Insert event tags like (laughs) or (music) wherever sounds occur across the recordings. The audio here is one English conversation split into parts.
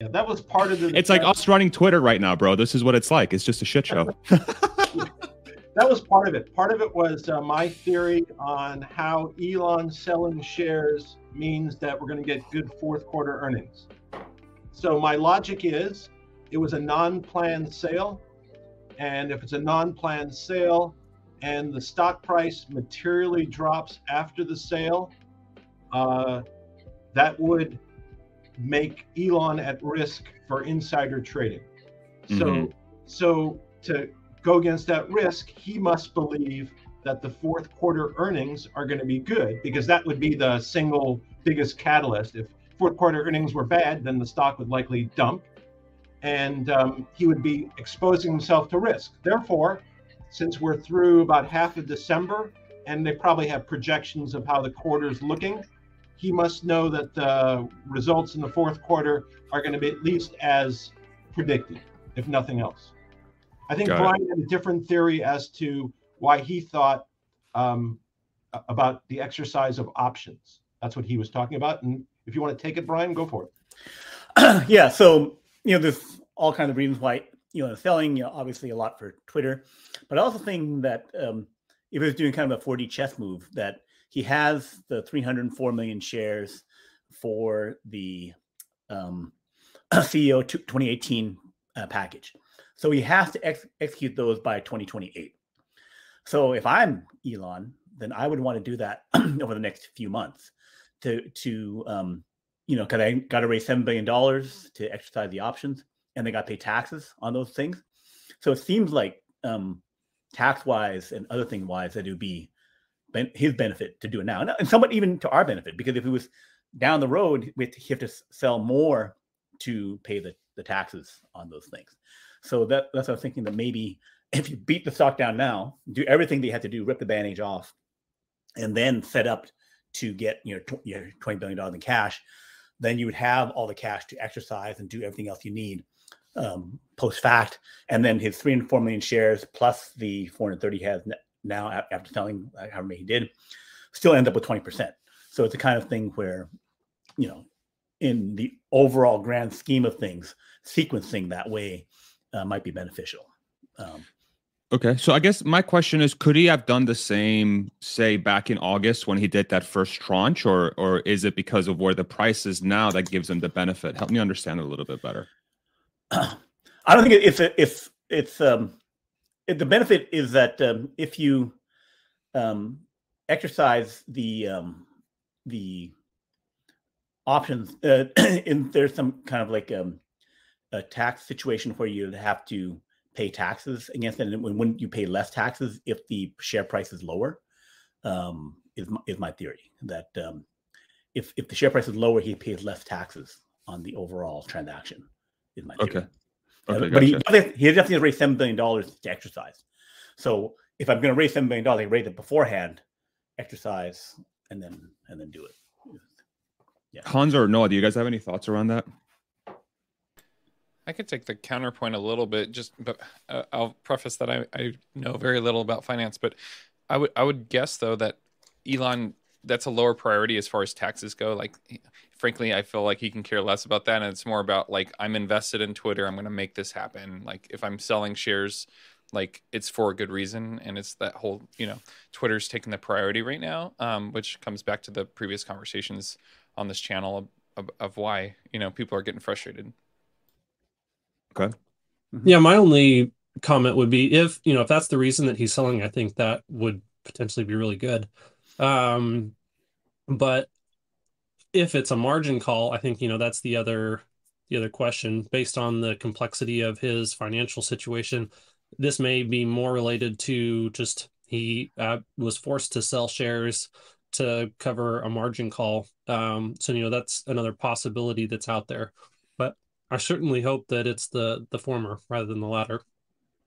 Yeah, that was part of the. It's like us running Twitter right now, bro. This is what it's like. It's just a shit show. (laughs) that was part of it. Part of it was uh, my theory on how Elon selling shares means that we're going to get good fourth quarter earnings. So my logic is it was a non-planned sale, and if it's a non-planned sale and the stock price materially drops after the sale, uh, that would make Elon at risk for insider trading. So, mm-hmm. so to go against that risk, he must believe that the fourth quarter earnings are going to be good because that would be the single biggest catalyst. If fourth quarter earnings were bad, then the stock would likely dump and um, he would be exposing himself to risk. Therefore, since we're through about half of December and they probably have projections of how the quarter is looking, he must know that the results in the fourth quarter are going to be at least as predicted, if nothing else. I think Got Brian it. had a different theory as to why he thought um, about the exercise of options. That's what he was talking about. And if you want to take it, Brian, go for it. (clears throat) yeah. So, you know, there's all kinds of reasons why, you know, selling, you know, obviously a lot for Twitter, but I also think that um, if he was doing kind of a 4D chess move, that he has the 304 million shares for the um, (clears throat) CEO 2018 uh, package. So he has to ex- execute those by 2028. So if I'm Elon, then I would want to do that (clears throat) over the next few months to to um, you know, because I got to raise seven billion dollars to exercise the options, and they got to pay taxes on those things. So it seems like um, tax wise and other thing wise that it would be ben- his benefit to do it now, and somewhat even to our benefit because if it was down the road, we have to sell more to pay the, the taxes on those things. So that, that's what I was thinking that maybe (laughs) if you beat the stock down now, do everything they had to do, rip the bandage off, and then set up to get you know tw- your twenty billion dollars in cash, then you would have all the cash to exercise and do everything else you need um, post fact. And then his three and four million shares plus the four hundred thirty has now after selling uh, however many he did, still end up with twenty percent. So it's the kind of thing where, you know, in the overall grand scheme of things, sequencing that way uh, might be beneficial. Um, okay, so I guess my question is, could he have done the same, say, back in August when he did that first tranche, or or is it because of where the price is now that gives him the benefit? Help me understand it a little bit better. (clears throat) I don't think if, if it's um, the benefit is that um, if you um, exercise the um, the options, uh, (clears throat) there's some kind of like um, a tax situation where you'd have to pay taxes against it, and when, when you pay less taxes if the share price is lower, um, is my, is my theory that um, if if the share price is lower, he pays less taxes on the overall transaction. Is my theory. okay. Okay, but he, he definitely has to raise seven billion dollars to exercise. So if I'm going to raise seven billion dollars, I raise it beforehand, exercise, and then and then do it. Yeah. Hans or Noah, do you guys have any thoughts around that? I could take the counterpoint a little bit, just but uh, I'll preface that I, I know very little about finance, but I would I would guess though that Elon that's a lower priority as far as taxes go. Like, frankly, I feel like he can care less about that, and it's more about like I'm invested in Twitter. I'm going to make this happen. Like, if I'm selling shares, like it's for a good reason, and it's that whole you know Twitter's taking the priority right now, um, which comes back to the previous conversations on this channel of, of, of why you know people are getting frustrated. Okay. Mm-hmm. Yeah, my only comment would be if you know if that's the reason that he's selling, I think that would potentially be really good. Um, but if it's a margin call, I think you know that's the other the other question based on the complexity of his financial situation. This may be more related to just he uh, was forced to sell shares to cover a margin call. Um, so you know that's another possibility that's out there. But I certainly hope that it's the the former rather than the latter.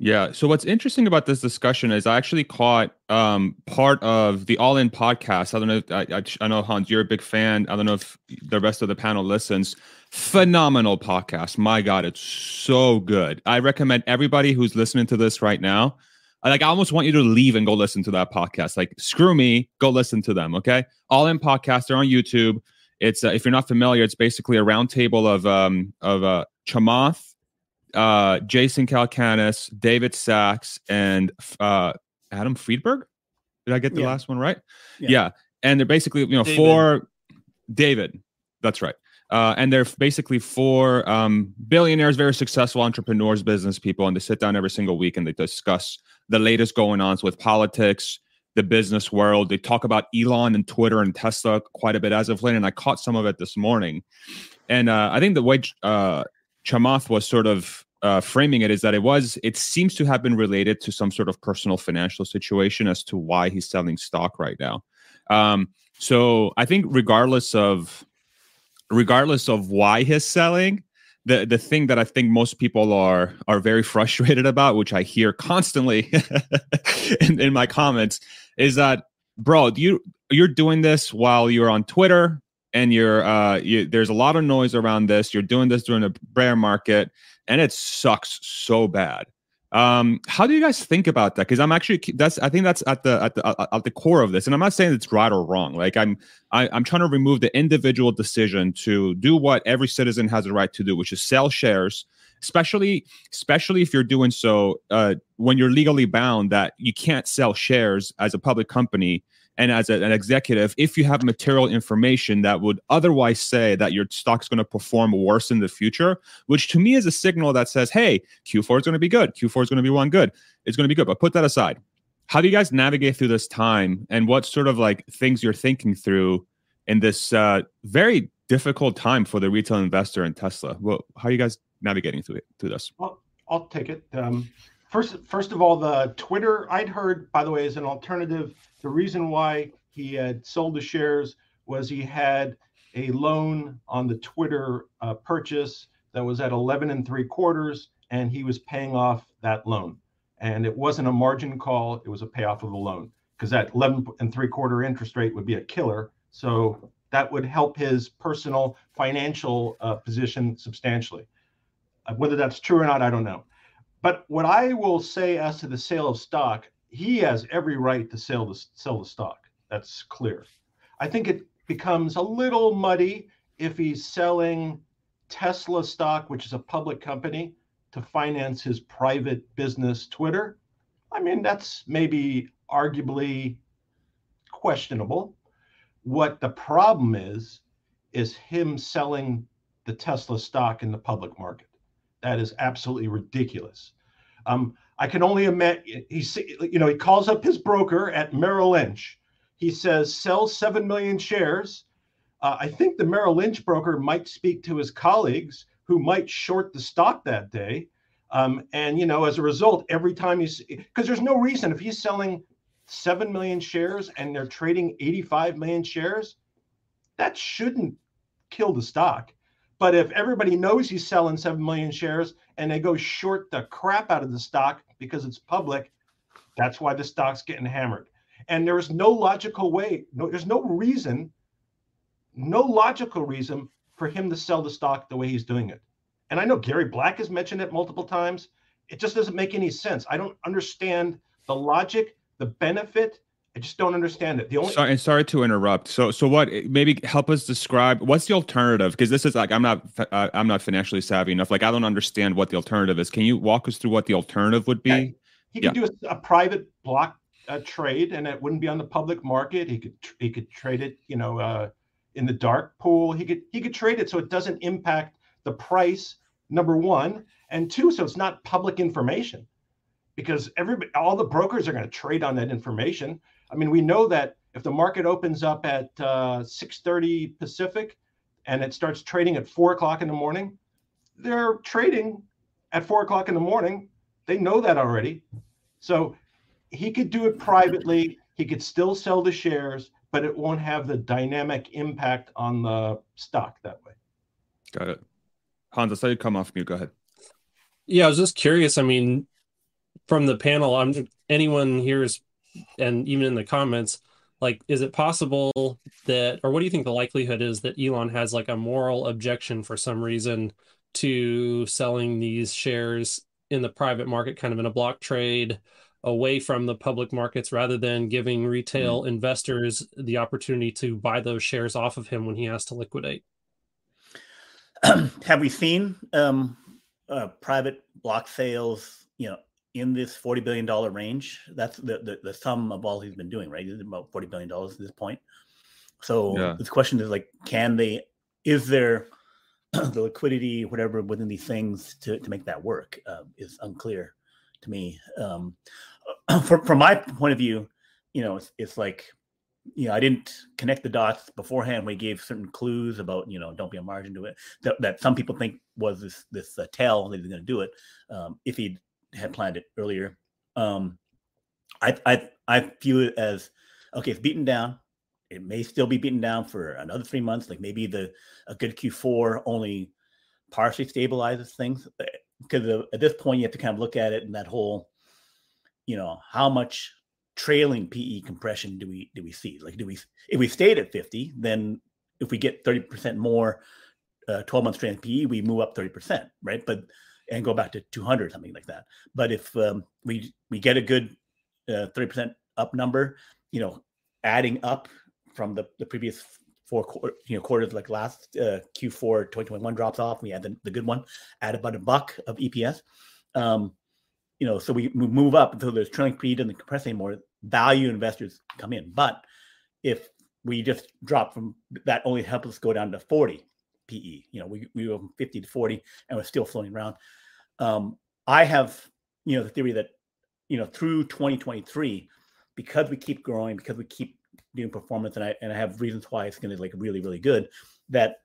Yeah. So what's interesting about this discussion is I actually caught um, part of the All In podcast. I don't know. If, I, I, I know Hans, you're a big fan. I don't know if the rest of the panel listens. Phenomenal podcast. My God, it's so good. I recommend everybody who's listening to this right now. Like, I almost want you to leave and go listen to that podcast. Like, screw me, go listen to them. Okay. All In podcast. They're on YouTube It's uh, if you're not familiar, it's basically a roundtable of um, of uh, Chamath, uh, Jason Calacanis, David Sacks, and uh, Adam Friedberg. Did I get the Yeah. last one right? Yeah. Yeah. And they're basically, you know, David. four David. That's right. Uh, and they're basically four um, billionaires, very successful entrepreneurs, business people, and they sit down every single week and they discuss the latest going on with politics, the business world. They talk about Elon and Twitter and Tesla quite a bit as of late, and I caught some of it this morning. And uh, I think the way uh, Chamath was sort of uh, framing it is that it was, it seems to have been related to some sort of personal financial situation as to why he's selling stock right now. Um, so I think regardless of regardless of why he's selling, the the thing that I think most people are are very (laughs) frustrated about, which I hear constantly (laughs) in, in my comments, is that bro, you you're doing this while you're on Twitter and you're uh you, there's a lot of noise around this. You're doing this during a bear market, and it sucks so bad. Um, how do you guys think about that? Because I'm actually that's I think that's at the at the uh, at the core of this, and I'm not saying it's right or wrong. Like I'm I, I'm trying to remove the individual decision to do what every citizen has a right to do, which is sell shares, especially especially if you're doing so uh, when you're legally bound that you can't sell shares as a public company and as a- an executive if you have material information that would otherwise say that your stock's going to perform worse in the future, which to me is a signal that says, hey, Q4 is going to be good, Q4 is going to be one good, it's going to be good. But put that aside how do you guys navigate through this time and what sort of like things you're thinking through in this uh, very difficult time for the retail investor in tesla well how are you guys navigating through it through this Well, I'll take it. Um, first, first of all, the Twitter I'd heard, by the way, as an alternative. The reason why he had sold the shares was he had a loan on the Twitter uh, purchase that was at 11 and three quarters, and he was paying off that loan. And it wasn't a margin call; it was a payoff of the loan because that 11 and three quarter interest rate would be a killer. So that would help his personal financial uh, position substantially. Uh, Whether that's true or not, I don't know. But what I will say as to the sale of stock, he has every right to sell the sell the stock. That's clear. I think it becomes a little muddy if he's selling Tesla stock, which is a public company, to finance his private business Twitter. I mean, that's maybe arguably questionable. What the problem is, is him selling the Tesla stock in the public market. That is absolutely ridiculous. Um, I can only imagine. He, you know, he calls up his broker at Merrill Lynch. He says, "Sell seven million shares." Uh, I think the Merrill Lynch broker might speak to his colleagues who might short the stock that day. Um, and you know, as a result, every time he's because there's no reason if he's selling seven million shares and they're trading 85 million shares, that shouldn't kill the stock. But if everybody knows he's selling 7 million shares and they go short the crap out of the stock because it's public, that's why the stock's getting hammered. And there is no logical way, no, there's no reason, no logical reason for him to sell the stock the way he's doing it. And I know Gary Black has mentioned it multiple times. It just doesn't make any sense. I don't understand the logic, the benefit. I just don't understand it. The only sorry and sorry to interrupt so so what maybe help us describe what's the alternative because this is like i'm not uh, i'm not financially savvy enough like i don't understand what the alternative is can you walk us through what the alternative would be Yeah. He could do a, a private block uh, trade, and it wouldn't be on the public market. He could tr- he could trade it, you know, uh, in the dark pool. He could he could trade it so it doesn't impact the price. Number one, and two, so it's not public information, because everybody, all the brokers are going to trade on that information. I mean, we know that if the market opens up at uh, six thirty Pacific, and it starts trading at four o'clock in the morning, they're trading at four o'clock in the morning they know that already. So he could do it privately. He could still sell the shares, but it won't have the dynamic impact on the stock that way. got it hans i saw you come off mute go ahead Yeah, I was just curious. I mean, from the panel, I'm anyone here's, and even in the comments, like, is it possible that, or what do you think the likelihood is that Elon has like a moral objection for some reason to selling these shares in the private market, kind of in a block trade? away from the public markets rather than giving retail mm-hmm. investors the opportunity to buy those shares off of him when he has to liquidate. (clears throat) Have we seen um, uh, private block sales, you know, in this forty billion dollar range? That's the, the, the sum of all he's been doing, right? About forty billion dollars at this point. So yeah. this question is like, can they? Is there (clears throat) the liquidity, whatever, within these things to to make that work? Uh, is unclear to me. Um, (clears throat) from from my point of view, you know, it's, it's like you know, I didn't connect the dots beforehand. We gave certain clues about, you know, don't be a margin to it that, that some people think was this this uh, tell that he's going to do it um, if he had planned it earlier. Um, I I I view it as okay. It's beaten down. It may still be beaten down for another three months. Like maybe the a good Q4 only partially stabilizes things because uh, at this point you have to kind of look at it in that whole, you know, how much trailing PE compression do we do we see? Like, do we if we stayed at 50, then if we get 30% more uh, 12 month trailing PE, we move up 30%, right? But and go back to 200, something like that. But if um, we we get a good uh, 30% up number, you know, adding up from the, the previous four quarter, you know quarters like last uh, Q4 2021 drops off. We had the, the good one, add about a buck of EPS. Um, you know, so we move up until there's trailing PE doesn't compress anymore value investors come in. But if we just drop from that, only helps us go down to 40 PE. You know, we, we go from 50 to 40 and we're still floating around. Um, I have, you know, the theory that, you know, through 2023, because we keep growing, because we keep doing performance, and I and I have reasons why it's going to like really, really good, that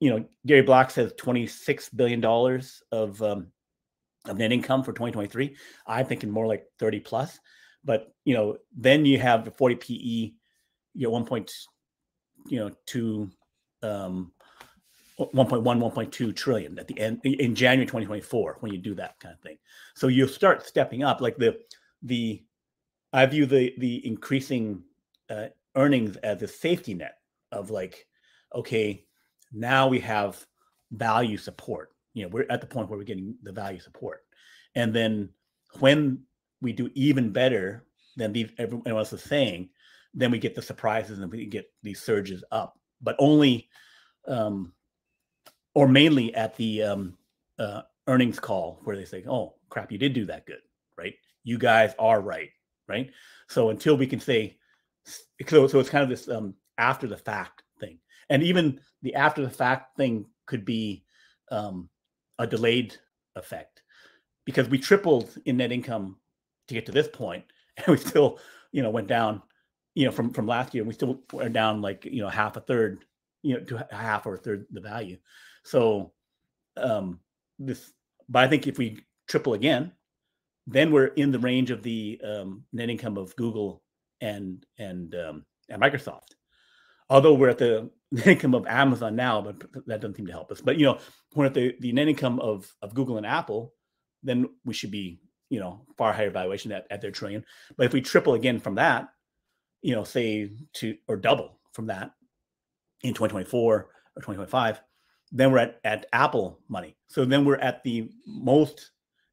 you know, Gary Black says $26 billion of um, of net income for 2023. I'm thinking more like 30 plus. But you know, then you have the 40 PE, you know, one point, you know, two, um, 1.1, 1.2 trillion at the end in January 2024 when you do that kind of thing. So you start stepping up. Like the the I view the the increasing uh, earnings as a safety net of like, okay, now we have value support. You know, we're at the point where we're getting the value support, and then when we do even better than these everyone else is saying, then we get the surprises and we get these surges up, but only um, or mainly at the um, uh, earnings call where they say, "Oh crap, you did do that good, right? You guys are right, right?" So until we can say, so so it's kind of this um, after the fact thing, and even the after the fact thing could be um, a delayed effect because we tripled in net income to get to this point, (laughs) and we still, you know, went down, you know, from from last year. We still are down like you know half a third, you know, to half or a third the value. So, um, this, but I think if we triple again, then we're in the range of the um, net income of Google and and um, and Microsoft. Although we're at the (laughs) net income of Amazon now, but that doesn't seem to help us. But you know, we're at the the net income of of Google and Apple, then we should be you know, far higher valuation at, at their trillion. But if we triple again from that, you know, say to or double from that in 2024 or 2025, then we're at, at Apple money. So then we're at the most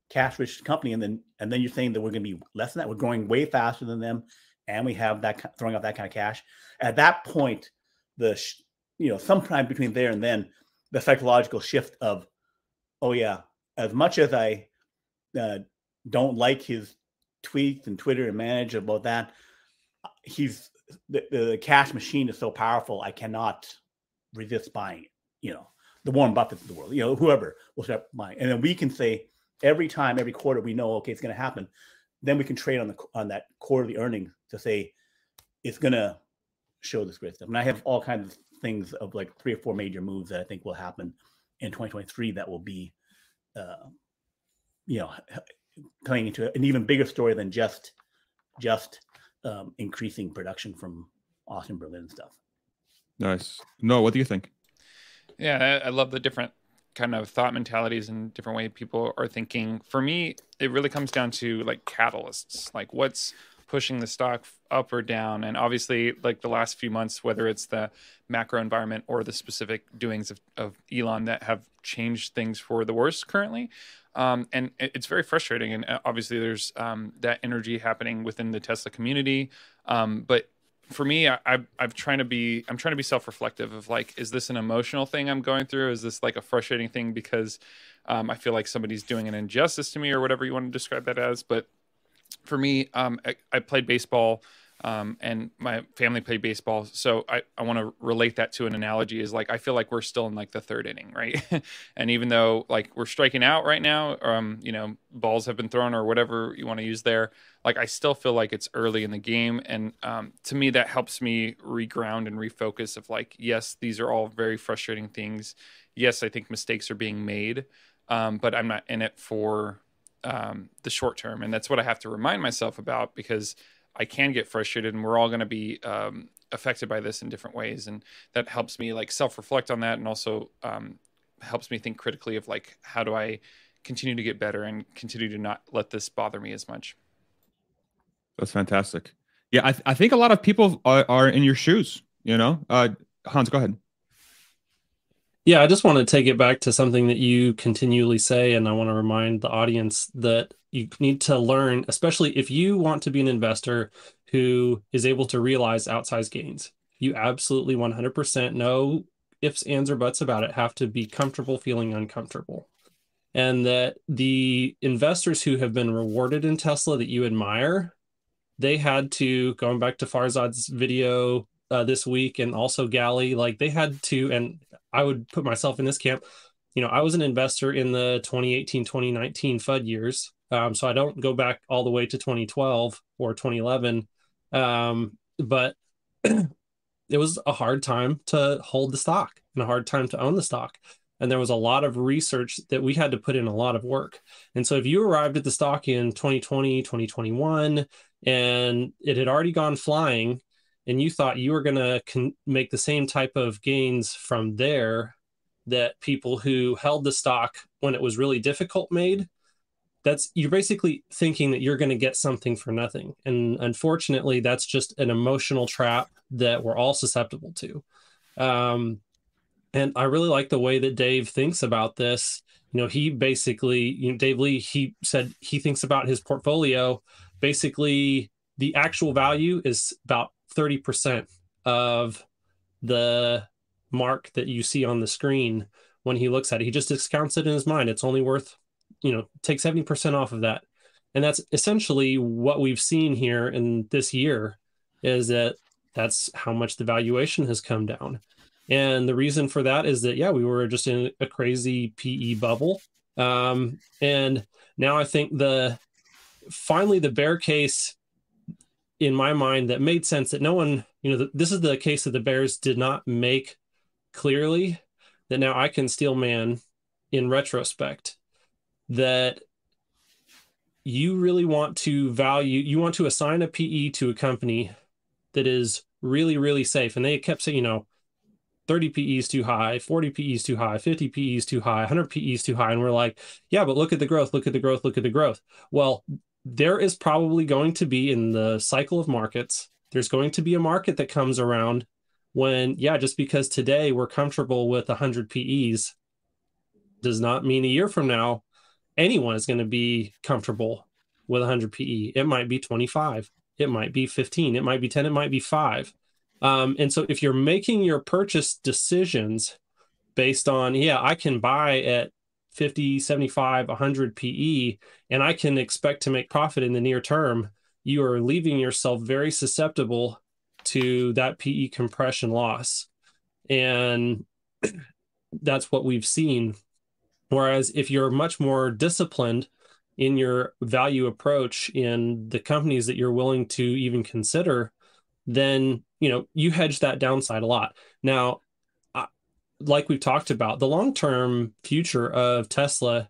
cash rich company. And then and then you're saying that we're gonna be less than that. We're growing way faster than them, and we have that throwing off that kind of cash. At that point, the you know, sometime between there and then, the psychological shift of, oh yeah, as much as I uh, don't like his tweets and Twitter and manage about that. He's the, the cash machine is so powerful. I cannot resist buying it. You know, the Warren Buffett of the world. You know, whoever will start buying, and then we can say every time, every quarter, we know okay, it's going to happen. Then we can trade on the on that quarterly earnings to say it's going to show this great stuff. And I have all kinds of things of like three or four major moves that I think will happen in 2023 that will be, uh, you know, playing into an even bigger story than just just um, increasing production from Austin Berlin stuff. Nice. No, what do you think? Yeah, I, love the different kind of thought mentalities and different way people are thinking. For me, it really comes down to like catalysts, like what's pushing the stock up or down. And obviously, like the last few months, whether it's the macro environment or the specific doings of, of Elon that have changed things for the worse currently. Um, and it's very frustrating. And uh, obviously, there's um, that energy happening within the Tesla community. Um, but for me, I, I, I'm trying to be I'm trying to be self-reflective of like, is this an emotional thing I'm going through? Is this like a frustrating thing because um, I feel like somebody's doing an injustice to me or whatever you want to describe that as? But for me, um, I, I, played baseball um, and my family played baseball. So I, I want to relate that to an analogy is like, I feel like we're still in like the third inning, right? (laughs) and even though like we're striking out right now, um, you know, balls have been thrown or whatever you want to use there, like I still feel like it's early in the game. And um, to me, that helps me reground and refocus of like, yes, these are all very frustrating things. Yes, I think mistakes are being made, um, but I'm not in it for um, the short term. And that's what I have to remind myself about because I can get frustrated and we're all going to be um, affected by this in different ways. And that helps me like self reflect on that and also um, helps me think critically of like, how do I continue to get better and continue to not let this bother me as much? That's fantastic. Yeah, I, th- I think a lot of people are, are in your shoes, you know? Uh, Hans, go ahead. Yeah, I just want to take it back to something that you continually say, and I want to remind the audience that you need to learn, especially if you want to be an investor who is able to realize outsized gains. You absolutely 100% no ifs, ands, or buts about it have to be comfortable feeling uncomfortable. And that the investors who have been rewarded in Tesla that you admire, they had to, going back to Farzad's video uh, this week and also Gali, like they had to, and I would put myself in this camp. You know, I was an investor in the 2018, 2019 FUD years. Um, so I don't go back all the way to 2012 or 2011. Um, but (clears throat) it was a hard time to hold the stock and a hard time to own the stock. And there was a lot of research that we had to put in a lot of work. And so if you arrived at the stock in 2020, 2021, and it had already gone flying, and you thought you were going to con- make the same type of gains from there that people who held the stock when it was really difficult made that's you're basically thinking that you're going to get something for nothing. And unfortunately that's just an emotional trap that we're all susceptible to. Um, and i really like the way that dave thinks about this. You know he basically you know dave lee he said he thinks about his portfolio. Basically the actual value is about 30% of the mark that you see on the screen when he looks at it. He just discounts it in his mind. It's only worth, you know, take 70% off of that. And that's essentially what we've seen here in this year is that that's how much the valuation has come down. And the reason for that is that, yeah, we were just in a crazy PE bubble. Um, and now I think the finally the bear case in my mind that made sense that no one, you know, this is the case that the Bears did not make clearly that now I can steel man in retrospect that you really want to value, you want to assign a PE to a company that is really, really safe. And they kept saying, you know, 30 PE is too high, 40 PE is too high, 50 PE is too high, 100 PE is too high. And we're like, yeah, but look at the growth, look at the growth, look at the growth. Well, there is probably going to be in the cycle of markets, there's going to be a market that comes around when, yeah, just because today we're comfortable with 100 PEs does not mean a year from now anyone is going to be comfortable with 100 PE. It might be 25, it might be 15, it might be 10, it might be five. Um, and so if you're making your purchase decisions based on, yeah, I can buy at 50, 75, 100 PE, and I can expect to make profit in the near term, you are leaving yourself very susceptible to that PE compression loss. And (clears throat) that's what we've seen. Whereas if you're much more disciplined in your value approach in the companies that you're willing to even consider, then you know you hedge that downside a lot. Now, like we've talked about, the long term future of Tesla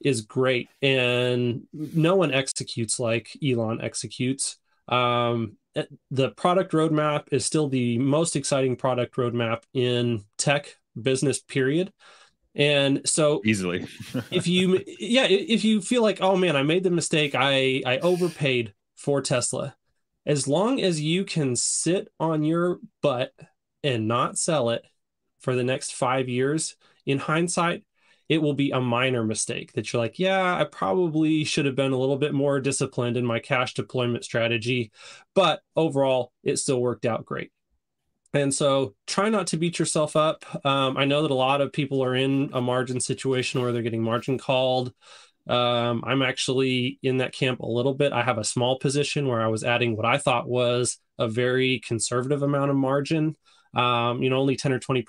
is great, and no one executes like Elon executes. Um, the product roadmap is still the most exciting product roadmap in tech business, period. And so easily, (laughs) if you, yeah, if you feel like, oh man, I made the mistake, I I overpaid for Tesla. as long as you can sit on your butt and not sell it for the next five years, in hindsight, it will be a minor mistake that you're like, yeah, I probably should have been a little bit more disciplined in my cash deployment strategy. But overall, it still worked out great. And so try not to beat yourself up. Um, I know that a lot of people are in a margin situation where they're getting margin called. Um, I'm actually in that camp a little bit. I have a small position where I was adding what I thought was a very conservative amount of margin. Um, you know, only 10 or 20%,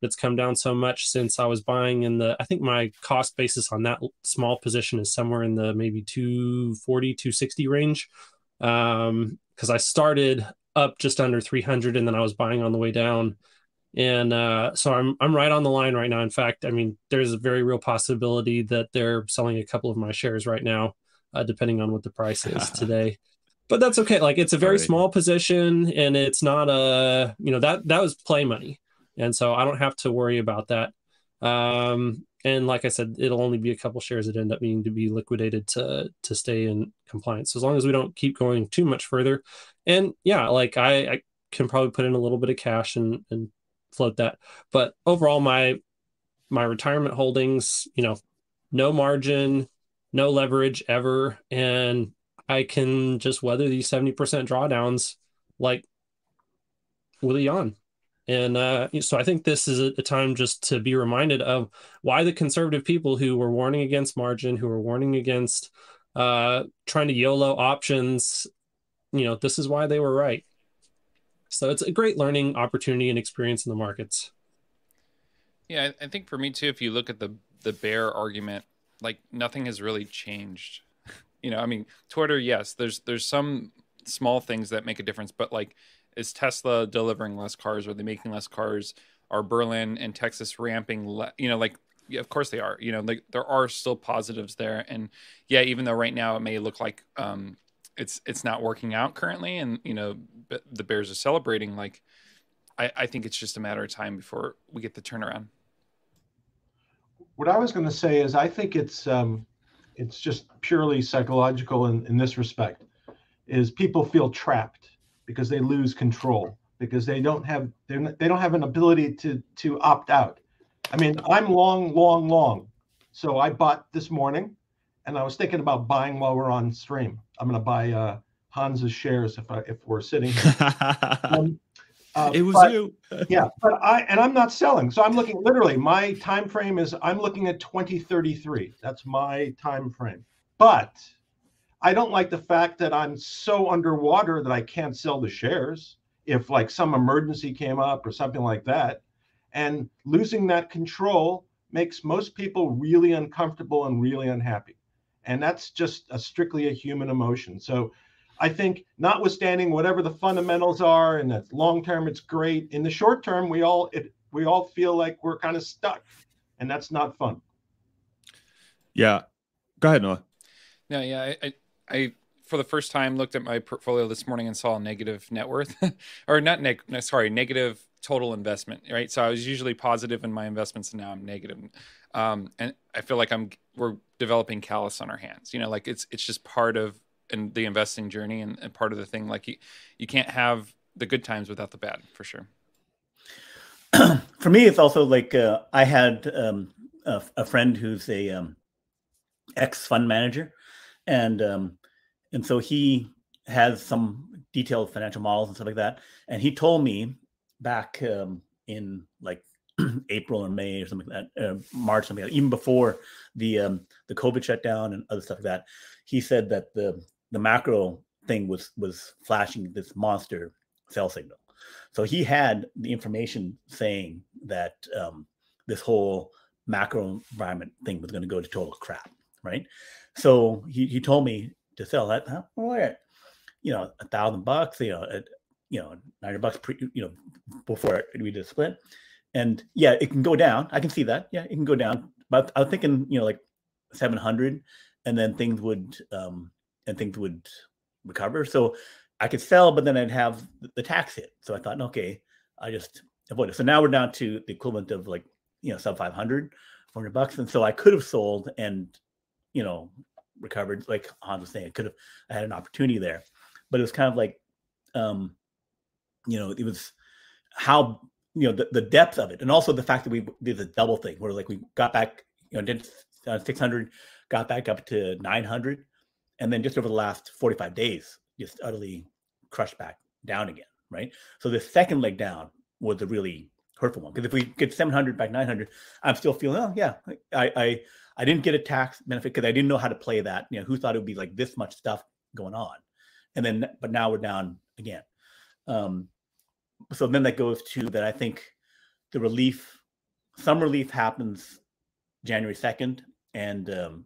but it's come down so much since I was buying in the, I think my cost basis on that small position is somewhere in the maybe 240, 260 range. Um, cause I started up just under 300 and then I was buying on the way down and uh, so I'm I'm right on the line right now. In fact, I mean, there's a very real possibility that they're selling a couple of my shares right now, uh, depending on what the price is (laughs) today. But that's okay. Like it's a very right. small position, and it's not a you know that that was play money, and so I don't have to worry about that. Um, and like I said, it'll only be a couple shares that end up needing to be liquidated to to stay in compliance. So as long as we don't keep going too much further, and yeah, like I, I can probably put in a little bit of cash and and float that. But overall, my my retirement holdings, you know, no margin, no leverage ever, and I can just weather these seventy percent drawdowns like with a yawn. And uh, so I think this is a, time just to be reminded of why the conservative people who were warning against margin, who were warning against uh, trying to YOLO options, you know, this is why they were right. So it's a great learning opportunity and experience in the markets. Yeah, I think for me too, if you look at the the bear argument, like nothing has really changed. You know, I mean, Twitter, yes, there's there's some small things that make a difference, but like is Tesla delivering less cars? Are they making less cars? Are Berlin and Texas ramping? Le- you know, like yeah, of course they are. You know, like there are still positives there, and yeah, even though right now it may look like um, it's it's not working out currently, and you know the Bears are celebrating. Like, I, I think it's just a matter of time before we get the turnaround. What I was going to say is, I think it's um, it's just purely psychological in, in this respect. Is people feel trapped because they lose control because they don't have they don't have an ability to to opt out. I mean, I'm long, long, long. So I bought this morning, and I was thinking about buying while we're on stream. I'm going to buy uh, Hans's shares if I, if we're sitting here. (laughs) um, uh, it was but, you. (laughs) yeah, but I and I'm not selling. So I'm looking literally. My time frame is I'm looking at 2033. That's my time frame. But I don't like the fact that I'm so underwater that I can't sell the shares if like some emergency came up or something like that. And losing that control makes most people really uncomfortable and really unhappy and that's just a strictly a human emotion so i think notwithstanding whatever the fundamentals are and that long term it's great in the short term we all it, we all feel like we're kind of stuck and that's not fun. Yeah. Go ahead noah. No yeah i i, I for the first time looked at my portfolio this morning and saw a negative net worth (laughs) or not neg sorry negative total investment right? So i was usually positive in my investments and now i'm negative. Um, and I feel like I'm we're developing callus on our hands. You know, like it's it's just part of in the investing journey and, and part of the thing. Like you you can't have the good times without the bad for sure. (clears throat) for me, it's also like uh, I had um, a, a, friend who's a um, ex fund manager, and um, and so he has some detailed financial models and stuff like that. And he told me back um, in like (clears throat) April or May or something like that, uh, March, something like that, even before the um, the COVID shutdown and other stuff like that. He said that the the macro thing was was flashing this monster sell signal. So he had the information saying that um, this whole macro environment thing was going to go to total crap, right? So he, he told me to sell that. Huh? Well, you know, a thousand bucks, you know, at, you know, ninety bucks, pre, you know, before we did a split and yeah, it can go down. I can see that. Yeah, it can go down. But I was thinking, you know, like 700, and then things would um and things would recover. So I could sell, but then I'd have the tax hit. So I thought, okay, I just avoid it. So now we're down to the equivalent of like you know sub 500, 400 bucks, and so I could have sold and you know recovered. Like Hans was saying, I could have I had an opportunity there, but it was kind of like um, you know, it was how you know the, the depth of it, and also the fact that we did the double thing, where like we got back, you know, did uh, 600, got back up to 900, and then just over the last 45 days, just utterly crushed back down again, right? So the second leg down was a really hurtful one because if we get 700 back 900, I'm still feeling, oh yeah, I I I didn't get a tax benefit because I didn't know how to play that. You know, who thought it would be like this much stuff going on, and then but now we're down again. Um, so then that goes to that I think the relief, some relief happens January 2nd and um,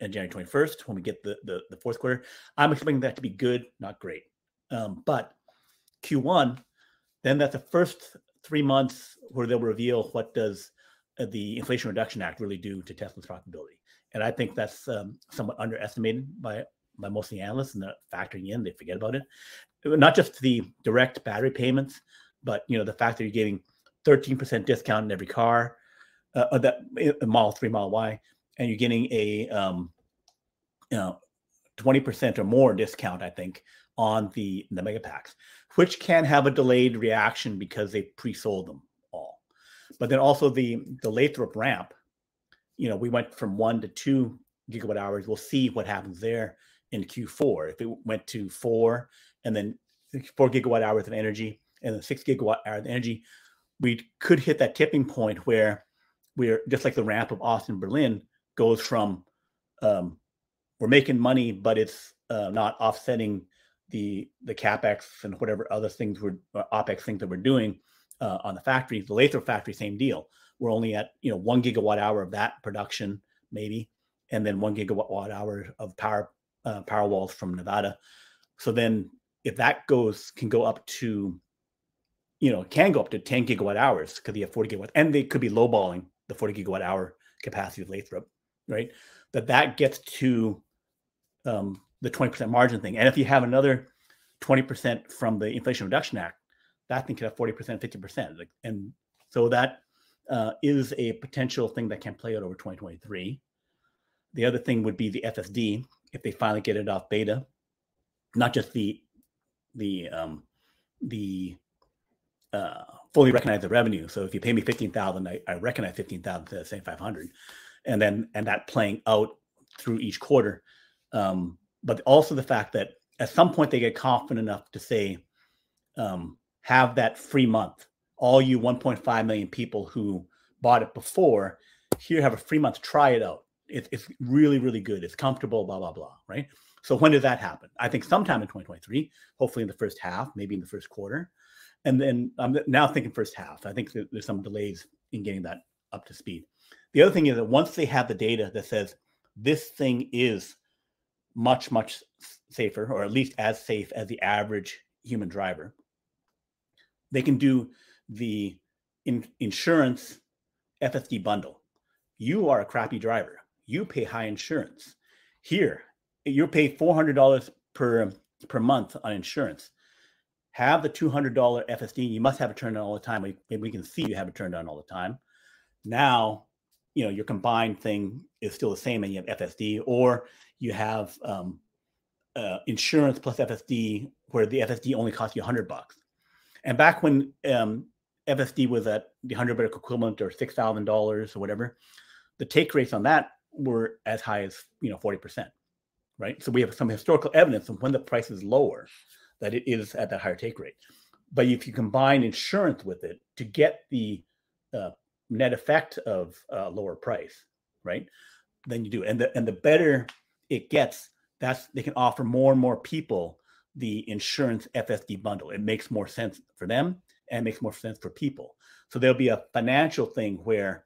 January 21st when we get the, the, the fourth quarter. I'm expecting that to be good, not great. Um, but Q1, then that's the first three months where they'll reveal what does uh, the Inflation Reduction Act really do to Tesla's profitability. And I think that's um, somewhat underestimated by by most of the analysts and they're factoring in, they forget about it. Not just the direct battery payments, but you know the fact that you're getting 13% discount in every car, uh, that uh, Model 3, Model Y, and you're getting a um, you know 20% or more discount, I think, on the the mega packs, which can have a delayed reaction because they pre-sold them all. But then also the the Lathrop ramp, you know, we went from one to two gigawatt hours. We'll see what happens there in Q4. If it went to four and then four gigawatt hours of energy and then six gigawatt hours of energy, we could hit that tipping point where we're just like the ramp of Austin Berlin goes from um, we're making money, but it's uh, not offsetting the the capex and whatever other things we're uh, opex things that we're doing uh, on the factory. The Lathrop factory, same deal. We're only at you know one gigawatt hour of that production maybe, and then one gigawatt hour of power uh, power walls from Nevada. So then, if that goes can go up to, you know, can go up to 10 gigawatt hours because you have 40 gigawatt, and they could be lowballing the 40 gigawatt hour capacity of Lathrop, right? That that gets to um, the 20% margin thing. And if you have another 20% from the Inflation Reduction Act, that thing could have 40%, 50%. Like, and so that uh, is a potential thing that can play out over 2023. The other thing would be the FSD, if they finally get it off beta, not just the the um, the uh, fully recognize the revenue. So if you pay me fifteen thousand, I, I recognize fifteen thousand of say five hundred, and then and that playing out through each quarter. Um, but also the fact that at some point they get confident enough to say, um, have that free month. All you 1.5 million people who bought it before, here have a free month. Try it out it, it's really, really good. It's comfortable, blah, blah, blah. Right. So when does that happen? I think sometime in 2023, hopefully in the first half, maybe in the first quarter. And then I'm now thinking first half. I think there's some delays in getting that up to speed. The other thing is that once they have the data that says this thing is much, much safer, or at least as safe as the average human driver, they can do the in, insurance FSD bundle. You are a crappy driver you pay high insurance. Here, you pay $400 per per month on insurance. Have the $200 FSD. You must have it turned on all the time. Maybe we can see you have it turned on all the time. Now, you know your combined thing is still the same, and you have FSD, or you have um, uh, insurance plus FSD, where the FSD only costs you 100 bucks. And back when um, FSD was at the 100 buck equivalent or $6,000 or whatever, the take rates on that were as high as you know 40%, right? So we have some historical evidence of when the price is lower that it is at that higher take rate. But if you combine insurance with it to get the uh, net effect of uh, lower price, right? Then you do, and the and the better it gets, that's they can offer more and more people the insurance FSD bundle. It makes more sense for them and makes more sense for people. So there'll be a financial thing where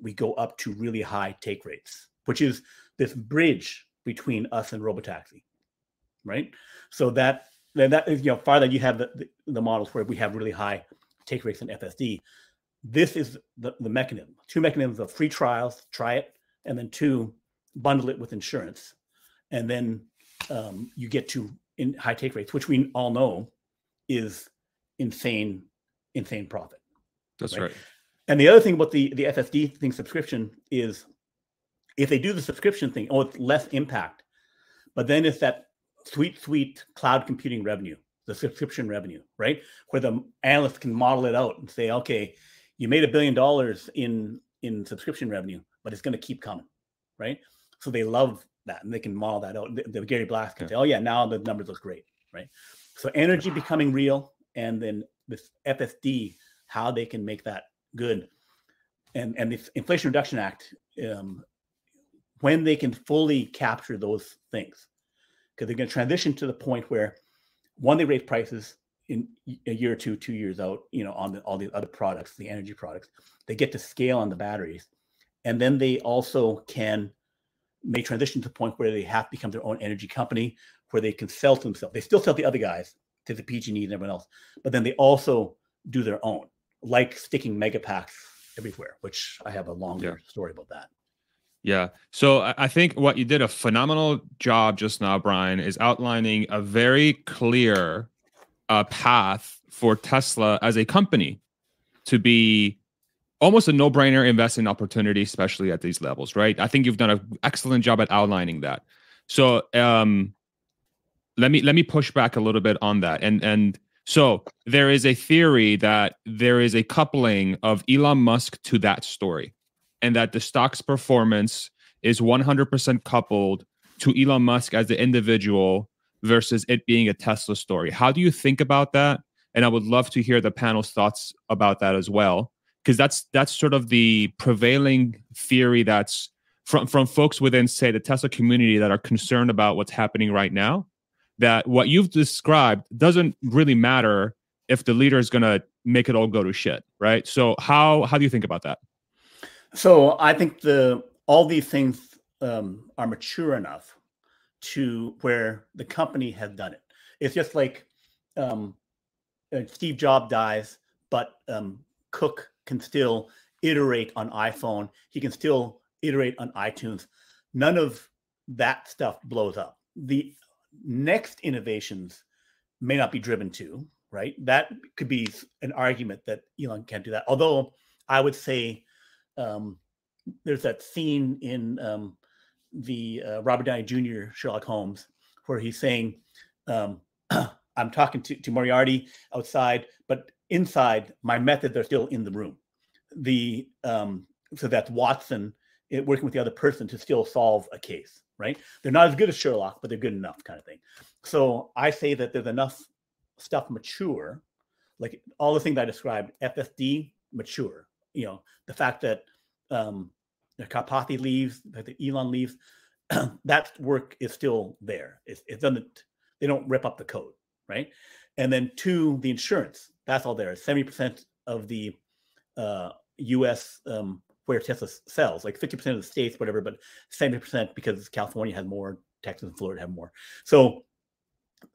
we go up to really high take rates, which is this bridge between us and Robotaxi, right? So that that is you know farther you have the, the, the models where we have really high take rates in FSD. This is the, the mechanism. Two mechanisms of free trials, try it, and then two, bundle it with insurance, and then um, you get to in high take rates, which we all know is insane, insane profit. That's right. right. And the other thing about the the FSD thing subscription is if they do the subscription thing, oh, it's less impact. But then it's that sweet, sweet cloud computing revenue. the subscription revenue, right? Where the analysts can model it out and say, okay, you made a billion dollars in in subscription revenue, but it's going to keep coming, right? So they love that and they can model that out. The, the Gary Black can say, oh yeah, now the numbers look great, right? So energy becoming real, and then this FSD, how they can make that good, and and the Inflation Reduction Act, um, when they can fully capture those things, because they're going to transition to the point where one they raise prices in a year or two, two years out, you know, on the, all the other products, the energy products, they get to scale on the batteries, and then they also can may transition to the point where they have to become their own energy company, where they can sell to themselves. They still sell to the other guys to the PG&E and everyone else, but then they also do their own, like sticking mega packs everywhere. Which I have a longer yeah. story about that. Yeah. So I think what you did a phenomenal job just now, Brian, is outlining a very clear uh, path for Tesla as a company to be almost a no-brainer investing opportunity, especially at these levels, right? I think you've done an excellent job at outlining that. So um, let me let me push back a little bit on that. And and so there is a theory that there is a coupling of Elon Musk to that story and that the stock's performance is 100% coupled to Elon Musk as the individual versus it being a Tesla story. How do you think about that? And I would love to hear the panel's thoughts about that as well, because that's that's sort of the prevailing theory that's from from folks within, say, the Tesla community that are concerned about what's happening right now. That what you've described doesn't really matter if the leader is going to make it all go to shit, right? So how how do you think about that? So I think the all these things um, are mature enough to where the company has done it. It's just like um, uh, Steve Jobs dies, but um, Cook can still iterate on iPhone. He can still iterate on iTunes. None of that stuff blows up. The next innovations may not be driven to right. That could be an argument that Elon can't do that. Although I would say um, there's that scene in um, the uh, Robert Downey Jr. Sherlock Holmes where he's saying, um, (clears throat) "I'm talking to, to Moriarty outside, but inside my methods are still in the room." The um, so that's Watson it, eh, working with the other person to still solve a case. Right? They're not as good as Sherlock, but they're good enough, kind of thing. So I say that there's enough stuff mature, like all the things I described, FSD mature, you know, the fact that um, Karpathy leaves, the Elon leaves, (clears throat) that work is still there. It, it doesn't, they don't rip up the code, right? And then two, the insurance, that's all there. 70% of the uh, US um, where Tesla sells, like 50% of the states, whatever, but 70% because California has more, Texas and Florida have more. So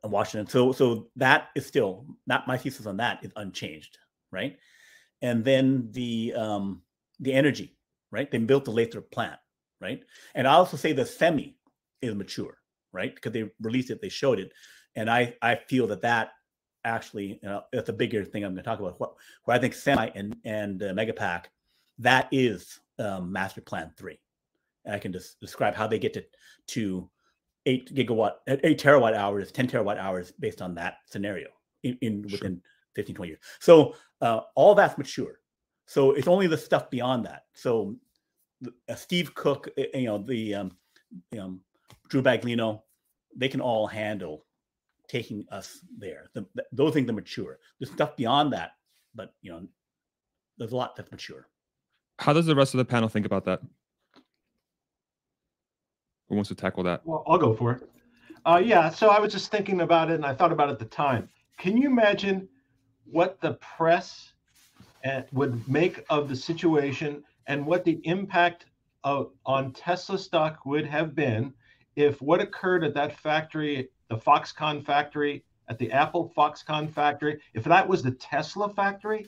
Washington. So so that is still not my thesis on that is unchanged, right? and then the um, the energy, right? They built the Lathrop plant, right? And I also say the semi is mature, right? Because they released it, they showed it, and I I feel that that actually you know, that's a bigger thing I'm going to talk about. What where I think semi and and uh, Megapack that is um, master plan three, and I can just describe how they get to to eight gigawatt eight terawatt hours, ten terawatt hours based on that scenario in, in within sure. 15 20 years. So uh, all that's mature. So it's only the stuff beyond that. So uh, Steve Cook, uh, you know, the um, um, Drew Baglino, they can all handle taking us there. The, the, those things are mature. There's stuff beyond that, but you know, there's a lot that's mature. How does the rest of the panel think about that? Who wants to tackle that? Well, I'll go for it. Uh, yeah, so I was just thinking about it, and I thought about it at the time. Can you imagine what the press eh, would make of the situation and what the impact of, on Tesla stock would have been if what occurred at that factory, the Foxconn factory, at the Apple Foxconn factory, if that was the Tesla factory,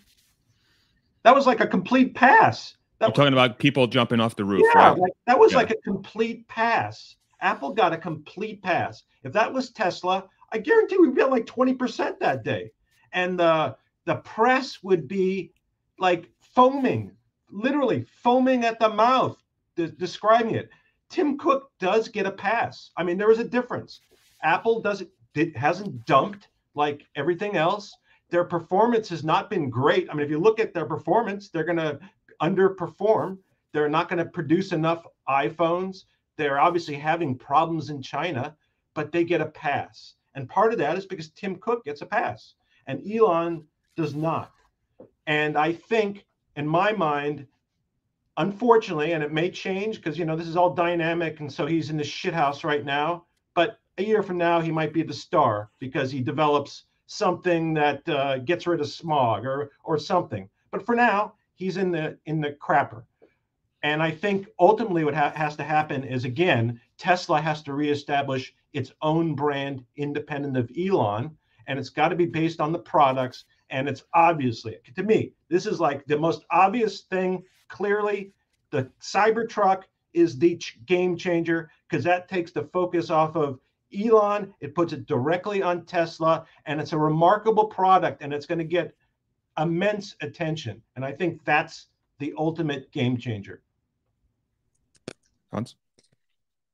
that was like a complete pass. That You're talking about people jumping off the roof, yeah, right? Like, that was yeah. like a complete pass. Apple got a complete pass. If that was Tesla, I guarantee we'd be at like 20% that day and the the press would be like foaming, literally foaming at the mouth, de- describing it. Tim Cook does get a pass. I mean, there is a difference. Apple doesn't it hasn't dumped like everything else. Their performance has not been great. I mean, if you look at their performance, they're going to underperform. They're not going to produce enough iPhones. They're obviously having problems in China, but they get a pass. And part of that is because Tim Cook gets a pass and Elon does not. And I think, in my mind, unfortunately, and it may change because you know this is all dynamic, and so he's in the shithouse right now. But a year from now, he might be the star because he develops something that uh, gets rid of smog or or something. But for now, he's in the in the crapper. And I think ultimately what ha- has to happen is again, Tesla has to reestablish its own brand independent of Elon, and it's got to be based on the products. And it's obviously, to me, this is like the most obvious thing. Clearly, the Cybertruck is the ch- game changer because that takes the focus off of Elon. It puts it directly on Tesla, and it's a remarkable product, and it's going to get immense attention. And I think that's the ultimate game changer. Hans?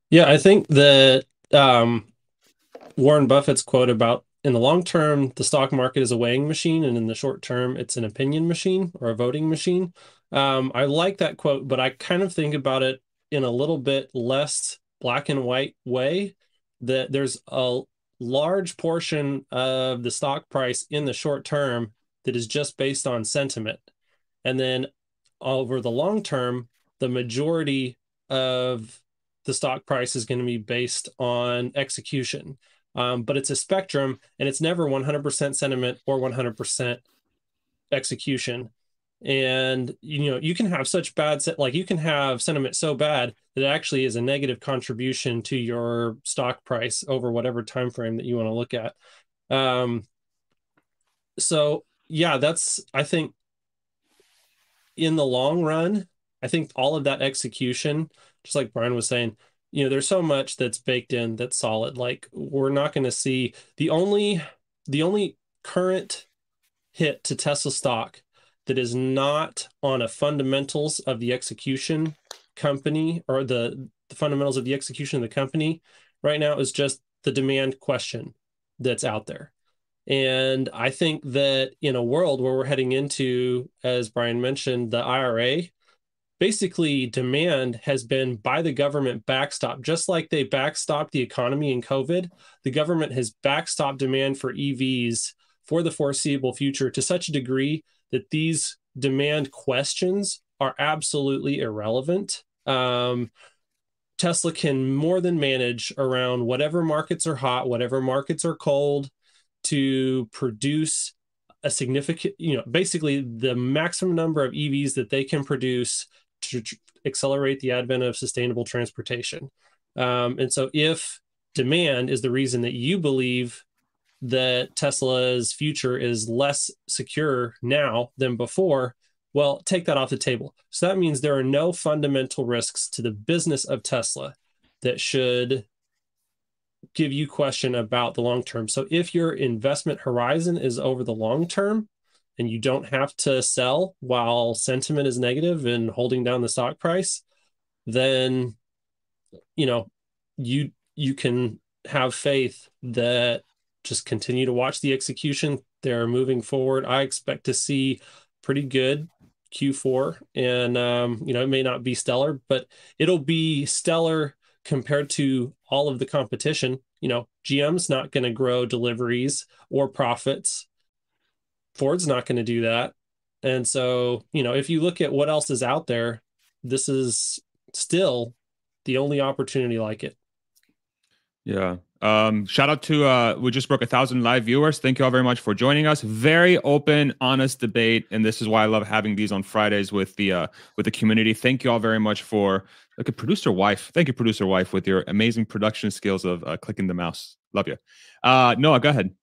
Yeah, I think that um, Warren Buffett's quote about in the long term, the stock market is a weighing machine, and in the short term, it's an opinion machine or a voting machine. Um, I like that quote, but I kind of think about it in a little bit less black and white way. That there's a large portion of the stock price in the short term that is just based on sentiment. And then over the long term, the majority of the stock price is going to be based on execution. Um, but it's a spectrum and it's never 100% sentiment or 100% execution. And you know, you can have such bad set like you can have sentiment so bad that it actually is a negative contribution to your stock price over whatever time frame that you want to look at. Um, so yeah, that's I think in the long run, I think all of that execution, just like Brian was saying, you know, there's so much that's baked in that's solid. Like we're not going to see the only the only current hit to Tesla stock that is not on a fundamentals of the execution company or the, the fundamentals of the execution of the company right now is just the demand question that's out there. And I think that in a world where we're heading into, as Brian mentioned, the IRA, basically demand has been by the government backstop, just like they backstopped the economy in COVID. The government has backstopped demand for EVs for the foreseeable future to such a degree that these demand questions are absolutely irrelevant. Um, Tesla can more than manage around whatever markets are hot, whatever markets are cold to produce a significant, you know, basically the maximum number of EVs that they can produce to tr- accelerate the advent of sustainable transportation. Um, and so, if demand is the reason that you believe that Tesla's future is less secure now than before, well, take that off the table. So that means there are no fundamental risks to the business of Tesla that should give you question about the long term. So if your investment horizon is over the long term and you don't have to sell while sentiment is negative and holding down the stock price, then you know, you you can have faith that just continue to watch the execution. They're moving forward. I expect to see pretty good Q4, and um, you know it may not be stellar, but it'll be stellar compared to all of the competition. You know, GM's not going to grow deliveries or profits. Ford's not going to do that. And so, you know, if you look at what else is out there, this is still the only opportunity like it. Yeah. Um, shout out to uh we just broke a thousand live viewers. Thank you all very much for joining us. Very open, honest debate, and this is why I love having these on Fridays with the uh with the community. Thank you all very much for like a producer wife. Thank you, producer wife, with your amazing production skills of uh, clicking the mouse. Love you. Uh Noah, go ahead.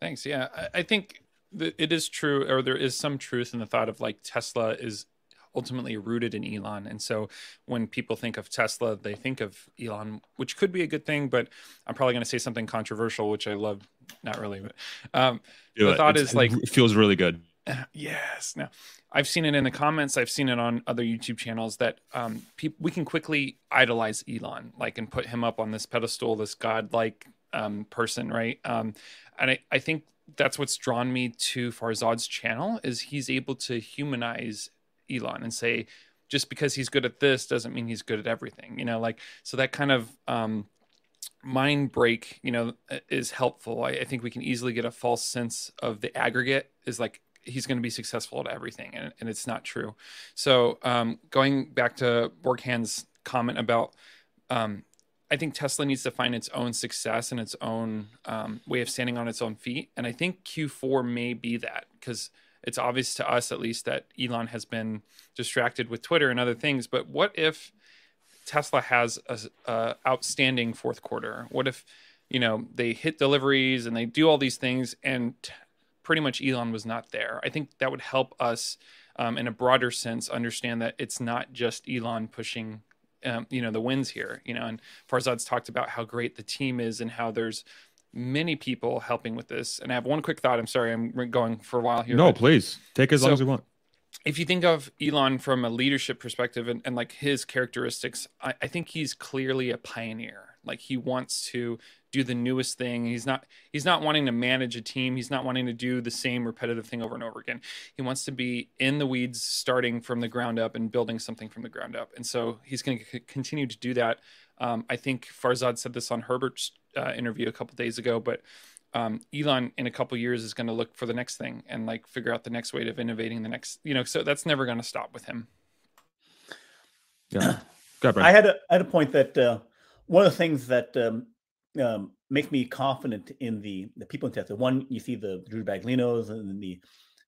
Thanks. Yeah, I, I think that it is true, or there is some truth in the thought of like Tesla is ultimately rooted in Elon. And so when people think of Tesla, they think of Elon, which could be a good thing, but I'm probably going to say something controversial, which I love. Not really, but um, Do the it. thought It's- is like, it feels really good. (clears throat) yes. Now, I've seen it in the comments. I've seen it on other YouTube channels that um, peop we can quickly idolize Elon, like, and put him up on this pedestal, this godlike um, person, right? Um, and I, I think that's what's drawn me to Farzad's channel is he's able to humanize Elon and say, just because he's good at this doesn't mean he's good at everything, you know, like so that kind of um, mind break, you know, is helpful. I, I think we can easily get a false sense of the aggregate is like he's going to be successful at everything, and, and it's not true. So um, going back to Borghand's comment about, um, I think Tesla needs to find its own success and its own um, way of standing on its own feet, and I think Q4 may be that because it's obvious to us at least that Elon has been distracted with Twitter and other things. But what if Tesla has a, a outstanding fourth quarter? What if you know they hit deliveries and they do all these things and pretty much Elon was not there. I think that would help us um, in a broader sense understand that it's not just Elon pushing um, you know the wins here you know and farzad's talked about how great the team is and how there's many people helping with this. And i have one quick thought. I'm sorry i'm going for a while here no please. Take as so, long as you want. if you think of elon from a leadership perspective and, and like his characteristics I, I think he's clearly a pioneer like he wants to do the newest thing. He's not he's not wanting to manage a team. He's not wanting to do the same repetitive thing over and over again. He wants to be in the weeds starting from the ground up and building something from the ground up. And so he's going to c- continue to do that. Um, I think Farzad said this on Herbert's uh, interview a couple days ago, but um, Elon in a couple years is going to look for the next thing and like figure out the next way of innovating the next, you know, so that's never going to stop with him. Yeah. (coughs) I had a, I had a point that uh, one of the things that um, um, makes me confident in the the people in Tesla. One, you see the Drew Baglinos and the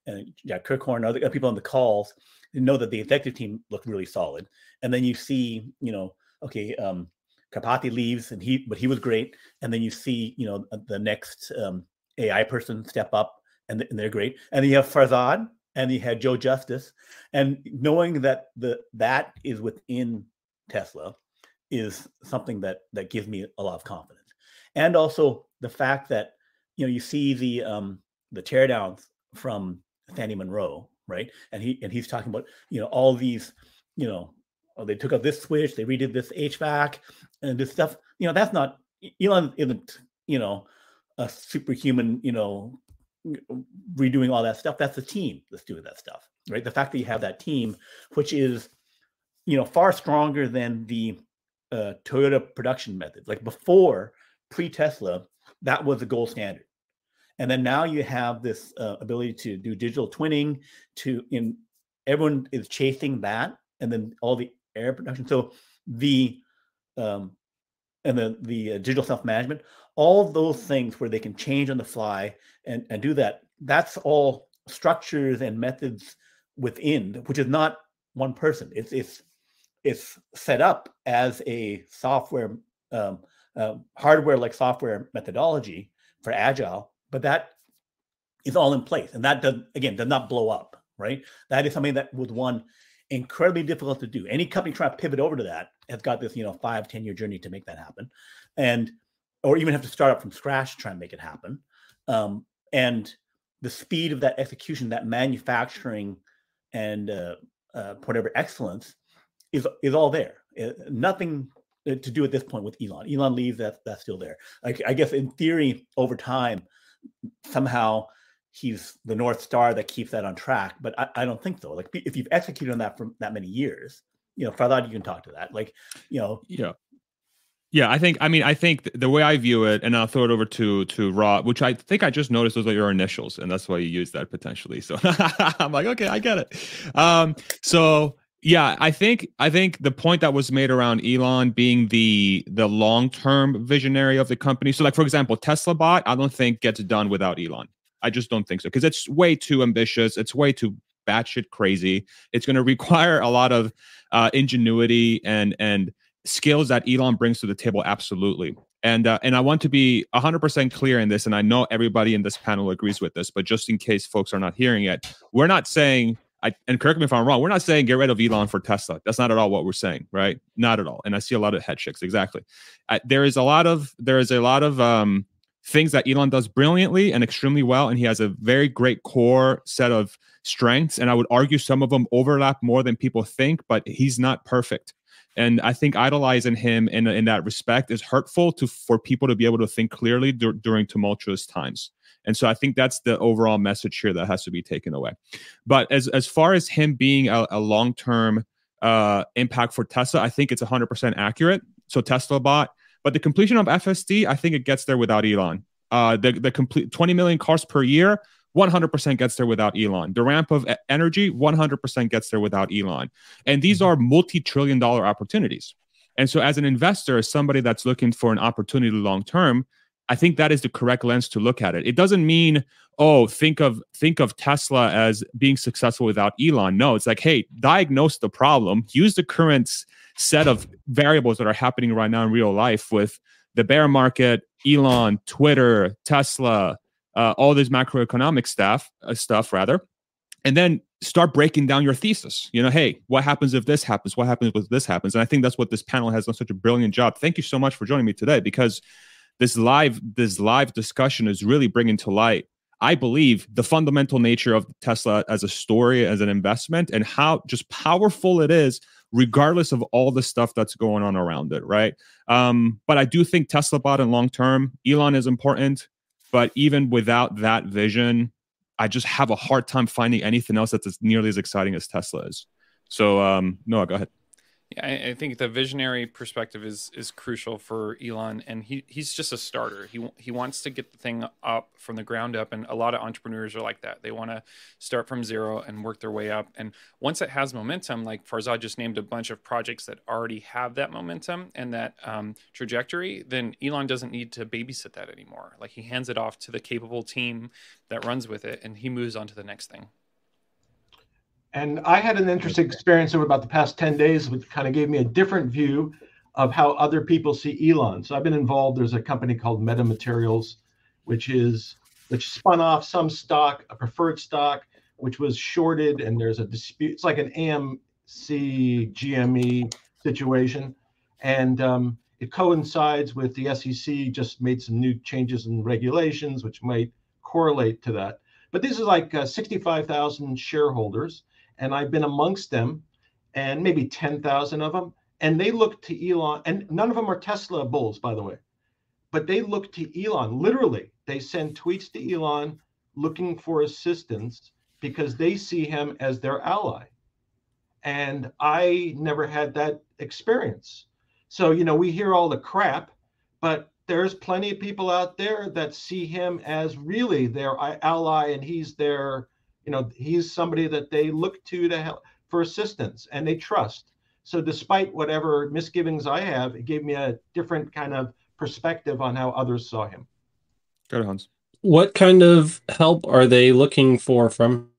uh, yeah Kirkhorn, other people on the calls know that the executive team looked really solid. And then you see, you know, okay, um, Karpathy leaves and he, but he was great. And then you see, you know, the next um, AI person step up and, and they're great. And then you have Farzad and you had Joe Justice, and knowing that the that is within Tesla is something that that gives me a lot of confidence and also the fact that you know you see the um the teardowns from Sandy Munro, right? And he and he's talking about you know all these you know oh, they took out this switch, they redid this HVAC and this stuff. You know that's not Elon isn't you know a superhuman you know redoing all that stuff. That's the team that's doing that stuff, right? The fact that you have that team, which is you know far stronger than the uh, Toyota production method. Like before, pre Tesla, that was the gold standard. And then now you have this uh, ability to do digital twinning. To in everyone is chasing that, and then all the air production. So the um, and the the uh, digital self management, all those things where they can change on the fly and and do that. That's all structures and methods within, which is not one person. It's it's it's set up as a software um, uh, hardware like software methodology for agile, but that is all in place. And that does, again, does not blow up, right? That is something that was one incredibly difficult to do. Any company trying to pivot over to that has got this, you know, five ten year journey to make that happen. And, or even have to start up from scratch to try and make it happen. Um, and the speed of that execution, that manufacturing and uh, uh, whatever excellence is, is all there. Uh, nothing uh, to do at this point with Elon. Elon leaves, that that's still there. Like I guess in theory, over time, somehow he's the north star that keeps that on track. But I, I don't think so. Like if you've executed on that for that many years, you know, Farzad, you can talk to that. Like, you know, yeah. Yeah, I think. I mean, I think the way I view it, and I'll throw it over to to Rob, which I think I just noticed those are your initials, and that's why you use that potentially. So (laughs) I'm like, okay, I get it. Um, so yeah, I think I think the point that was made around Elon being the the long term visionary of the company. So, like for example, Tesla bot, I don't think gets done without Elon. I just don't think so because it's way too ambitious. It's way too batshit crazy. It's going (laughs) to require a lot of uh, ingenuity and and skills that Elon brings to the table. Absolutely. And uh, and I want to be 100% clear in this, and I know everybody in this panel agrees with this, but just in case folks are not hearing it, we're not saying I, and correct me if I'm wrong. We're not saying get rid of Elon for Tesla. That's not at all what we're saying, right? Not at all. And I see a lot of head shakes. Exactly. There is a lot of there is a lot of um, things that Elon does brilliantly and extremely well, and he has a very great core set of strengths. And I would argue some of them overlap more than people think, but he's not perfect. and I think idolizing him in in that respect is hurtful to for people to be able to think clearly dur- during tumultuous times. And so I think that's the overall message here that has to be taken away. But as as far as him being a, a long term uh, impact for Tesla, I think it's 100% accurate. So Tesla bot, but the completion of FSD, I think it gets there without Elon. Uh, the the complete 20 million cars per year 100% gets there without Elon. The ramp of energy 100% gets there without Elon. And these are multi trillion dollar opportunities. And so, as an investor, as somebody that's looking for an opportunity long term, I think that is the correct lens to look at it. It doesn't mean, oh, think of think of Tesla as being successful without Elon. No, it's like, hey, diagnose the problem, use the current set of variables that are happening right now in real life with the bear market, Elon, Twitter, Tesla, uh, all this macroeconomic stuff, uh, stuff rather, and then start breaking down your thesis. You know, hey, what happens if this happens? What happens if this happens? And I think that's what this panel has done such a brilliant job. Thank you so much for joining me today because this live this live discussion is really bringing to light I believe the fundamental nature of Tesla as a story, as an investment, and how just powerful it is, regardless of all the stuff that's going on around it, right? Um, but I do think Tesla bought in long term. Elon is important. But even without that vision, I just have a hard time finding anything else that's as nearly as exciting as Tesla is. So, um, Noah, go ahead. I, I, think the visionary perspective is is crucial for Elon, and he he's just a starter. He he wants to get the thing up from the ground up, and a lot of entrepreneurs are like that. They want to start from zero and work their way up. And once it has momentum, like Farzad just named a bunch of projects that already have that momentum and that um, trajectory, then Elon doesn't need to babysit that anymore. Like he hands it off to the capable team that runs with it, and he moves on to the next thing. And I had an interesting experience over about the past 10 days, which kind of gave me a different view of how other people see Elon. So I've been involved. There's a company called Meta Materials, which is which spun off some stock, a preferred stock, which was shorted, and there's a dispute. It's like an AMC GME situation, and um, it coincides with the SEC just made some new changes in regulations, which might correlate to that. But this is like uh, 65,000 shareholders and I've been amongst them, and maybe 10,000 of them, and they look to Elon, and none of them are Tesla bulls, by the way, but they look to Elon. Literally, they send tweets to Elon looking for assistance because they see him as their ally. And I never had that experience. So, you know, we hear all the crap, but there's plenty of people out there that see him as really their ally and he's their you know he's somebody that they look to to help for assistance and they trust. So despite whatever misgivings i have it gave me a different kind of perspective on how others saw him. Go to hans. What kind of help are they looking for from?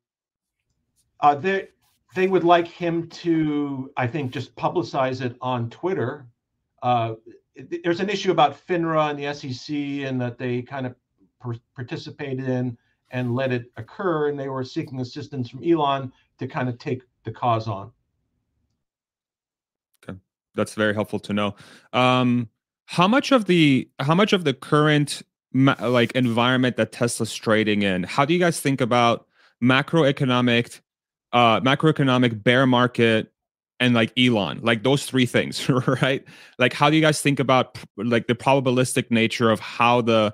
Uh, they they would like him to i think just publicize it on twitter. Uh, there's an issue about finra and the sec and that they kind of per- participated in and let it occur. And they were seeking assistance from Elon to kind of take the cause on. Okay, that's very helpful to know. Um, how much of the how much of the current like environment that Tesla's trading in? How do you guys think about macroeconomic, uh, macroeconomic bear market and like Elon, like those three things, (laughs) right? Like, how do you guys think about like the probabilistic nature of how the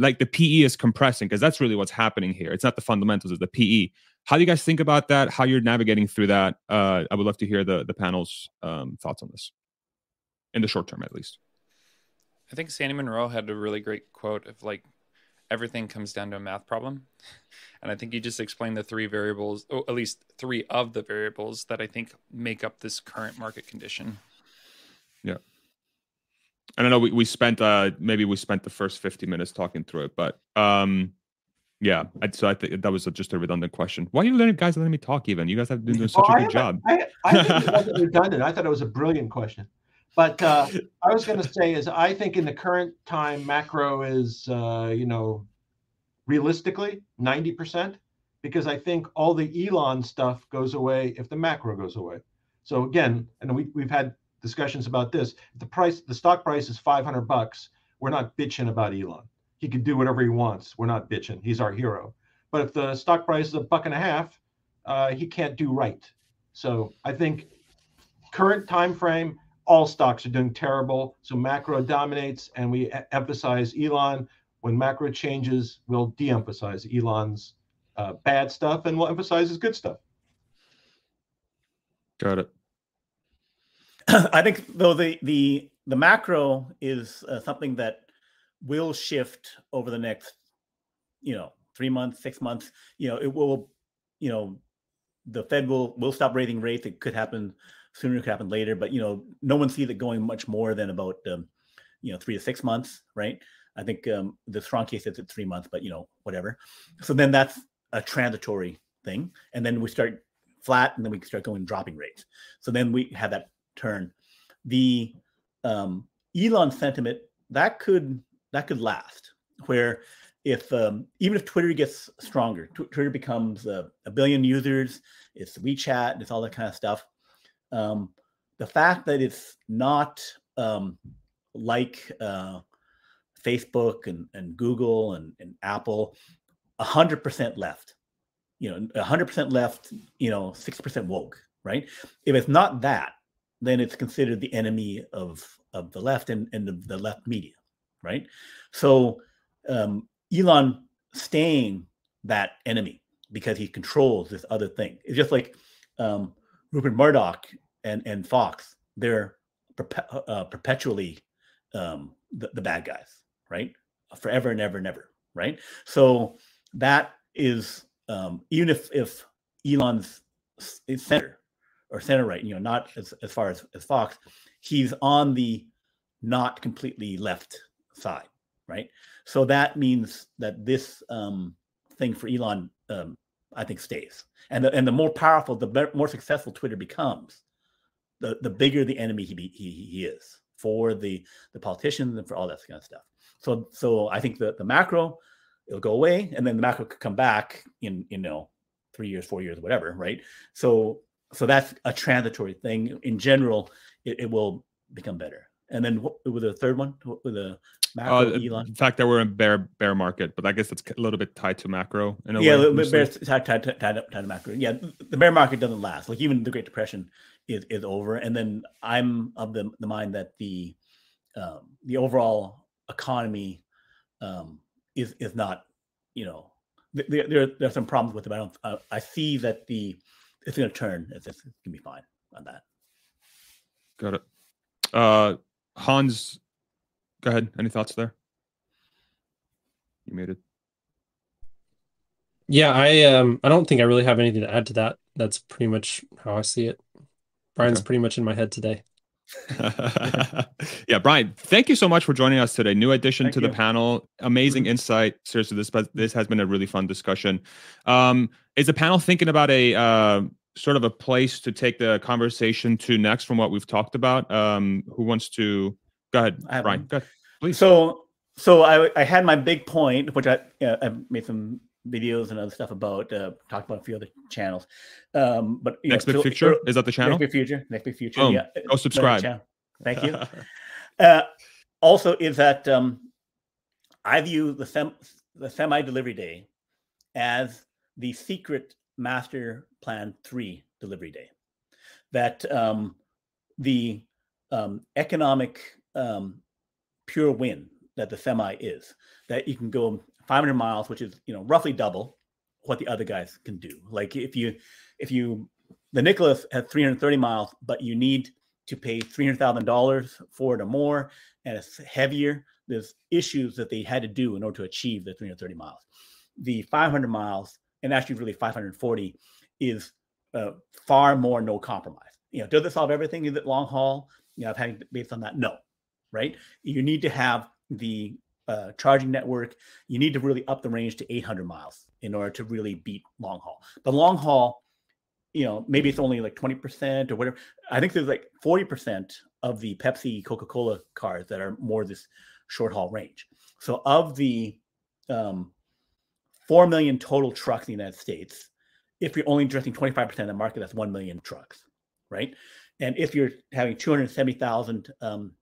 like the PE is compressing because that's really what's happening here. It's not the fundamentals, it's the PE. How do you guys think about that? How you're navigating through that? Uh, I would love to hear the the panel's um, thoughts on this, in the short term at least. I think Sandy Munro had a really great quote of like everything comes down to a math problem. (laughs) And I think you just explained the three variables, or at least three of the variables that I think make up this current market condition. I don't know. We, we spent uh maybe we spent the first 50 minutes talking through it, but um yeah. I, so I think that was a, just a redundant question. Why are you letting guys letting me talk? Even you guys have been doing such a good job. I, I think it wasn't (laughs) redundant. I thought it was a brilliant question. But uh, I was going to say is I think in the current time macro is uh, you know realistically 90% because I think all the Elon stuff goes away if the macro goes away. So again, and we, we've had discussions about this. The price, the stock price is 500 bucks. We're not bitching about Elon. He can do whatever he wants. We're not bitching. He's our hero. But if the stock price is a buck and a half, uh, he can't do right. So I think current time frame, all stocks are doing terrible. So macro dominates, and we emphasize Elon. When macro changes, we'll de-emphasize Elon's uh, bad stuff, and we'll emphasize his good stuff. Got it. (coughs) I think though the the the macro is uh, something that will shift over the next, you know, three months, six months. You know, it will, you know, the Fed will will stop raising rates. It could happen sooner, it could happen later, but you know, no one sees it going much more than about, um, you know, three to six months, right? I think um, the strong case is at three months, but you know, whatever. So then that's a transitory thing, and then we start flat, and then we start going dropping rates. So then we have that turn. The um, Elon sentiment that could that could last. Where if um, even if Twitter gets stronger, Tw- Twitter becomes a, a, billion users, it's WeChat, it's all that kind of stuff. Um, the fact that it's not um, like uh, Facebook and, and Google and, and Apple, hundred percent left. You know, hundred percent left. You know, six percent woke. Right. If it's not that, then it's considered the enemy of of the left and, and the, the left media, right? So um, Elon staying that enemy because he controls this other thing. It's just like um, Rupert Murdoch and and Fox. They're perpe- uh, perpetually um, the, the bad guys, right? Forever and ever and ever, right? So that is um, even if if Elon's center or center right, you know, not as, as far as, as Fox, he's on the not completely left side, right? So that means that this um, thing for Elon, um, I think, stays. And the, and the more powerful, the more successful Twitter becomes, the, the bigger the enemy he, be, he, he is for the, the politicians and for all that kind of stuff. So so I think the, the macro, it'll go away, and then the macro could come back in you know three years, four years, whatever, right? So so that's a transitory thing. In general, it, it will become better. And then what, with the third one, with the macro, uh, Elon. In fact, that we're in bear bear market, but I guess it's a little bit tied to macro. In a yeah, way, a little bit tied, tied, tied, tied, tied to macro. Yeah, the bear market doesn't last. Like even the Great Depression is is over. And then I'm of the the mind that the um, the overall economy um, is is not, you know, there there, there are some problems with it. I don't. Uh, I see that the it's going to turn. It's, it's going to be fine on that. Got it. Uh, Hans, go ahead. Any thoughts there? You made it. Yeah, I um I don't think I really have anything to add to that. That's pretty much how I see it. Brian's okay. pretty much in my head today. (laughs) yeah, Brian, thank you so much for joining us today. New addition thank to you. the panel. Amazing mm-hmm. insight. Seriously, this this has been a really fun discussion. Um, is the panel thinking about a uh, sort of a place to take the conversation to next from what we've talked about? Um, who wants to go ahead, Brian? Go ahead, please. So, so I, I had my big point, which I uh, I've made some videos and other stuff about. Uh, talked about a few other channels. Um, but next know, big future is that the channel? Next big future. Next big future. Oh, yeah. Go subscribe. Thank you. (laughs) uh, also, is that um, I view the sem- the semi delivery day as the secret master plan three delivery day. That um, the um, economic um, pure win that the semi is, that you can go 500 miles, which is you know roughly double what the other guys can do. Like if you if you the Nikola has 330 miles, but you need to pay $300,000 for it or more, and it's heavier. There's issues that they had to do in order to achieve the 330 miles. The 500 miles and actually really 540 is uh, far more no compromise. You know, does it solve everything? Is it long haul? You know, I've had based on that. No, right? You need to have the uh, charging network. You need to really up the range to 800 miles in order to really beat long haul. The long haul, you know, maybe it's only like 20% or whatever. I think there's like 40% of the Pepsi Coca Cola cars that are more this short haul range. So of the um, 4 million total trucks in the United States. If you're only addressing 25% of the market, that's 1 million trucks, right? And if you're having 270,000 um,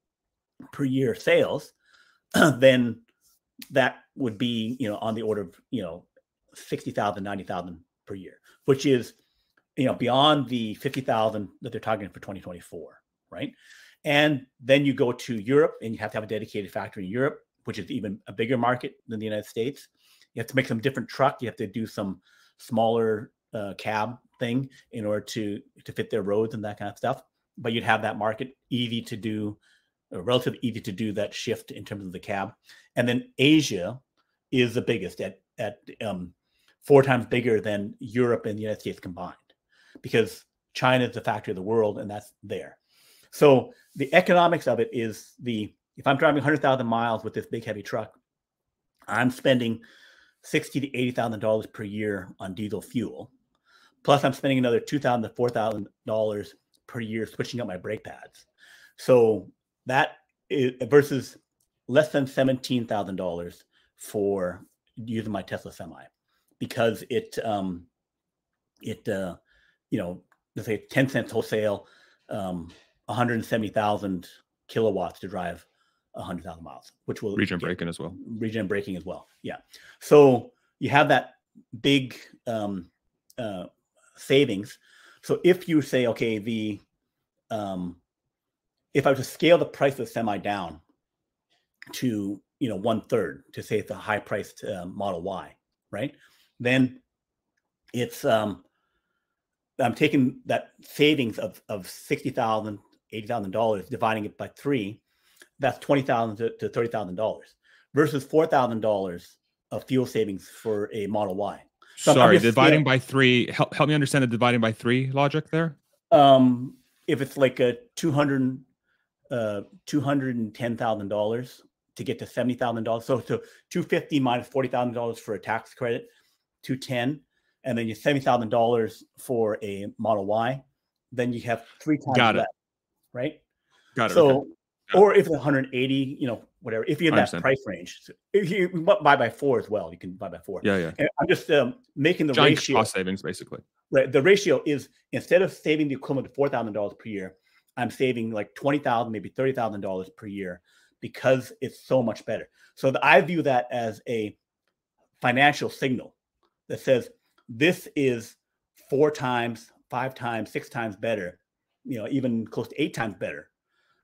per year sales, (clears throat) then that would be, you know, on the order of, you know, 60,000, 90,000 per year, which is, you know, beyond the 50,000 that they're targeting for 2024, right? And then you go to Europe and you have to have a dedicated factory in Europe, which is even a bigger market than the United States. You have to make some different truck. You have to do some smaller uh, cab thing in order to to fit their roads and that kind of stuff. But you'd have that market easy to do, relatively easy to do that shift in terms of the cab. And then Asia is the biggest at at um, four times bigger than Europe and the United States combined, because China is the factory of the world, and that's there. So the economics of it is the if I'm driving 100,000 miles with this big heavy truck, I'm spending sixty to eighty thousand dollars per year on diesel fuel. Plus, I'm spending another two thousand to four thousand dollars per year switching up my brake pads. So that is, versus less than seventeen thousand dollars for using my Tesla Semi, because it um, it uh, you know let's say ten cents wholesale, um, one hundred seventy thousand kilowatts to drive 100,000 miles, which will regen braking as well. Regen braking as well. Yeah. So you have that big um, uh, savings. So if you say, okay, the um, if I was to scale the price of the semi down to you know one third to say it's a high priced uh, Model Y, right? Then it's um, I'm taking that savings of of sixty thousand, eighty thousand dollars, dividing it by three, that's twenty thousand to, to thirty thousand dollars versus four thousand dollars of fuel savings for a Model Y. So Sorry, dividing by three. Help help me understand the dividing by three logic there. Um, if it's like a two hundred, uh, two hundred and ten thousand dollars to get to seventy thousand dollars. So so two fifty minus forty thousand dollars for a tax credit, two ten, and then you seventy thousand dollars for a Model Y. Then you have three times Got it. that, right? Got it. So okay or if it's 180, you know, whatever. If you have that price range, so if you buy by four as well, you can buy by four. Yeah, yeah. And I'm just um, making the Giant ratio cost savings, basically. Right. The ratio is instead of saving the equivalent of four thousand dollars per year, I'm saving like twenty thousand, maybe thirty thousand dollars per year because it's so much better. So the, I view that as a financial signal that says this is four times, five times, six times better, you know, even close to eight times better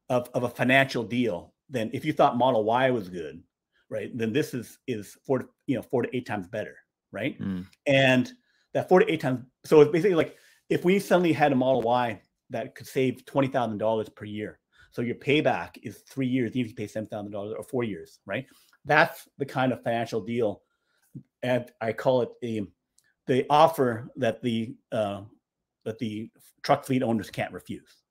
of, of a financial deal than if you thought Model Y was good, right? Then this is is four to, you know four to eight times better, right? Mm. And that four to eight times. So it's basically like if we suddenly had a Model Y that could save twenty thousand dollars per year, so your payback is three years, even if you pay seven thousand dollars or four years, right? That's the kind of financial deal, and I call it the the offer that the uh, that the truck fleet owners can't refuse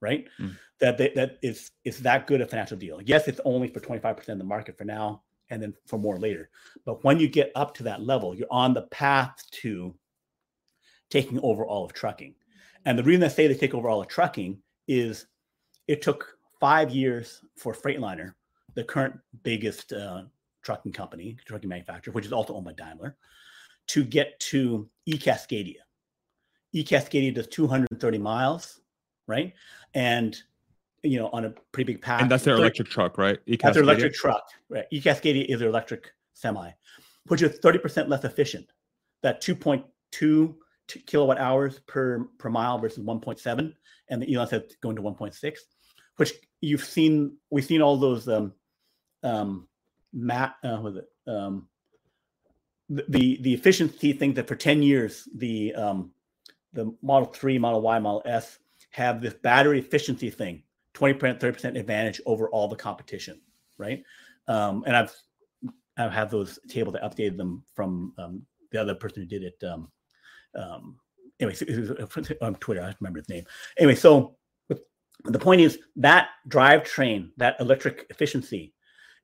right? Mm. That they, that is is that good a financial deal. Yes, it's only for 25% of the market for now and then for more later. But when you get up to that level, you're on the path to taking over all of trucking. And the reason I say they take over all of trucking is it took five years for Freightliner, the current biggest uh, trucking company, trucking manufacturer, which is also owned by Daimler, to get to E Cascadia. E Cascadia does 230 miles right? And you know, on a pretty big path. And that's their electric truck, right? E that's their electric truck, right? E Cascadia is their electric semi, which is 30% less efficient. That 2.2 kilowatt hours per per mile versus 1.7, and the Elon said going to 1.6, which you've seen. We've seen all those um um uh, was it um the the efficiency thing that for 10 years the um the Model 3, Model Y, Model S have this battery efficiency thing 20%, 30% advantage over all the competition, right? Um, and I've I have those tables. I updated them from um, the other person who did it. Um, um, anyway, (laughs) on Twitter, I remember his name. Anyway, so the point is that drivetrain, that electric efficiency,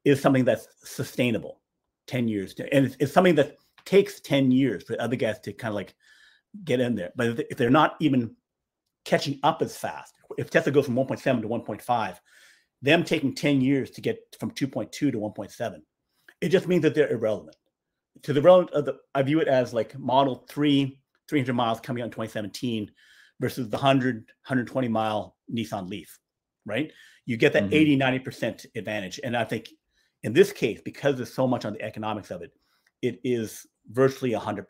is something that's sustainable, ten years, to, and it's, it's something that takes ten years for other guys to kind of like get in there. But if they're not even catching up as fast. If Tesla goes from 1.7 to 1.5, them taking 10 years to get from 2.2 to 1.7, it just means that they're irrelevant. To the relevant of the, I view it as like Model 3, 300 miles coming out in 2017 versus the 100, 120 mile Nissan Leaf, right? You get that mm-hmm. 80, 90% advantage. And I think in this case, because there's so much on the economics of it, it is virtually 100%.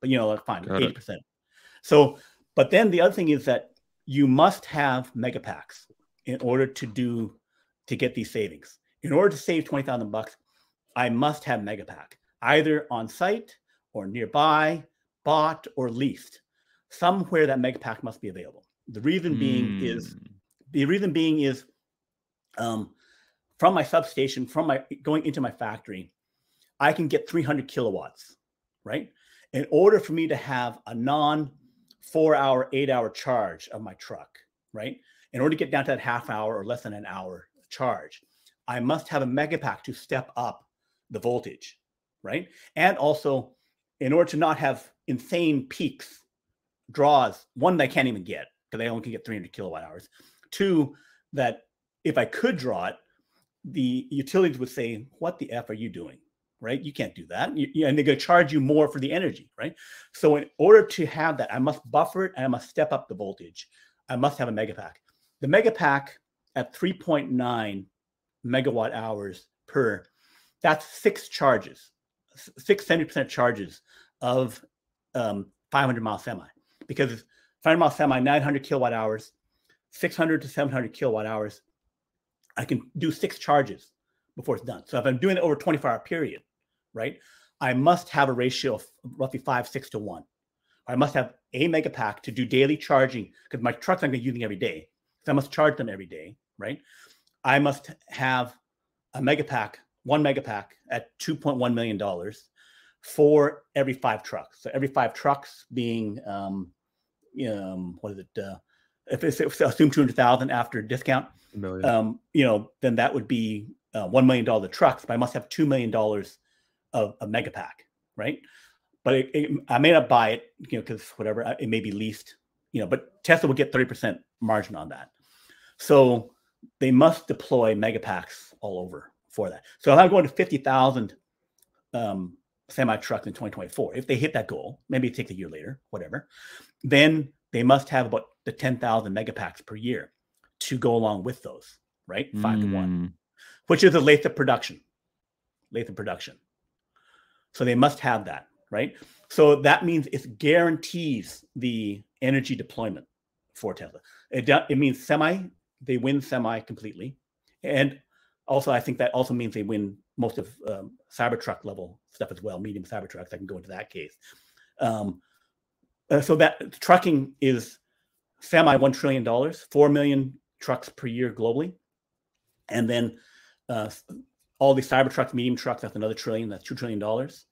But you know, like fine, Got 80%. It. So, but then the other thing is that you must have megapacks in order to do to get these savings. In order to save twenty thousand bucks, I must have Megapack either on site or nearby, bought or leased. Somewhere that Megapack must be available. The reason being is Mm. the reason being is um, from my substation, from my going into my factory, I can get 300 kilowatts, right? In order for me to have a non four hour, eight hour charge of my truck, right? In order to get down to that half hour or less than an hour charge, I must have a megapack to step up the voltage, right? And also, in order to not have insane peaks, draws, one that I can't even get because I only can get 300 kilowatt hours. Two, that if I could draw it, the utilities would say, "What the f are you doing?" Right? You can't do that, and they're going to charge you more for the energy, right? So, in order to have that, I must buffer it and I must step up the voltage. I must have a megapack. The megapack at 3.9 megawatt hours per, that's six charges, six 70% charges of um, 500 mile semi, because 500 mile semi, 900 kilowatt hours, 600 to 700 kilowatt hours. I can do six charges before it's done. So if I'm doing it over a 24 hour period, right, I must have a ratio of roughly five, six to one. I must have a mega pack to do daily charging because my trucks I'm going to be using every day. So I must charge them every day, right? I must have a mega pack, one mega pack at $2.1 million for every five trucks. So every five trucks being, um, um what is it? Uh, if it's if it's assume 200,000 after discount, um, you know, then that would be uh, one million dollar trucks. But I must have two million dollars of a mega pack, right? But it, it, I may not buy it, you know, because whatever it may be leased, you know. But Tesla will get thirty percent margin on that, so they must deploy mega packs all over for that. So if I'm going to fifty thousand um, semi trucks in 2024, if they hit that goal, maybe it takes a year later, whatever, then they must have about the 10,000 mega packs per year to go along with those, right? Five to one, Mm. which is a Lathrop production. Lathrop production. So they must have that, right? So that means it guarantees the energy deployment for Tesla. It, it means semi, they win semi completely. And also, I think that also means they win most of um, Cybertruck level stuff as well, medium Cybertrucks. I can go into that case. Um, uh, so that trucking is semi one trillion dollars, four million trucks per year globally, and then uh, all the Cybertrucks, medium trucks, that's another trillion. That's two trillion dollars,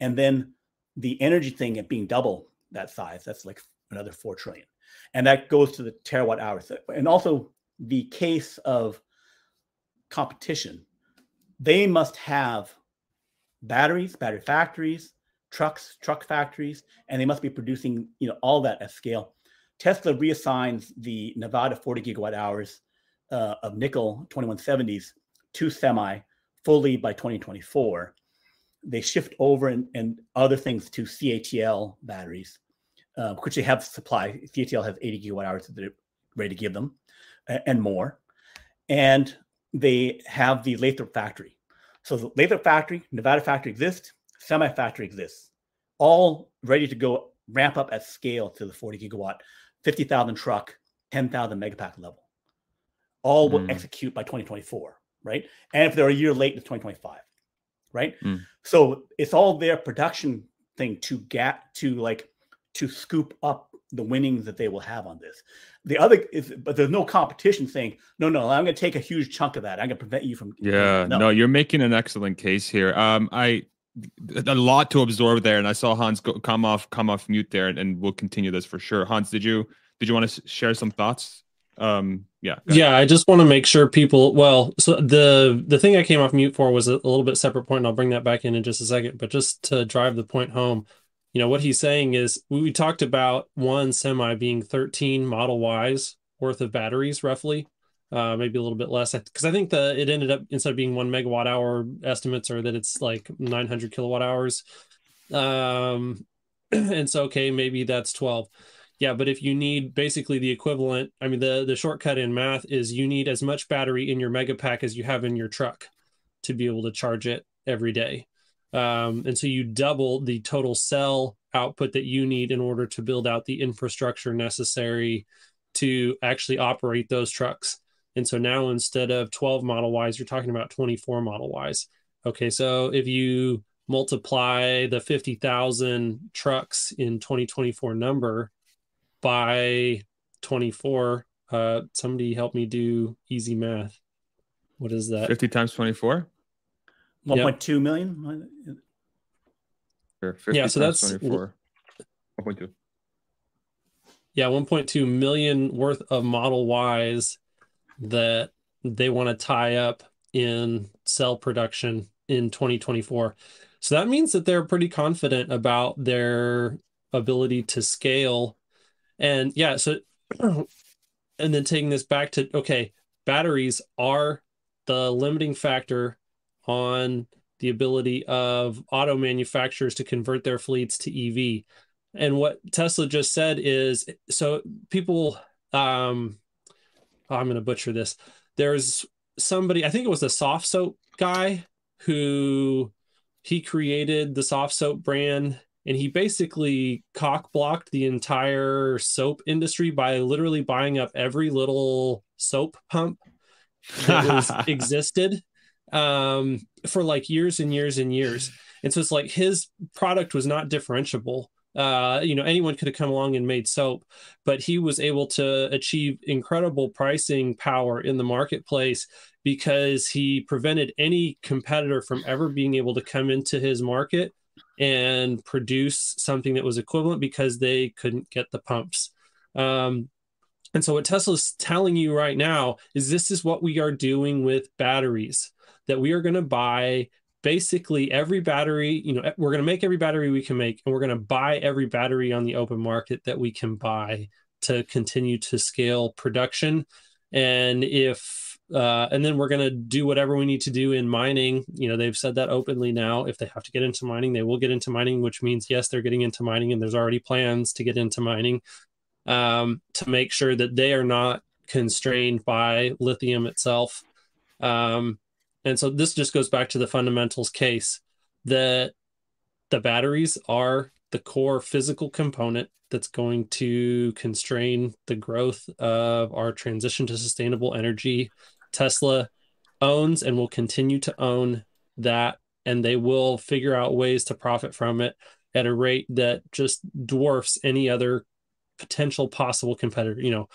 and then the energy thing at being double that size, that's like another four trillion, and that goes to the terawatt hours. And also the case of competition, they must have batteries, battery factories, trucks, truck factories, and they must be producing, you know, all that at scale. Tesla reassigns the Nevada 40 gigawatt hours uh, of nickel 2170s to semi fully by 2024. They shift over and, and other things to CATL batteries, uh, which they have supply. CATL has 80 gigawatt hours that they're ready to give them and more. And they have the Lathrop factory. So the Lathrop factory, Nevada factory exists, semi factory exists, all ready to go ramp up at scale to the 40 gigawatt, 50,000 truck, 10,000 megapack level. All will Mm. execute by 2024, right? And if they're a year late, it's 2025, right? Mm. So it's all their production thing to get to like to scoop up the winnings that they will have on this. The other is, but there's no competition saying, no, no, I'm going to take a huge chunk of that. I'm going to prevent you from. Yeah, no. you're making an excellent case here. Um, I a lot to absorb there, and I saw Hans go, come off come off mute there, and, and we'll continue this for sure. Hans, did you did you want to share some thoughts? Um, yeah, go ahead. Yeah, I just want to make sure people. Well, so the the thing I came off mute for was a, a little bit separate point, and I'll bring that back in in just a second. But just to drive the point home, you know what he's saying is we, talked about one semi being 13 Model Ys worth of batteries, roughly, uh, maybe a little bit less, because I think the it ended up instead of being one megawatt hour estimates are that it's like 900 kilowatt hours. Um, (clears throat) and so okay, maybe that's 12. Yeah, but if you need basically the equivalent, I mean, the the shortcut in math is you need as much battery in your mega pack as you have in your truck to be able to charge it every day. Um, and so you double the total cell output that you need in order to build out the infrastructure necessary to actually operate those trucks. And so now instead of 12 Model Ys, you're talking about 24 Model Ys. Okay, so if you multiply the 50,000 trucks in 2024 number by 24, uh, somebody help me do easy math. What is that? 50 times 24? 1.2 million? Sure, Yeah, so that's- 24. 1.2. Yeah, 1.2 million worth of Model Ys that they want to tie up in cell production in 2024. So that means that they're pretty confident about their ability to scale. And yeah, so (clears throat) and then taking this back to okay, batteries are the limiting factor on the ability of auto manufacturers to convert their fleets to EV. And what Tesla just said is so people um oh, I'm going to butcher this. There's somebody, I think it was the soft soap guy who he created the soft soap brand and he basically cock blocked the entire soap industry by literally buying up every little soap pump that was (laughs) existed um, for like years and years and years. And so it's like his product was not differentiable. Uh, you know, anyone could have come along and made soap, but he was able to achieve incredible pricing power in the marketplace because he prevented any competitor from ever being able to come into his market and produce something that was equivalent because they couldn't get the pumps. Um, and so what Tesla's telling you right now is this is what we are doing with batteries that we are going to buy basically every battery, you know, we're going to make every battery we can make and we're going to buy every battery on the open market that we can buy to continue to scale production. And if uh, and then we're going to do whatever we need to do in mining. You know, they've said that openly now. If they have to get into mining, they will get into mining, which means, yes, they're getting into mining, and there's already plans to get into mining um, to make sure that they are not constrained by lithium itself. Um, and so this just goes back to the fundamentals case that the batteries are the core physical component that's going to constrain the growth of our transition to sustainable energy. Tesla owns and will continue to own that, and they will figure out ways to profit from it at a rate that just dwarfs any other potential possible competitor. You know,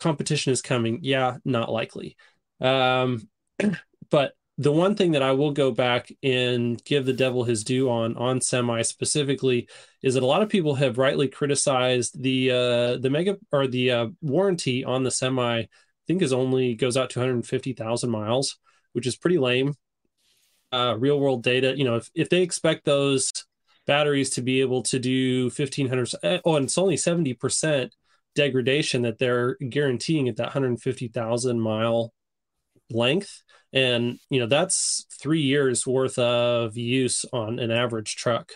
competition is coming. Yeah, not likely. Um, (clears throat) but the one thing that I will go back and give the devil his due on on semi specifically is that a lot of people have rightly criticized the uh, the mega or the uh, warranty on the semi. I think is only goes out to 150,000 miles, which is pretty lame. Uh, real world data, you know, if, if they expect those batteries to be able to do 1500, oh, and it's only 70% degradation that they're guaranteeing at that 150,000 mile length and you know that's three years worth of use on an average truck.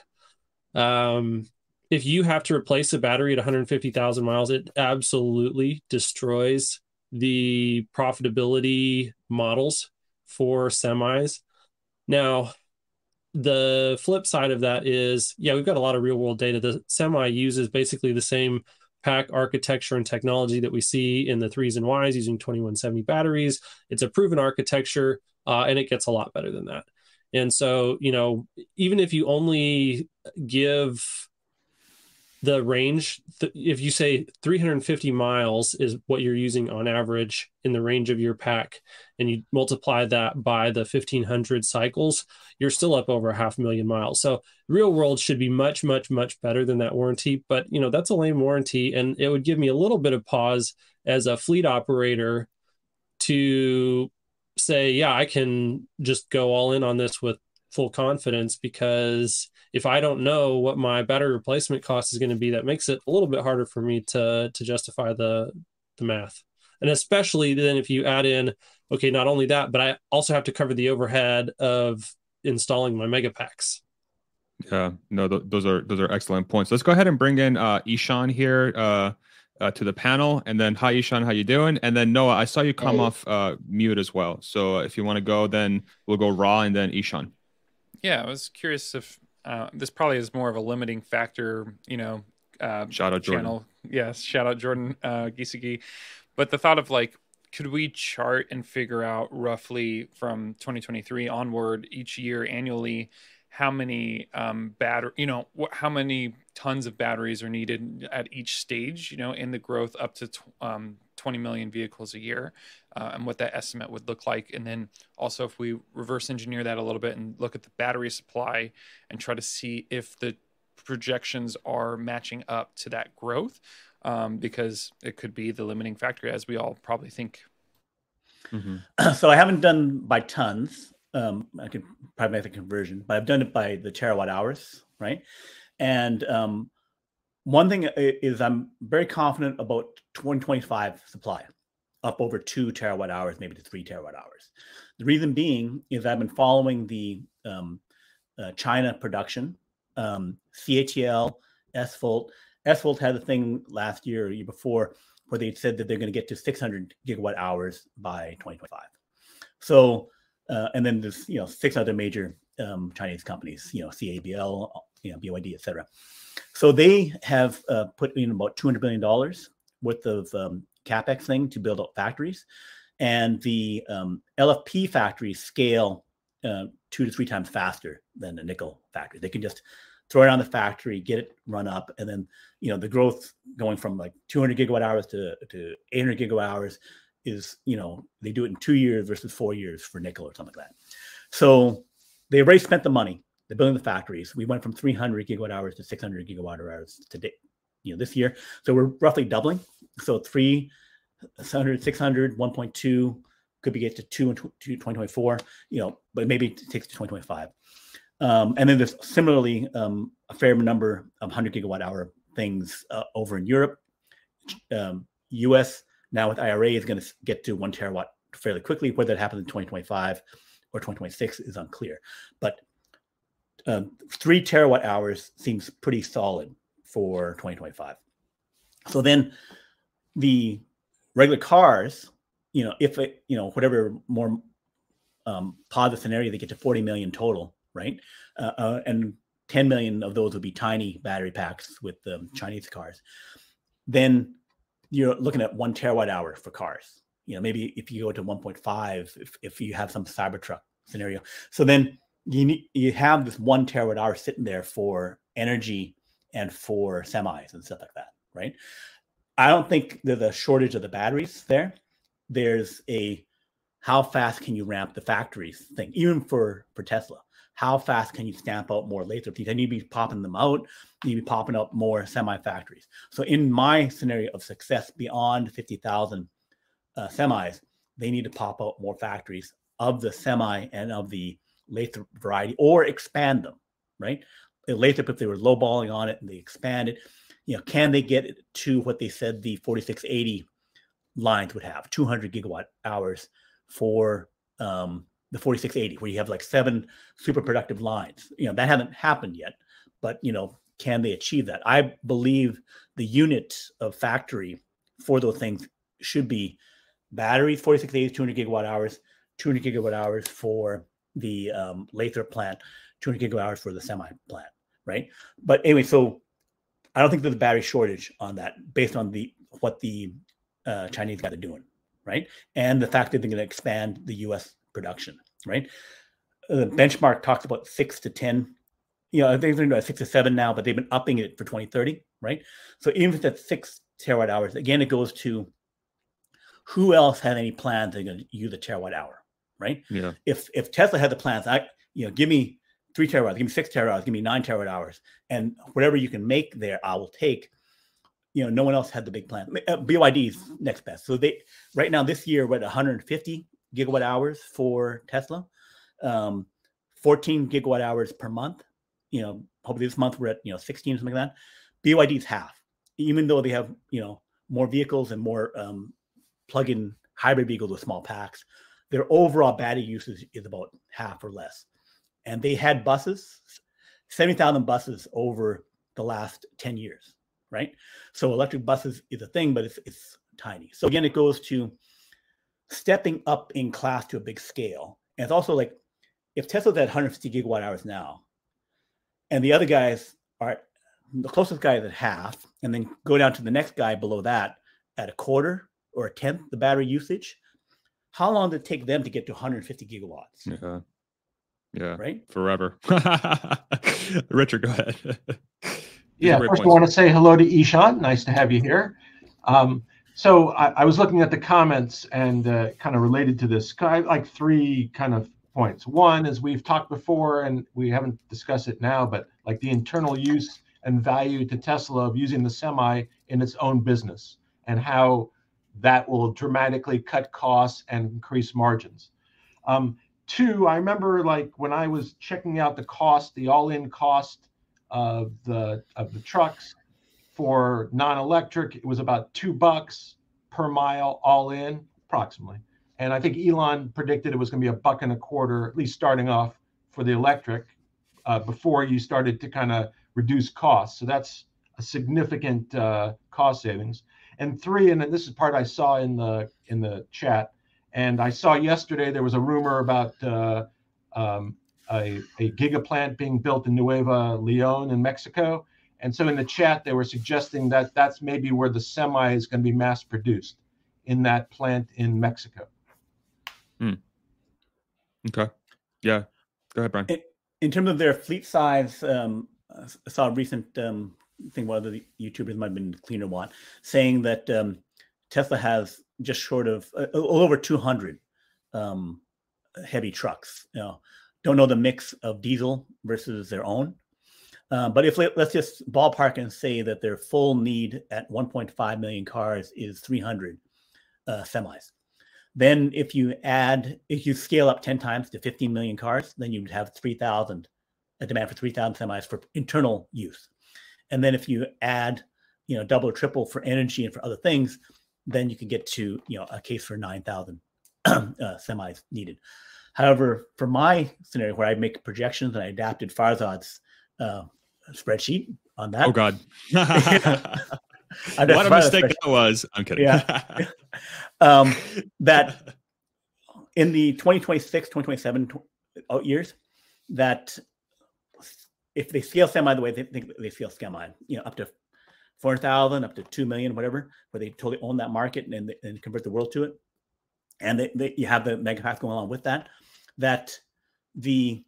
Um, if you have to replace a battery at 150000 miles it absolutely destroys the profitability models for semis. Now the flip side of that is yeah we've got a lot of real world data. The semi uses basically the same pack architecture and technology that we see in the threes and Ys using 2170 batteries. It's a proven architecture, uh, and it gets a lot better than that. And so, you know, even if you only give the range, th- if you say 350 miles is what you're using on average in the range of your pack, and you multiply that by the 1500 cycles, you're still up over a half million miles. So real world should be much, much, much better than that warranty. But you know, that's a lame warranty, and it would give me a little bit of pause as a fleet operator to say, yeah, I can just go all in on this with full confidence because if I don't know what my battery replacement cost is going to be, that makes it a little bit harder for me to to justify the the math. And especially then if you add in, okay, not only that, but I also have to cover the overhead of installing my mega packs. Yeah, no, th- those are those are excellent points. Let's go ahead and bring in uh, Ishan here uh, uh, to the panel, and then hi Ishan, how you doing? And then Noah, I saw you come Hey. off uh, mute as well. So if you want to go, then we'll go Raw and then Ishan. Yeah, I was curious if uh, this probably is more of a limiting factor, you know, uh, Shout out Jordan. channel. Yes, shout out Jordan uh. But the thought of like could we chart and figure out roughly from 2023 onward each year annually how many um, battery, you know, what, how many tons of batteries are needed at each stage, you know, in the growth up to tw- um, 20 million vehicles a year, uh, and what that estimate would look like. And then also, if we reverse engineer that a little bit and look at the battery supply and try to see if the projections are matching up to that growth, um, because it could be the limiting factor, as we all probably think. Mm-hmm. (clears throat) So I haven't done by tons. Um, I could probably make the conversion, but I've done it by the terawatt hours, right? And um, one thing is I'm very confident about 2025 supply, up over two terawatt hours, maybe to three terawatt hours. The reason being is I've been following the um, uh, China production, um, CATL, SVolt. SVolt had a thing last year, or year before, where they said that they're going to get to 600 gigawatt hours by 2025. So uh, and then there's you know six other major um, Chinese companies, you know CABL, you know BYD, etc. So they have uh, put in about 200 billion dollars worth of um, capex thing to build up factories, and the um, LFP factories scale uh, two to three times faster than the nickel factory. They can just throw it on the factory, get it run up, and then you know the growth going from like 200 gigawatt hours to to 800 gigawatt hours is you know they do it in two years versus four years for nickel or something like that. So they already spent the money. They're building the factories. We went from 300 gigawatt hours to 600 gigawatt hours today, you know, this year. So we're roughly doubling. So 300, 600, 1.2 could be get to two and in 2024, you know, but maybe it takes to 2025. Um, and then there's similarly um, a fair number of 100 gigawatt hour things uh, over in Europe. Um, US now with IRA is going to get to one terawatt fairly quickly. Whether that happens in 2025 or 2026 is unclear. But um, three terawatt hours seems pretty solid for 2025. So then the regular cars, you know, if it, you know, whatever more um, positive scenario, they get to 40 million total, right? Uh, uh, and 10 million of those would be tiny battery packs with the um, Chinese cars. Then you're looking at one terawatt hour for cars. You know, maybe if you go to 1.5, if, if you have some Cybertruck scenario. So then you you have this one terawatt hour sitting there for energy and for semis and stuff like that, right? I don't think there's a shortage of the batteries there. There's a how fast can you ramp the factories thing, even for for Tesla how fast can you stamp out more laser teeth? I need to be popping them out. You need to be popping up more semi factories. So in my scenario of success beyond 50,000 uh, semis, they need to pop out more factories of the semi and of the Lathrop variety or expand them, right? Later, if they were lowballing on it and they expanded, you know, can they get it to what they said the 4680 lines would have, 200 gigawatt hours for um, the 4680 where you have like seven super productive lines? You know that hasn't happened yet but you know can they achieve that? I believe the unit of factory for those things should be batteries 4680 200 gigawatt hours 200 gigawatt hours for the um, Lathrop plant 200 gigawatt hours for the semi plant right but anyway so i don't think there's a battery shortage on that based on the what the uh, chinese guys are doing right and the fact that they're going to expand the us production, right? The benchmark talks about six to 10. You know, I think they're about six to seven now, but they've been upping it for 2030, right? So even if it's at six terawatt hours, again, it goes to who else had any plans they're going to use a terawatt hour, right? Yeah. If if Tesla had the plans, I you know, give me three terawatt give me six terawatt give me nine terawatt hours, and whatever you can make there, I will take. You know, no one else had the big plan. Uh, BYD's next best. So they right now this year we're at 150 gigawatt hours for Tesla, um, 14 gigawatt hours per month. You know, hopefully this month we're at you know 16 or something like that. BYD's half, even though they have you know more vehicles and more um, plug-in hybrid vehicles with small packs. Their overall battery usage is about half or less, and they had buses, 70,000 buses over the last 10 years, right? So electric buses is a thing, but it's it's tiny. So again, it goes to stepping up in class to a big scale. And it's also like if Tesla's at 150 gigawatt hours now, and the other guys are the closest guy is at half, and then go down to the next guy below that at a quarter or a tenth the battery usage, how long did it take them to get to 150 gigawatts? Yeah. Yeah. Right. Forever. (laughs) Richard, go ahead. yeah. First, I want to say hello to Ishan. Nice to have you here. Um, so I, I, was looking at the comments and uh, kind of related to this. I like three kind of points. One is we've talked before and we haven't discussed it now, but like the internal use and value to Tesla of using the semi in its own business and how that will dramatically cut costs and increase margins. Um, two, I remember like when I was checking out the cost, the all-in cost of the of the trucks for non-electric, it was about two bucks per mile all in, approximately. And I think Elon predicted it was going to be a buck and a quarter, at least starting off for the electric, uh, before you started to kind of reduce costs. So that's a significant uh, cost savings. And three, and this is part I saw in the in the chat, and I saw yesterday there was a rumor about uh, um, a, a giga plant being built in Nueva Leon in Mexico. And so in the chat, they were suggesting that that's maybe where the semi is going to be mass produced in that plant in Mexico. Hmm. Okay. Yeah. Go ahead, Brian. In, in terms of their fleet size, um, I saw a recent um, thing one of the YouTubers might have been Cleanerwatt saying that um, Tesla has just short of uh, over 200 um, heavy trucks. You know, don't know the mix of diesel versus their own. Uh, but if let's just ballpark and say that their full need at 1.5 million cars is 300 uh, semis, then if you add, if you scale up 10 times to 15 million cars, then you'd have 3,000, a demand for 3,000 semis for internal use. And then if you add, you know, double or triple for energy and for other things, then you can get to, you know, a case for 9,000 (clears throat) uh, semis needed. However, for my scenario where I make projections and I adapted Farzad's uh, spreadsheet on that. Oh God. (laughs) (laughs) what a mistake that was. I'm kidding. Yeah. (laughs) um, that in the 2026, 2027 years, that if they scale semi the way they think they scale semi, you know, up to 4,000, up to 2 million, whatever, where they totally own that market and, and convert the world to it. And they, they, you have the megapack going along with that, that the,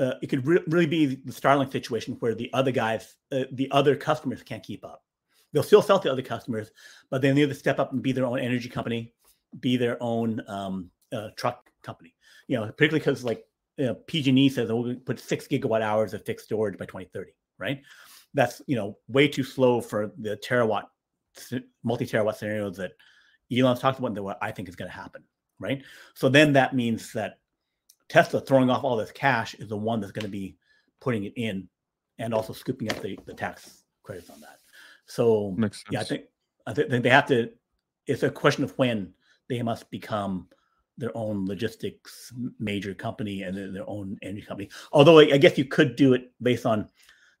uh, it could re- really be the Starlink situation where the other guys, uh, the other customers can't keep up. They'll still sell to other customers, but they need to step up and be their own energy company, be their own um, uh, truck company. You know, particularly because like you know, PG&E says oh, we'll put six gigawatt hours of fixed storage by 2030, right? That's you know way too slow for the terawatt, multi terawatt scenarios that Elon's talked about that what I think is going to happen, right? So then that means that Tesla throwing off all this cash is the one that's going to be putting it in and also scooping up the, the tax credits on that. So yeah, I think I think they have to. It's a question of when they must become their own logistics major company and their own energy company. Although I guess you could do it based on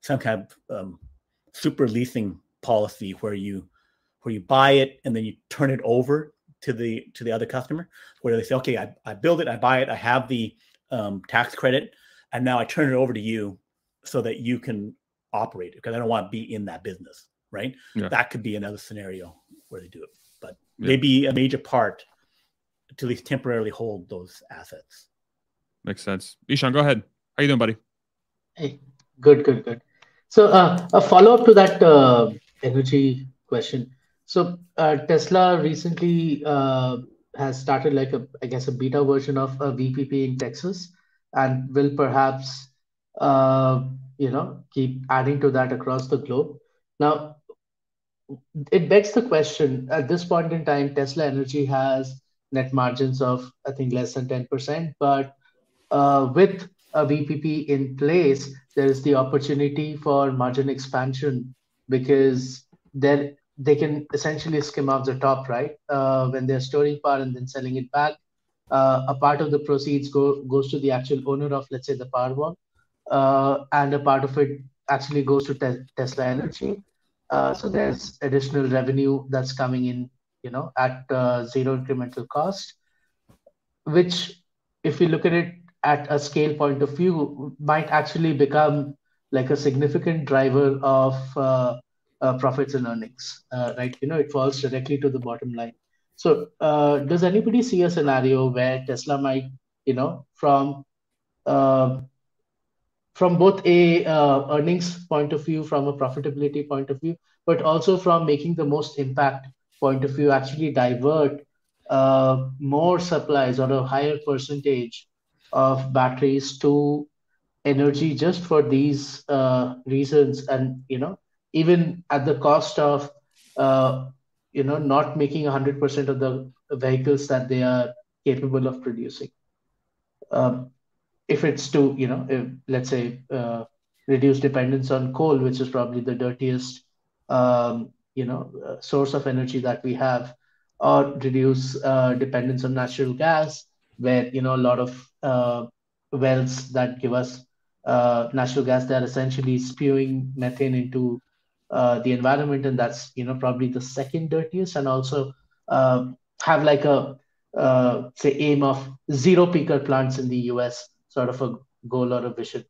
some kind of um, super leasing policy where you where you buy it and then you turn it over to the to the other customer, where they say, okay, I, I build it, I buy it, I have the um, tax credit, and now I turn it over to you so that you can operate it because I don't want to be in that business, right? Yeah. That could be another scenario where they do it, but yeah. maybe a major part to at least temporarily hold those assets. Makes sense. Ishan, go ahead. How you doing, buddy? Hey, good, good, good. So uh, a follow up to that uh, energy question. So uh, Tesla recently uh, has started like a, I guess, a beta version of a VPP in Texas, and will perhaps, uh, you know, keep adding to that across the globe. Now, it begs the question: at this point in time, Tesla Energy has net margins of, I think, less than 10%. But uh, with a VPP in place, there is the opportunity for margin expansion because then they can essentially skim off the top, right? Uh, when they're storing power and then selling it back, uh, a part of the proceeds go goes to the actual owner of, let's say, the Powerwall, and a part of it actually goes to te- Tesla Energy. So there's additional revenue that's coming in you know, at uh, zero incremental cost, which, if you look at it at a scale point of view, might actually become like a significant driver of uh, uh, profits and earnings, uh, right? You know, it falls directly to the bottom line. So, uh, does anybody see a scenario where Tesla might, you know, from uh, from both a uh, earnings point of view, from a profitability point of view, but also from making the most impact point of view, actually divert uh, more supplies or a higher percentage of batteries to energy just for these uh, reasons, and you know, even at the cost of uh, you know not making 100% of the vehicles that they are capable of producing. Um, if it's to you know if, let's say uh, reduce dependence on coal which is probably the dirtiest um, you know uh, source of energy that we have or reduce uh, dependence on natural gas where you know a lot of uh, wells that give us uh, natural gas they're essentially spewing methane into uh, the environment and that's you know probably the second dirtiest and also have like a say aim of zero peaker plants in the us sort of a goal or a vision.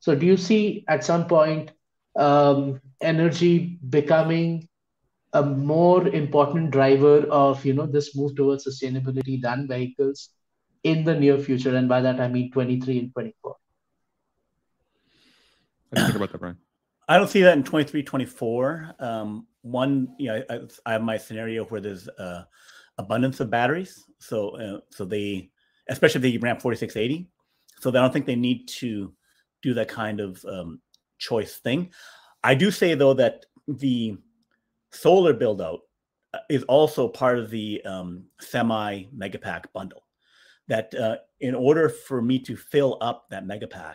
So, do you see at some point um, energy becoming a more important driver of you know this move towards sustainability than vehicles in the near future? And by that I mean 23 and 24. What do you think about that, Brian? I don't see that in 23, 24. Um, one, you know, I, I, have my scenario where there's uh, abundance of batteries. So, uh, so they, especially if they ramp 4680, so I don't think they need to do that kind of um, choice thing. I do say though that the solar build out uh, is also part of the um, semi megapack bundle. That uh, in order for me to fill up that megapack,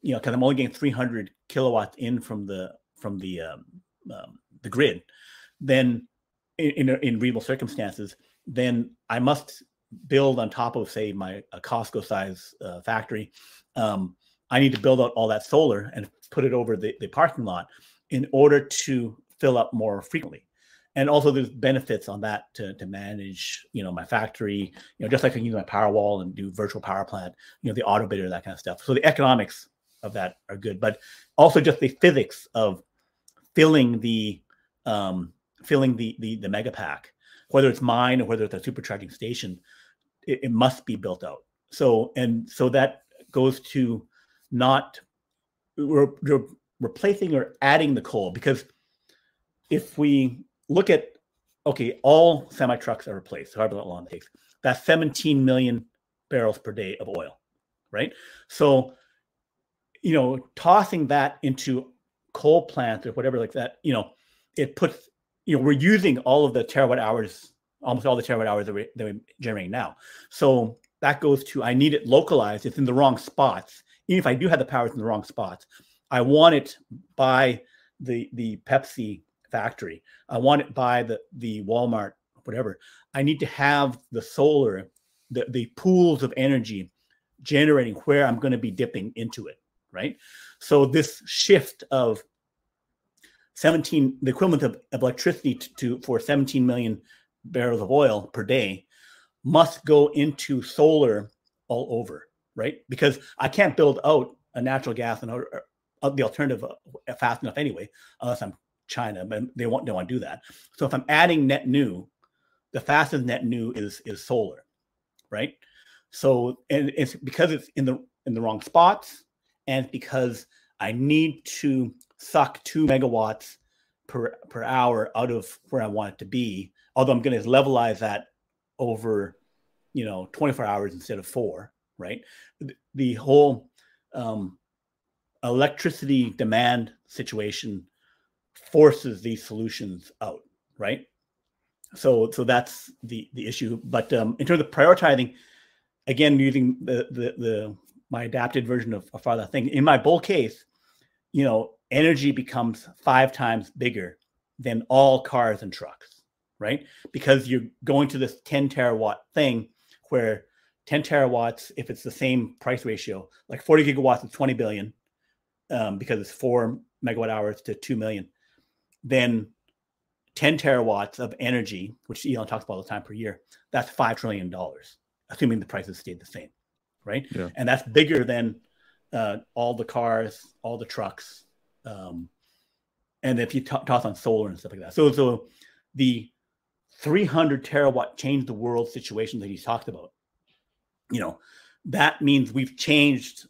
you know, because I'm only getting 300 kilowatts in from the from the um, um, the grid, then in, in, in reasonable circumstances, then I must build on top of say my a Costco size uh, factory, um, I need to build out all that solar and put it over the, the parking lot in order to fill up more frequently. And also there's benefits on that to, to manage, you know, my factory, you know, just like I can use my Powerwall and do virtual power plant, you know, the Autobidder, that kind of stuff. So the economics of that are good, but also just the physics of filling the um, filling the the the mega pack, whether it's mine or whether it's a supercharging station, it, it must be built out. So and so that goes to not re- re- replacing or adding the coal because if we look at okay, all semi trucks are replaced, however long it takes. That's 17 million barrels per day of oil, right? So, you know, tossing that into coal plants or whatever like that, you know, it puts, you know, we're using all of the terawatt hours almost all the terawatt hours that, we, that we're generating now. So that goes to I need it localized. It's in the wrong spots. Even if I do have the power, it's in the wrong spots. I want it by the the Pepsi factory. I want it by the the Walmart, whatever. I need to have the solar, the, the pools of energy generating where I'm going to be dipping into it, right? So this shift of 17, the equivalent of, electricity to, to for 17 million barrels of oil per day must go into solar all over, right? Because I can't build out a natural gas and uh, the alternative uh, fast enough anyway, unless I'm China, but they won't, want to do that. So if I'm adding net new, the fastest net new is is solar, right? So and it's because it's in the in the wrong spots, and because I need to suck two megawatts per per hour out of where I want it to be although I'm going to levelize that over, you know, 24 hours instead of four, right? The whole um, electricity demand situation forces these solutions out, right? So, so that's the the issue. But um, in terms of prioritizing, again, using the the, the my adapted version of, of Farzad thing in my bull case, you know, energy becomes five times bigger than all cars and trucks right? Because you're going to this 10 terawatt thing where 10 terawatts, if it's the same price ratio, like 40 gigawatts is 20 billion, um, because it's four megawatt hours to 2 million, then 10 terawatts of energy, which Elon talks about all the time per year, that's $5 trillion, assuming the prices stayed the same, right? Yeah. And that's bigger than uh, all the cars, all the trucks. Um, and if you t- toss on solar and stuff like that. So, so the 300 terawatt change the world situation that he's talked about. You know, that means we've changed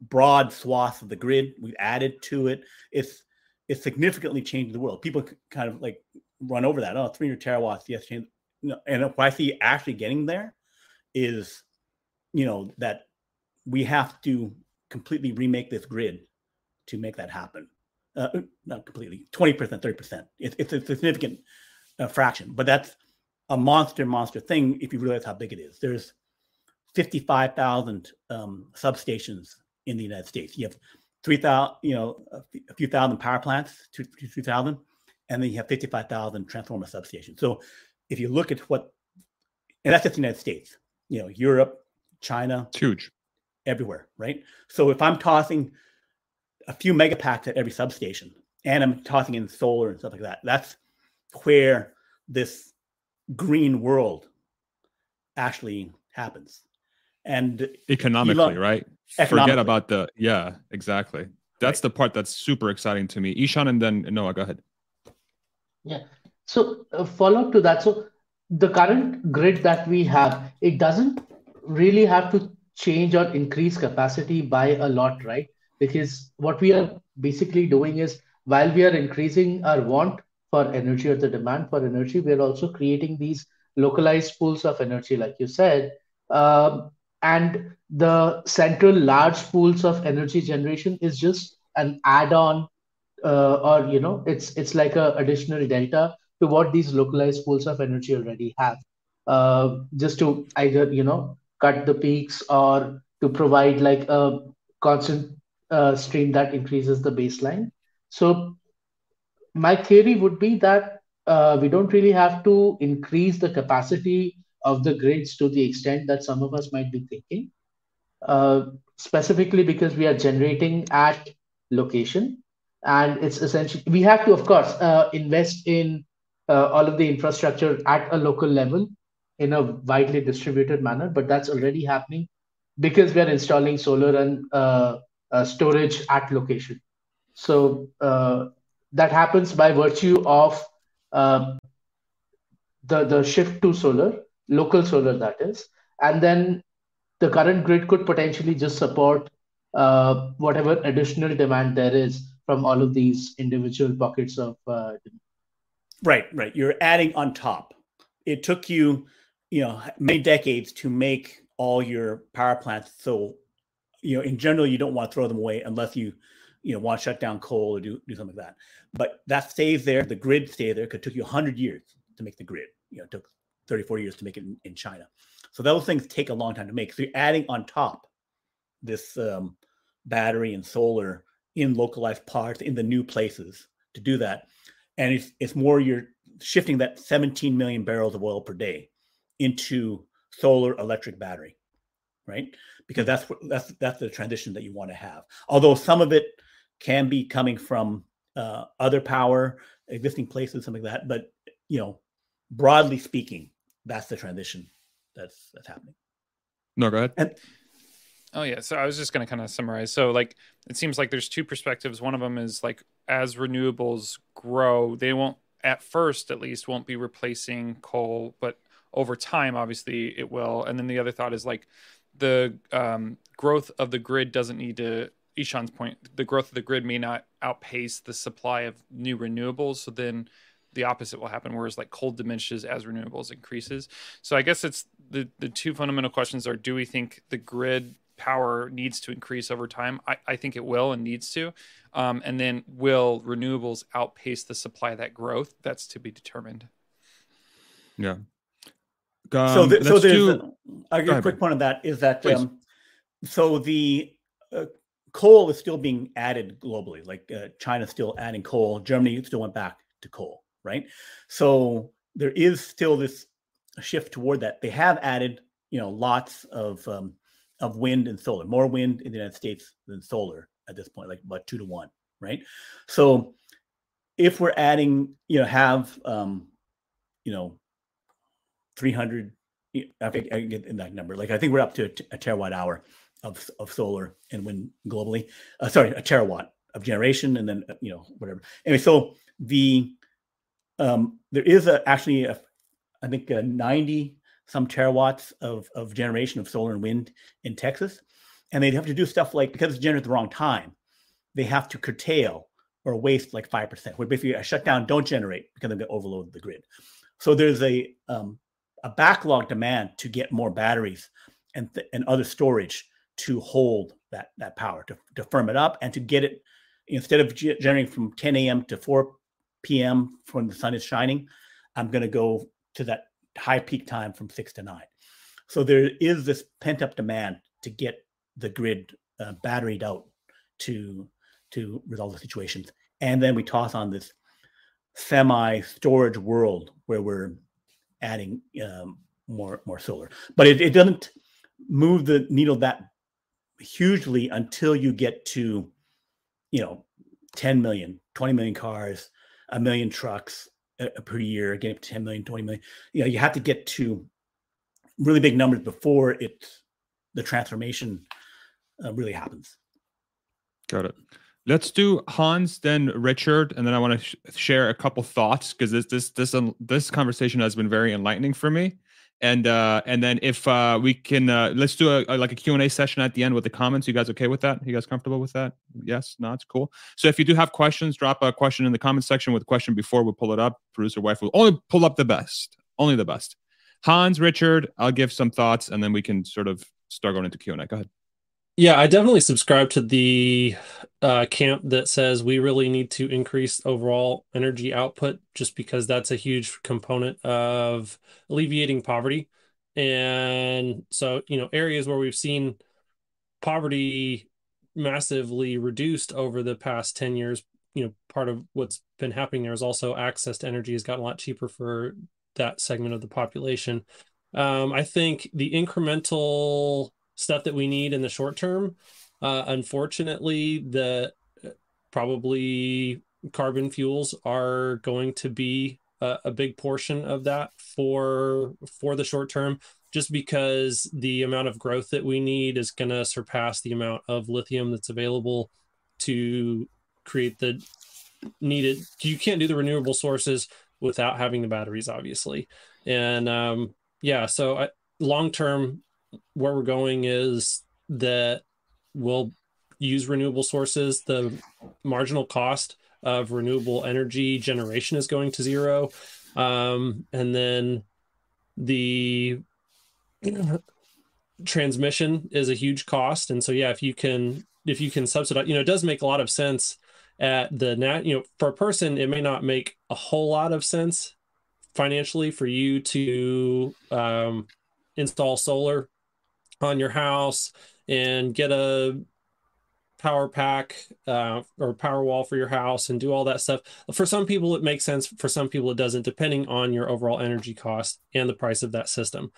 broad swaths of the grid. We've added to it. It's it's significantly changed the world. People kind of like run over that. Oh, 300 terawatts, yes, change. No, and what I see actually getting there is, you know, that we have to completely remake this grid to make that happen. Uh, uh not completely, 20%, 30%. It's, it's a significant uh, fraction, but that's a monster, monster thing if you realize how big it is. There's 55,000 um, substations in the United States. You have 3,000, you know, a few thousand power plants, 2,000, and then you have 55,000 transformer substations. So if you look at what, and that's just the United States, you know, Europe, China, it's huge, everywhere, right? So if I'm tossing a few megapacks at every substation, and I'm tossing in solar and stuff like that, that's where this green world actually happens. And economically, Elon, right? Economically. Forget about the yeah, exactly. That's right. the part that's super exciting to me. Ishan and then Noah, go ahead. Yeah. So uh, follow up to that. So the current grid that we have, it doesn't really have to change or increase capacity by a lot, right? Because what we are basically doing is while we are increasing our want for energy or the demand for energy, we are also creating these localized pools of energy, like you said. Um, and the central large pools of energy generation is just an add-on uh, or you know it's it's like a additional delta to what these localized pools of energy already have. Uh, just to either you know cut the peaks or to provide like a constant uh, stream that increases the baseline. So my theory would be that uh, we don't really have to increase the capacity of the grids to the extent that some of us might be thinking, uh, specifically because we are generating at location. And it's essentially, we have to, of course, uh, invest in uh, all of the infrastructure at a local level in a widely distributed manner, but that's already happening because we are installing solar and uh, uh, storage at location. So uh, that happens by virtue of the the shift to solar local solar that is, and then the current grid could potentially just support uh, whatever additional demand there is from all of these individual pockets of uh, Right, right. You're adding on top. It took you, you know, many decades to make all your power plants. So, you know, in general, you don't want to throw them away unless you, you know, want to shut down coal or do, do something like that. But that stays there. The grid stays there. It took you 100 years to make the grid. You know, took 30, 40 years to make it in, in China. So those things take a long time to make. So you're adding on top this um, battery and solar in localized parts in the new places to do that. And it's, it's more you're shifting that 17 million barrels of oil per day into solar electric battery, right? Because hmm. that's that's that's the transition that you want to have. Although some of it can be coming from uh, other power, existing places, something like that. But you know, broadly speaking, that's the transition that's that's happening. No, go ahead. And, oh yeah, so I was just going to kind of summarize. So like it seems like there's two perspectives. One of them is like as renewables grow, they won't at first at least won't be replacing coal, but over time obviously it will. And then the other thought is like the um, growth of the grid doesn't need to Ishan's point, the growth of the grid may not outpace the supply of new renewables. So then the opposite will happen, whereas like coal diminishes as renewables increases. So I guess it's the the two fundamental questions are: Do we think the grid power needs to increase over time? I, I think it will and needs to. Um, and then will renewables outpace the supply of that growth? That's to be determined. Yeah. Um, so, the, so there's do... a, a quick point on that is that um, so the uh, coal is still being added globally. Like uh, China's still adding coal. Germany still went back to coal right? So there is still this shift toward that. They have added, you know, lots of um, of wind and solar, more wind in the United States than solar at this point, like about two to one, right? So if we're adding, you know, have um, you know, 300 I think I get in that number. Like I think we're up to a, a terawatt hour of, of solar and wind globally. Uh, sorry, a terawatt of generation, and then uh, you know whatever. Anyway, so the um, there is a, actually a, I think, uh, 90 some terawatts of, of generation of solar and wind in Texas. And they'd have to do stuff like, because it's generated at the wrong time, they have to curtail or waste like 5%, where basically a shutdown don't generate because they're going to overload the grid. So there's a, um, a backlog demand to get more batteries and, th- and other storage to hold that, that power, to, to firm it up and to get it, instead of ge- generating from 10 a.m. to 4 p.m. when the sun is shining, I'm going to go to that high peak time from six to nine. So there is this pent up demand to get the grid uh, batteried out to to resolve the situations. And then we toss on this semi storage world where we're adding um, more more solar, but it, it doesn't move the needle that hugely until you get to you know 10 million 20 million cars a million trucks uh, per year getting up to 10 million 20 million you know you have to get to really big numbers before it the transformation uh, really happens Got it. Let's do Hans, then Richard, and then I want to sh- share a couple thoughts because this this this um, this conversation has been very enlightening for me. And uh, and then if uh, we can, uh, let's do a, a like a Q and A session at the end with the comments. You guys okay with that? You guys comfortable with that? Yes, no, it's cool. So if you do have questions, drop a question in the comment section with a question before we pull it up. Producer wife will only pull up the best, only the best. Hans, Richard, I'll give some thoughts, and then we can sort of start going into Q and A. Go ahead. Yeah, I definitely subscribe to the uh, camp that says we really need to increase overall energy output just because that's a huge component of alleviating poverty. And so, you know, areas where we've seen poverty massively reduced over the past 10 years, you know, part of what's been happening there is also access to energy has gotten a lot cheaper for that segment of the population. Um, I think the incremental stuff that we need in the short term. Uh, unfortunately, the probably carbon fuels are going to be a, a, big portion of that for for the short term just because the amount of growth that we need is going to surpass the amount of lithium that's available to create the needed you can't do the renewable sources without having the batteries obviously and um yeah so long term where we're going is that we'll use renewable sources. The marginal cost of renewable energy generation is going to zero. Um, and then the (clears throat) transmission is a huge cost. And so, yeah, if you can, if you can subsidize, you know, it does make a lot of sense at the net, you know, for a person, it may not make a whole lot of sense financially for you to um, install solar on your house and get a power pack uh, or power wall for your house and do all that stuff. For some people, it makes sense. For some people, it doesn't, depending on your overall energy cost and the price of that system.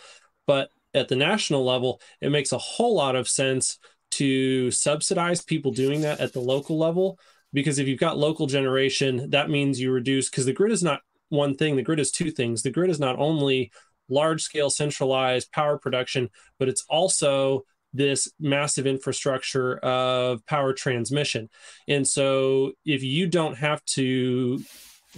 But at the national level, it makes a whole lot of sense to subsidize people doing that at the local level. Because if you've got local generation, that means you reduce, because the grid is not one thing, the grid is two things. The grid is not only large scale centralized power production, but it's also this massive infrastructure of power transmission. And so if you don't have to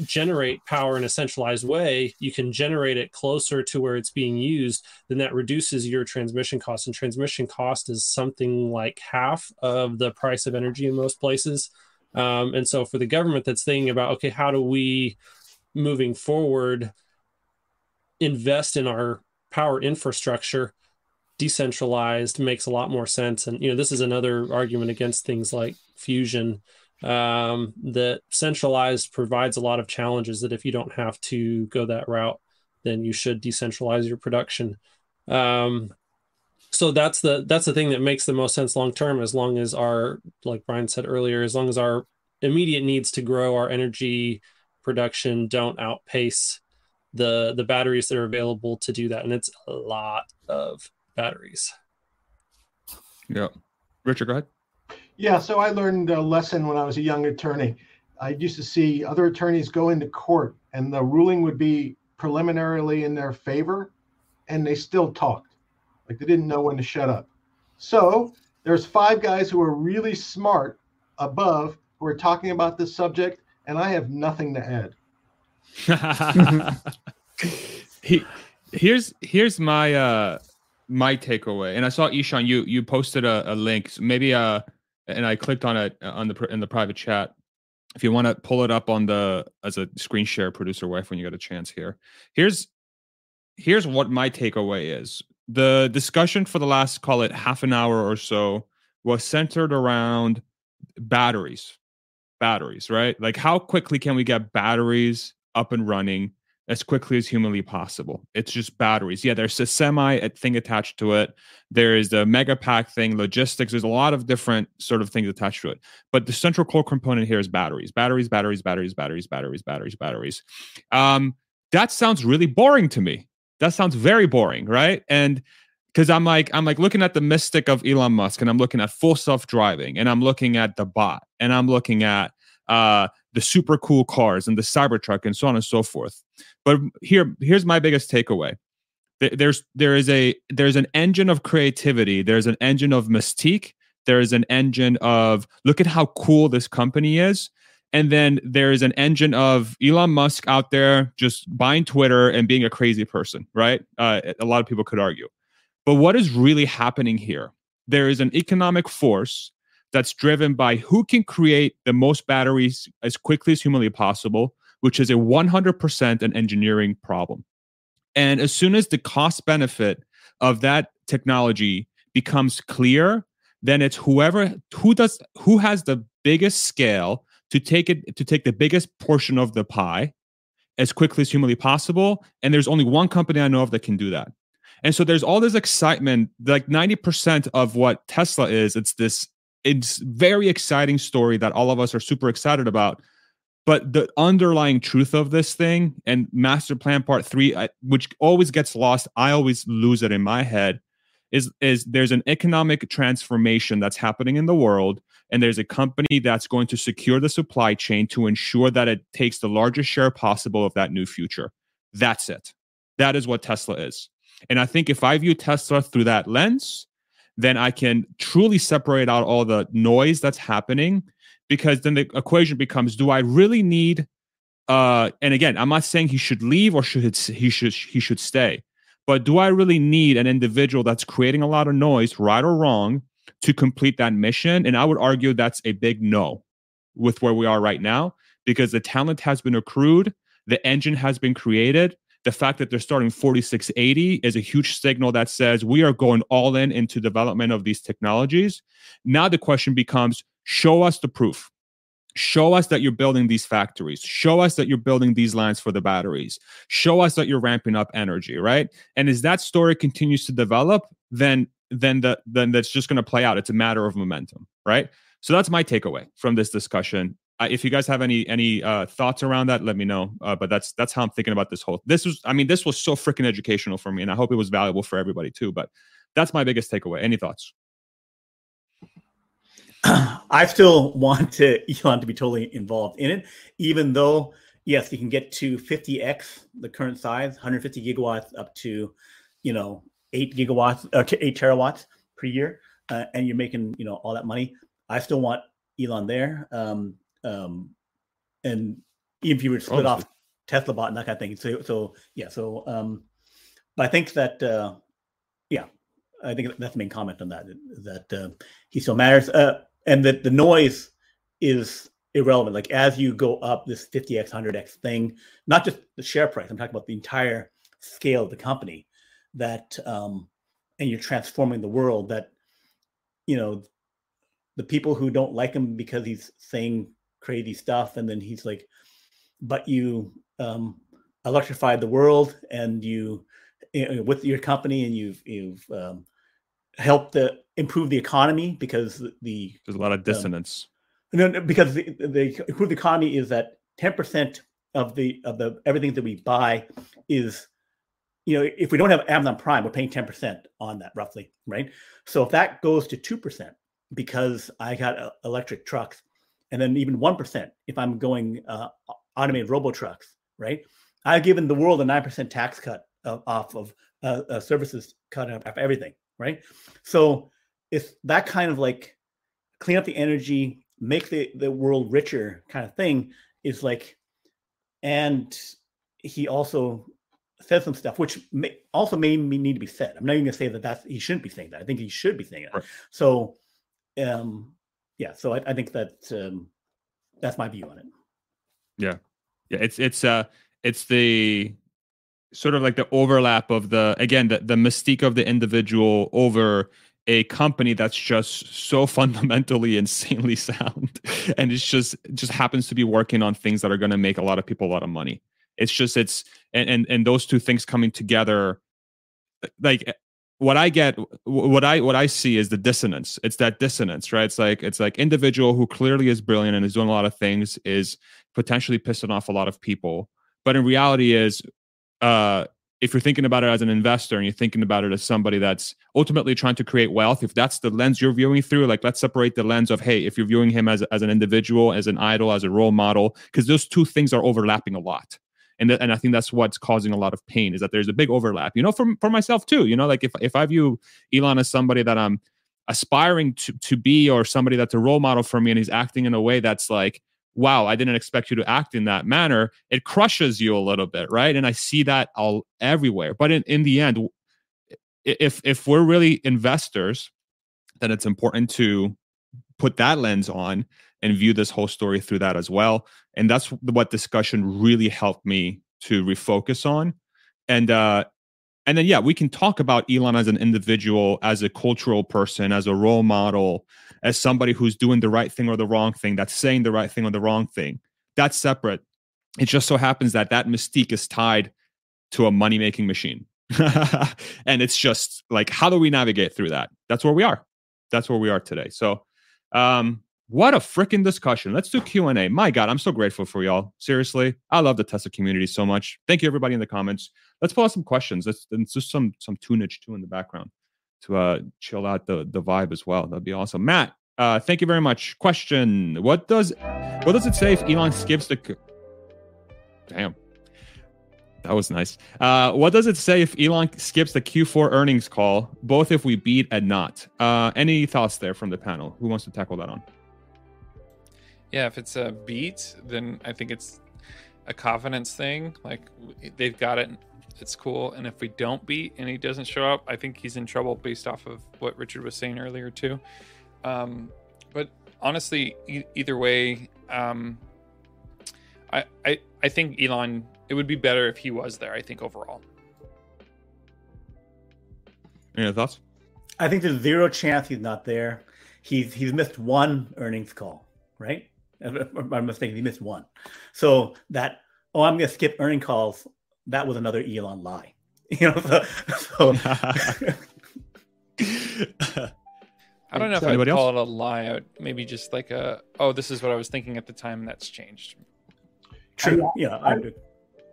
generate power in a centralized way, you can generate it closer to where it's being used, then that reduces your transmission cost. And transmission cost is something like half of the price of energy in most places. Um, and so for the government that's thinking about, okay, how do we moving forward invest in our power infrastructure decentralized makes a lot more sense. And you know this is another argument against things like fusion um, that centralized provides a lot of challenges that if you don't have to go that route then you should decentralize your production. Um, so that's the that's the thing that makes the most sense long term as long as our like brian said earlier as long as our immediate needs to grow our energy production don't outpace the the batteries that are available to do that. And it's a lot of batteries. Yeah. Richard go ahead. Yeah so i learned a lesson when i was a young attorney. I used to see other attorneys go into court and the ruling would be preliminarily in their favor and they still talked. Like they didn't know when to shut up. So there's five guys who are really smart above who are talking about this subject and i have nothing to add (laughs) he, here's here's my uh my takeaway, and I saw Ishan you you posted a, a link, so maybe uh, and I clicked on it uh, on the in the private chat. If you want to pull it up on the as a screen share producer wife when you get a chance here, here's here's what my takeaway is. The discussion for the last call it half an hour or so was centered around batteries. Batteries right? Like how quickly can we get batteries up and running as quickly as humanly possible. It's just batteries. Yeah, there's a semi thing attached to it. There is the mega pack thing, logistics. There's a lot of different sort of things attached to it. But the central core component here is batteries, batteries, batteries, batteries, batteries, batteries, batteries, batteries. Um, that sounds really boring to me. That sounds very boring, right? And because I'm like, I'm like looking at the mystic of Elon Musk, and I'm looking at full self driving, and I'm looking at the bot, and I'm looking at uh, the super cool cars and the Cybertruck, and so on and so forth but here, here's my biggest takeaway. There's there is a there's an engine of creativity. There's an engine of mystique. There is an engine of look at how cool this company is. And then there is an engine of Elon Musk out there just buying Twitter and being a crazy person, right? Uh, a lot of people could argue. But what is really happening here? There is an economic force that's driven by who can create the most batteries as quickly as humanly possible, which is a 100% an engineering problem. And as soon as the cost benefit of that technology becomes clear, then it's whoever who does who has the biggest scale to take it to take the biggest portion of the pie as quickly as humanly possible. And there's only one company I know of that can do that. And so there's all this excitement, like 90% of what Tesla is, it's this it's very exciting story that all of us are super excited about but the underlying truth of this thing and master plan part three which always gets lost i always lose it in my head is is there's an economic transformation that's happening in the world and there's a company that's going to secure the supply chain to ensure that it takes the largest share possible of that new future. That's it. That is what tesla is. And i think if i view tesla through that lens then i can truly separate out all the noise that's happening because then the equation becomes do I really need uh and again I'm not saying he should leave or should he should he should stay but do I really need an individual that's creating a lot of noise right or wrong to complete that mission? And I would argue that's a big no with where we are right now because the talent has been accrued the engine has been created the fact that they're starting 4680 is a huge signal that says we are going all in into development of these technologies. Now the question becomes show us the proof. Show us that you're building these factories. Show us that you're building these lines for the batteries. Show us that you're ramping up energy right? And as that story continues to develop then then the then that's just going to play out. It's a matter of momentum right? So that's my takeaway from this discussion uh, if you guys have any any uh, thoughts around that let me know. Uh, but that's that's how i'm thinking about this whole this was i mean this was so freaking educational for me and i hope it was valuable for everybody too but that's my biggest takeaway. Any thoughts? I still want to (laughs) Elon to be totally involved in it, even though yes, you can get to 50x the current size, 150 gigawatts up to, you know, eight gigawatts, uh, eight terawatts per year, uh, and you're making you know all that money. I still want Elon there, um, um, and even if you were to split off Tesla bot and that kind of thing. So, so yeah, so um, but I think that uh, yeah, I think that's the main comment on that. That uh, he still matters. Uh, and that the noise is irrelevant. Like as you go up this 50x, 100x thing, not just the share price, I'm talking about the entire scale of the company that, um, and you're transforming the world that, you know, the people who don't like him because he's saying crazy stuff and then he's like, but you um, electrified the world and you, you know, with your company and you've, you've um, helped the improve the economy because the there's a lot of um, dissonance. Um, no, because the, the improve the economy is that 10% of the of the everything that we buy is you know if we don't have Amazon Prime we're paying 10% on that roughly right so if that goes to 2% because I got uh, electric trucks and then even 1% if I'm going uh, automated robo trucks right I've given the world a 9% tax cut of, off of uh, uh, services cut off everything right so it's that kind of like clean up the energy, make the, the world richer kind of thing is like, and he also says some stuff, which may, also may need to be said. I'm not even going to say that that's he shouldn't be saying that. I think he should be saying that. Right. So, um, yeah. So I, I think that um, that's my view on it. Yeah, yeah. It's it's uh it's the sort of like the overlap of the again the the mystique of the individual over a company that's just so (laughs) fundamentally insanely sound (laughs) and it's just just happens to be working on things that are going to make a lot of people a lot of money it's just it's and and, and those two things coming together like what i get what i what i see is the dissonance. It's that dissonance right? It's like it's like individual who clearly is brilliant and is doing a lot of things is potentially pissing off a lot of people. But in reality is uh if you're thinking about it as an investor and you're thinking about it as somebody that's ultimately trying to create wealth, if that's the lens you're viewing through, like let's separate the lens of, hey, if you're viewing him as, as an individual, as an idol, as a role model, because those two things are overlapping a lot. And, th- and I think that's what's causing a lot of pain is that there's a big overlap, you know, for, for myself too, you know, like if, if I view Elon as somebody that I'm aspiring to, to be or somebody that's a role model for me and he's acting in a way that's like, wow, I didn't expect you to act in that manner, it crushes you a little bit, right? And I see that all everywhere. But in, in the end, if if we're really investors, then it's important to put that lens on and view this whole story through that as well. And that's what discussion really helped me to refocus on. And uh and then yeah, we can talk about Elon as an individual, as a cultural person, as a role model, as somebody who's doing the right thing or the wrong thing, that's saying the right thing or the wrong thing. That's separate. It just so happens that that mystique is tied to a money making machine. (laughs) and it's just like, how do we navigate through that? That's where we are. That's where we are today. So, um, what a freaking discussion. Let's do Q&A. My God, I'm so grateful for y'all. Seriously, I love the Tesla community so much. Thank you, everybody in the comments. Let's pull out some questions. Let's, just some some tunage too in the background to uh, chill out the the vibe as well. That'd be awesome. Matt, uh, thank you very much. Question: What does what does it say if Elon skips the? Damn, that was nice. Uh, what does it say if Elon skips the Q4 earnings call? Both if we beat and not. Uh, any thoughts there from the panel? Who wants to tackle that on? Yeah, if it's a beat, then I think it's a confidence thing. Like they've got it it's cool. And if we don't beat and he doesn't show up, I think he's in trouble based off of what Richard was saying earlier too. Um, but honestly, e- either way, um, I, I I think Elon. It would be better if he was there. I think overall. Any thoughts? I think there's zero chance he's not there. He's he's missed one earnings call, right? I'm mistaken. He missed one. So that oh, I'm going to skip earning calls that was another Elon lie. (laughs) You know, so, so (laughs) I don't know if I'd call it a lie. I would maybe just like a oh, this is what I was thinking at the time. That's changed. True. I, yeah. I, I,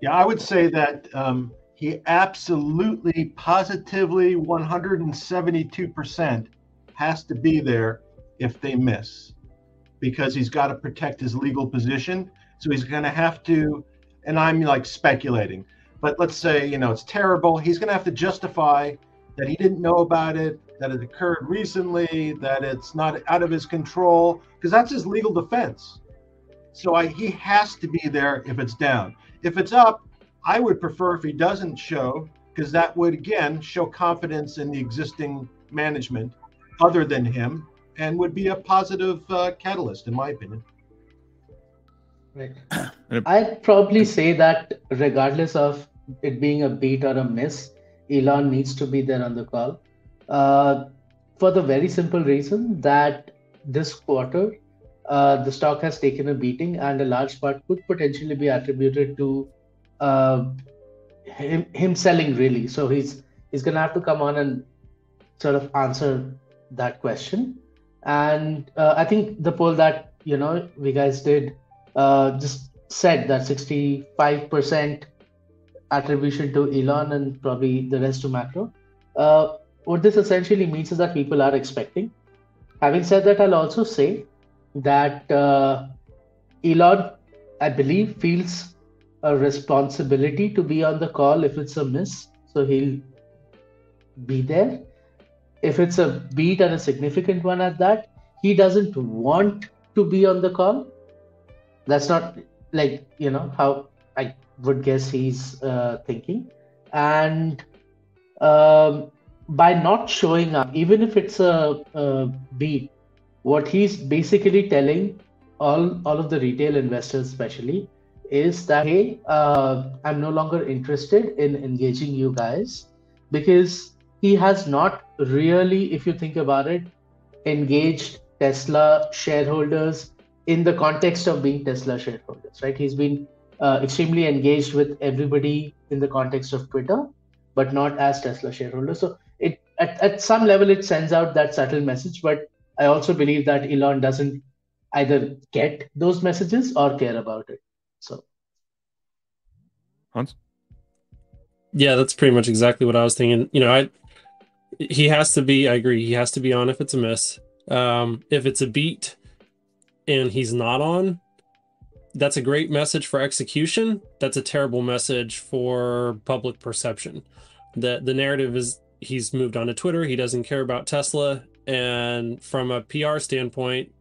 yeah, I would say that um, he absolutely, positively, 172% has to be there if they miss, because he's got to protect his legal position. So he's going to have to, and I'm like speculating but let's say you know it's terrible. He's going to have to justify that he didn't know about it that it occurred recently that it's not out of his control because that's his legal defense. So I, he has to be there if it's down. If it's up i would prefer if he doesn't show because that would again show confidence in the existing management other than him and would be a positive uh, catalyst in my opinion Right. (clears throat) I'd probably say that regardless of it being a beat or a miss, Elon needs to be there on the call. Uh, for the very simple reason that this quarter, uh, the stock has taken a beating, and a large part could potentially be attributed to uh, him, him selling really. So he's he's gonna have to come on and sort of answer that question. And uh, I think the poll that you know we guys did uh, just said that 65% attribution to Elon and probably the rest to macro. Uh, what this essentially means is that people are expecting. Having said that, I'll also say that uh, Elon, I believe, feels a responsibility to be on the call if it's a miss. So he'll be there. If it's a beat and a significant one at that, he doesn't want to be on the call. That's not like, you know, how I would guess he's uh, thinking. and um, by not showing up, even if it's a, a beat, what he's basically telling all all of the retail investors, especially, is that hey, uh, I'm no longer interested in engaging you guys because he has not really, if you think about it, engaged Tesla shareholders in the context of being Tesla shareholders, right? He's been uh, extremely engaged with everybody in the context of Twitter, but not as Tesla shareholders. So it at, at some level it sends out that subtle message, but I also believe that Elon doesn't either get those messages or care about it. So Hans? Yeah, that's pretty much exactly what I was thinking. You know, I he has to be, I agree, he has to be on if it's a miss. Um, if it's a beat and he's not on, that's a great message for execution. That's a terrible message for public perception. The the narrative is he's moved on to Twitter, he doesn't care about Tesla, and from a PR standpoint,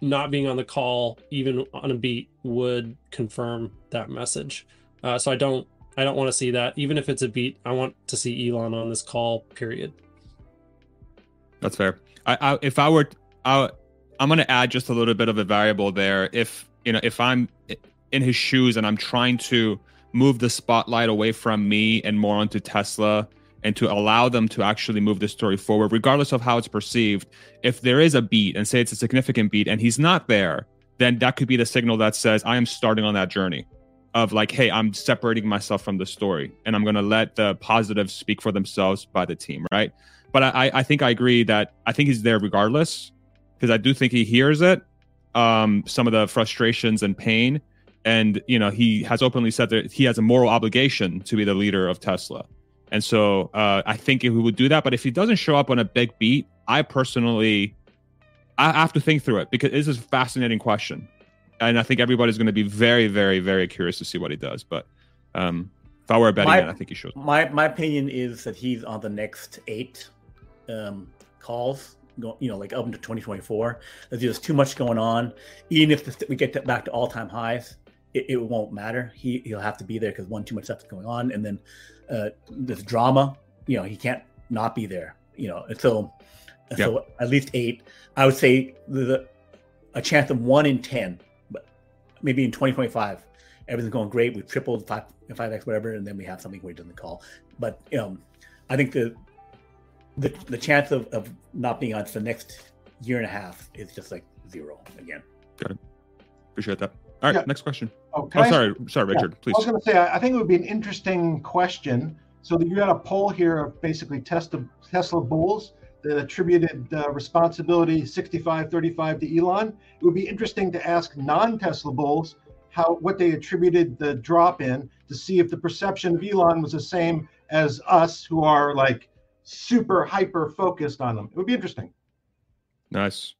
not being on the call, even on a beat, would confirm that message. Uh, so I don't I don't want to see that. Even if it's a beat, I want to see Elon on this call. Period. That's fair. I, I if I were, I, I'm going to add just a little bit of a variable there. If you know, if I'm in his shoes and I'm trying to move the spotlight away from me and more onto Tesla and to allow them to actually move the story forward, regardless of how it's perceived. If there is a beat and say it's a significant beat and he's not there, then that could be the signal that says I am starting on that journey of like, hey, I'm separating myself from the story and I'm going to let the positives speak for themselves by the team, right? But I, I think I agree that I think he's there regardless because I do think he hears it, um, some of the frustrations and pain, and you know he has openly said that he has a moral obligation to be the leader of Tesla, and so uh, I think he would do that. But if he doesn't show up on a big beat, I personally I have to think through it because this is a fascinating question and I think everybody's going to be very, very, very curious to see what he does. But um, if I were a betting My- man, I think he should. My my opinion is that he's on the next eight um, calls. You know, like up into 2024. That there's too much going on. Even if the, we get to, back to all time highs, it, it won't matter. He he'll have to be there because one too much stuff is going on, and then uh, this drama. You know, he can't not be there. You know, and so so at least eight. I would say the, the a chance of one in ten, maybe in 2025 everything's going great. We've tripled five five x whatever, and then we have something where he doesn't call. But um, I think the the the chance of, of not being on for the next year and a half is just like zero again. Got it. Appreciate that. All right, Yeah. next question. Oh, Oh, I- sorry, sorry, Yeah, Richard. Please. I was going to say, I I think it would be an interesting question. So you had a poll here of basically Tesla Tesla bulls that attributed uh, responsibility 65 35 to Elon. It would be interesting to ask non-Tesla bulls how what they attributed the drop in to see if the perception of Elon was the same as us who are like super hyper focused on them. It would be interesting. Nice.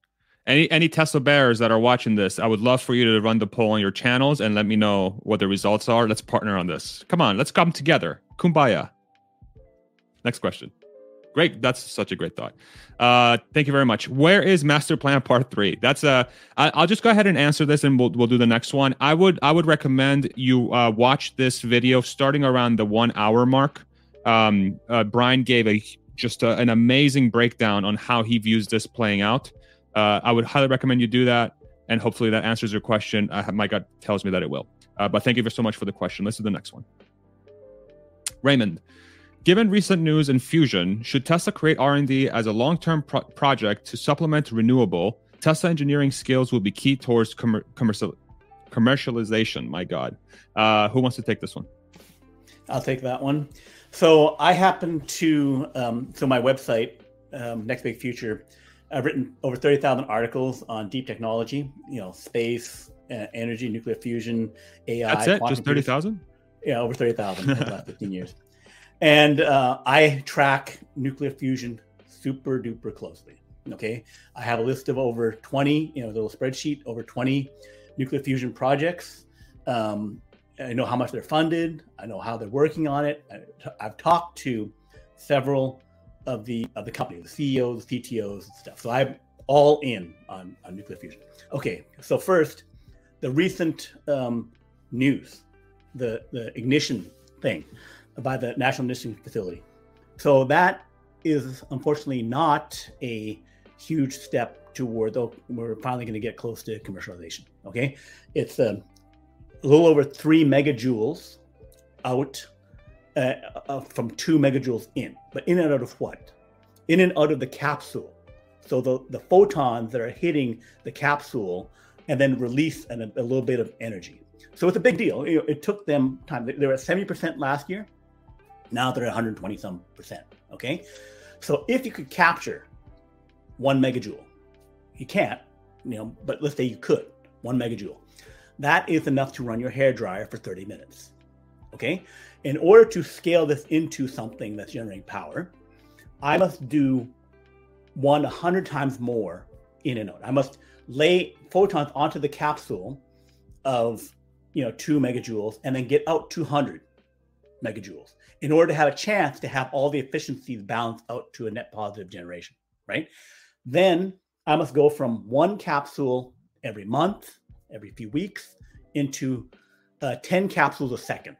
Any any Tesla bears that are watching this, I would love for you to run the poll on your channels and let me know what the results are. Let's partner on this. Come on, let's come together. Kumbaya. Next question. Great. That's such a great thought. Uh, thank you very much. Where is Master Plan Part Three? That's a. I, I'll just go ahead and answer this, and we'll we'll do the next one. I would I would recommend you uh, watch this video starting around the one hour mark. Um, uh, Brian gave a just a, an amazing breakdown on how he views this playing out. Uh, I would highly recommend you do that, and hopefully that answers your question. Uh, my gut tells me that it will. Uh, but thank you so much for the question. Let's do the next one. Raymond, given recent news in fusion, should Tesla create R&D as a long-term pro- project to supplement renewable? Tesla engineering skills will be key towards commer- commercial commercialization. My God, uh, who wants to take this one? I'll take that one. So I happen to um, so my website, um, Next Big Future, I've written over thirty thousand articles on deep technology. You know, space, uh, energy, nuclear fusion, AI. That's it. Just thirty thousand. Yeah, over 30,000 in the last 15 years. And uh, I track nuclear fusion super duper closely. Okay. I have a list of over 20, you know, a little spreadsheet, over 20 nuclear fusion projects. Um, I know how much they're funded. I know how they're working on it. I- I've talked to several of the of the companies, the CEOs, the CTOs, and stuff. So I'm all in on, on nuclear fusion. Okay. So first, the recent um, news the the ignition thing. By the National Enrichment Facility. So that is unfortunately not a huge step toward though we're finally going to get close to commercialization. Okay, it's um, a little over three megajoules out uh, uh, from two megajoules in, but in and out of what? In and out of the capsule. So the, the photons that are hitting the capsule and then release an, a little bit of energy. So it's a big deal. Know, it took them time. They were at 70% last year. Now they're at 120 some percent. Okay. So if you could capture one megajoule, you can't, you know, but let's say you could, one megajoule. That is enough to run your hair dryer for 30 minutes. Okay. In order to scale this into something that's generating power, I must do one 100 times more in and out. I must lay photons onto the capsule of you know two megajoules and then get out 200 megajoules in order to have a chance to have all the efficiencies balanced out to a net positive generation right? Then i must go from one capsule every month every few weeks into uh, 10 capsules a second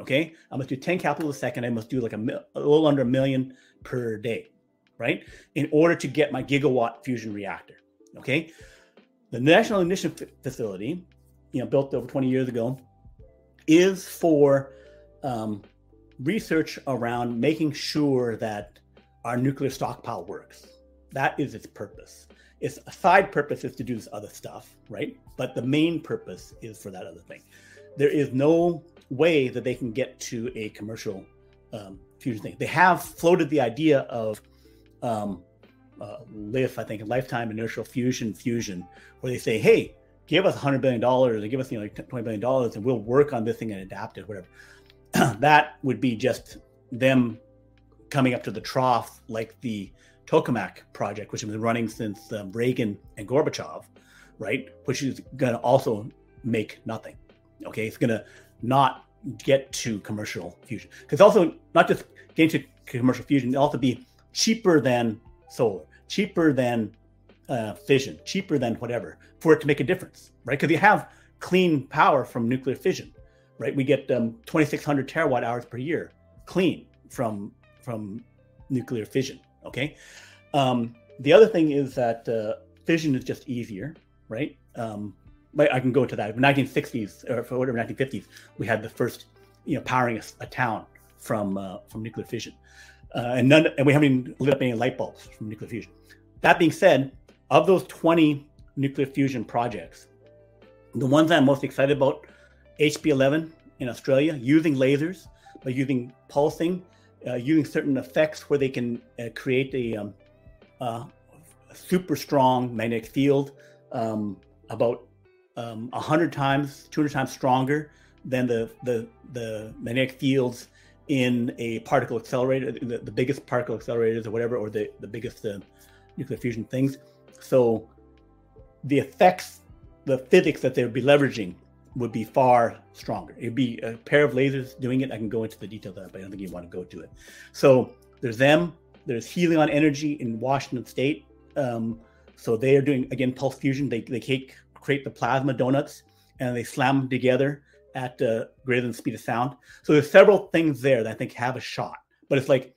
okay? I must do 10 capsules a second. I must do like a, mil- a little under a million per day right? In order to get my gigawatt fusion reactor okay? The national ignition facility you know built over 20 years ago is for um, research around making sure that our nuclear stockpile works. That is its purpose. Its side purpose is to do this other stuff right? But the main purpose is for that other thing. There is no way that they can get to a commercial um, fusion thing. They have floated the idea of um, uh, LIF, I think, lifetime inertial fusion fusion, where they say, hey, give us $100 billion or give us you know, like $20 billion and we'll work on this thing and adapt it, whatever. (clears throat) that would be just them coming up to the trough like the tokamak project, which has been running since um, Reagan and Gorbachev, right? Which is going to also make nothing. Okay, it's going to not get to commercial fusion because also not just getting to commercial fusion, it'll also be cheaper than solar, cheaper than uh, fission, cheaper than whatever for it to make a difference, right? Because you have clean power from nuclear fission, right? We get um, 2,600 terawatt hours per year clean from from nuclear fission. Okay. Um, the other thing is that uh, fission is just easier, right? Um, I can go into that. 1960s or whatever 1950s, we had the first, you know, powering a, a town from uh, from nuclear fission, uh, and none, and we haven't lit up any light bulbs from nuclear fusion. That being said, of those 20 nuclear fusion projects, the ones I'm most excited about, HB11 in Australia, using lasers, but using pulsing, uh, using certain effects where they can uh, create a, um, uh, super strong magnetic field, um, about um, 100 times, 200 times stronger than the, the, the magnetic fields in a particle accelerator, the, the biggest particle accelerators or whatever, or the, the biggest uh, nuclear fusion things. So the effects, the physics that they would be leveraging would be far stronger. It'd be a pair of lasers doing it. I can go into the details of that, but I don't think you want to go to it. So there's them. There's Helion Energy in Washington State. Um, so they are doing again pulse fusion. They they create, create the plasma donuts and they slam them together at uh, greater than the speed of sound. So there's several things there that I think have a shot, but it's like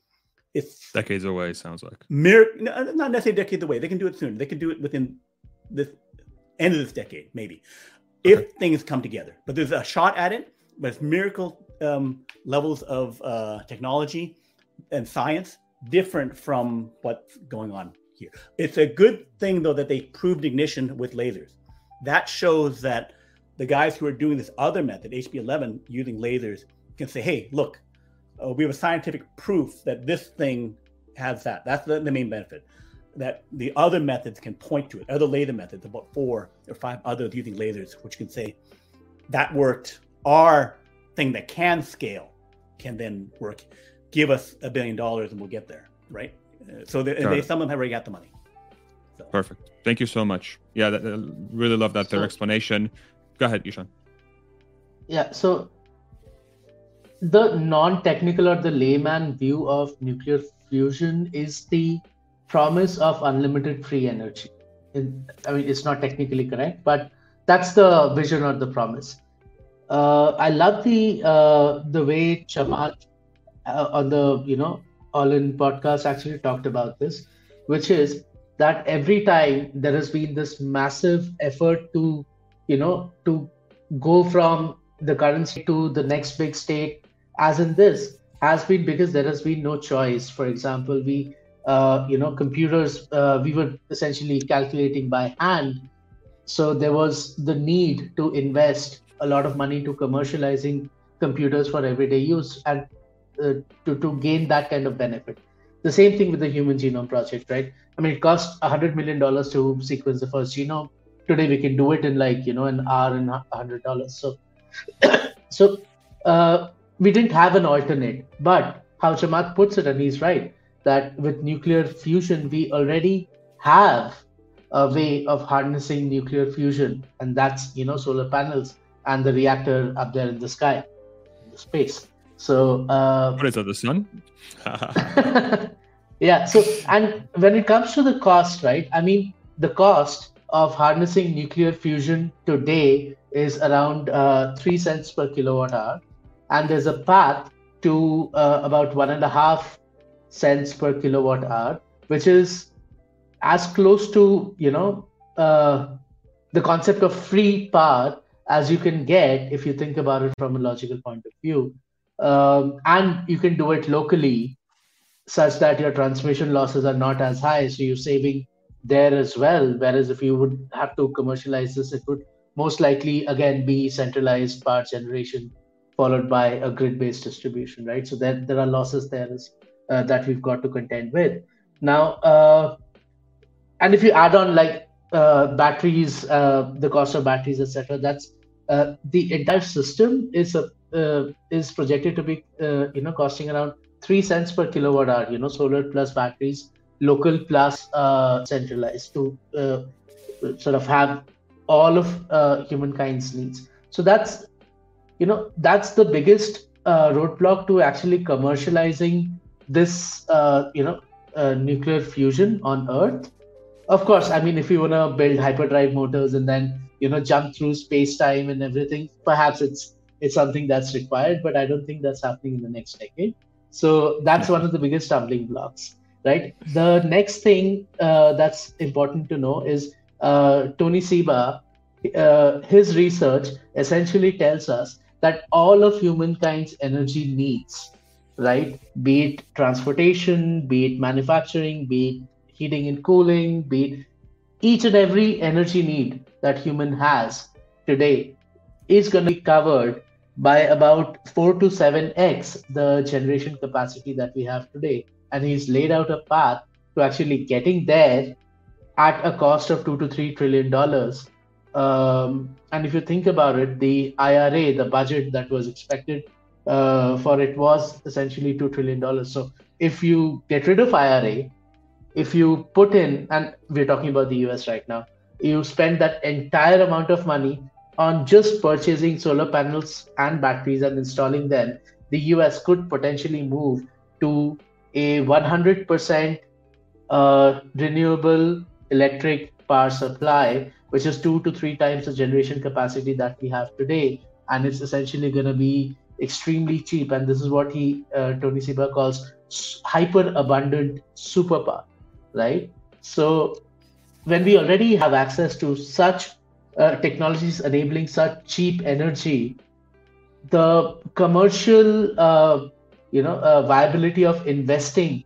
it's decades away. Sounds like mir- not necessarily decades away. They can do it soon. They can do it within the end of this decade, maybe, okay. if things come together. But there's a shot at it. But it's miracle um, levels of uh, technology and science different from what's going on here. It's a good thing though that they proved ignition with lasers. That shows that the guys who are doing this other method, HB11, using lasers, can say, hey, look, uh, we have a scientific proof that this thing has that. That's the, the, main benefit. That the other methods can point to it. Other laser methods, about four or five others using lasers, which can say that worked. Our thing that can scale can then work. Give us a billion dollars and we'll get there, right? Uh, so they, they, some of them have already got the money. So. Perfect. Thank you so much. Yeah, that, uh, really love that so, their explanation. Go ahead, Ishan. Yeah, so the non-technical or the layman view of nuclear fusion is the promise of unlimited free energy. I mean, it's not technically correct, but that's the vision or the promise. Uh, I love the uh, the way Chamath uh, on the you know All In podcast actually talked about this, which is that every time there has been this massive effort to you know to go from the current state to the next big state, as in this, has been because there has been no choice. For example, we you know computers uh, we were essentially calculating by hand. So there was the need to invest a lot of money to commercializing computers for everyday use and uh, to, to gain that kind of benefit. The same thing with the human genome project right? I mean it cost 100 million dollars to sequence the first genome. Today we can do it in like you know an hour and 100 dollars. So (coughs) so uh, we didn't have an alternate but how Chamath puts it and he's right that with nuclear fusion, we already have a way of harnessing nuclear fusion, and that's you know solar panels and the reactor up there in the sky, in the space. So uh, what is that? The sun? (laughs) yeah. So and when it comes to the cost, right? I mean, the cost of harnessing nuclear fusion today is around uh, three cents per kilowatt hour, and there's a path to uh, about one and a half cents per kilowatt hour, which is as close to you know uh, the concept of free power as you can get if you think about it from a logical point of view, um, and you can do it locally, such that your transmission losses are not as high, so you're saving there as well. Whereas if you would have to commercialize this, it would most likely again be centralized power generation followed by a grid-based distribution, right? So there, there are losses there as uh, that we've got to contend with. Now, uh, and if you add on like uh, batteries, uh, the cost of batteries, etc., that's uh, the entire system is a, uh, is projected to be you know costing around three cents per kilowatt hour. You know, solar plus batteries, local plus centralized to sort of have all of humankind's needs. So that's you know that's the biggest roadblock to actually commercializing this uh, you know uh, nuclear fusion on Earth. Of course, I mean if you want to build hyperdrive motors and then you know jump through space time and everything, perhaps it's it's something that's required, but I don't think that's happening in the next decade. So that's one of the biggest stumbling blocks, right? The next thing uh, that's important to know is uh, Tony Seba. Uh, his research essentially tells us that all of humankind's energy needs right? Be it transportation, be it manufacturing, be it heating and cooling, be it each and every energy need that human has today is going to be covered by about 4 to 7x the generation capacity that we have today and he's laid out a path to actually getting there at a cost of 2 to 3 trillion dollars um, and if you think about it the ira the budget that was expected uh, for it was essentially $2 trillion. So if you get rid of IRA, if you put in, and we're talking about the US right now, you spend that entire amount of money on just purchasing solar panels and batteries and installing them, the US could potentially move to a 100% uh, renewable electric power supply, which is two to three times the generation capacity that we have today. And it's essentially going to be extremely cheap, and this is what he uh, Tony Seba calls hyper abundant superpower, right? So when we already have access to such uh, technologies enabling such cheap energy, the commercial uh, you know uh, viability of investing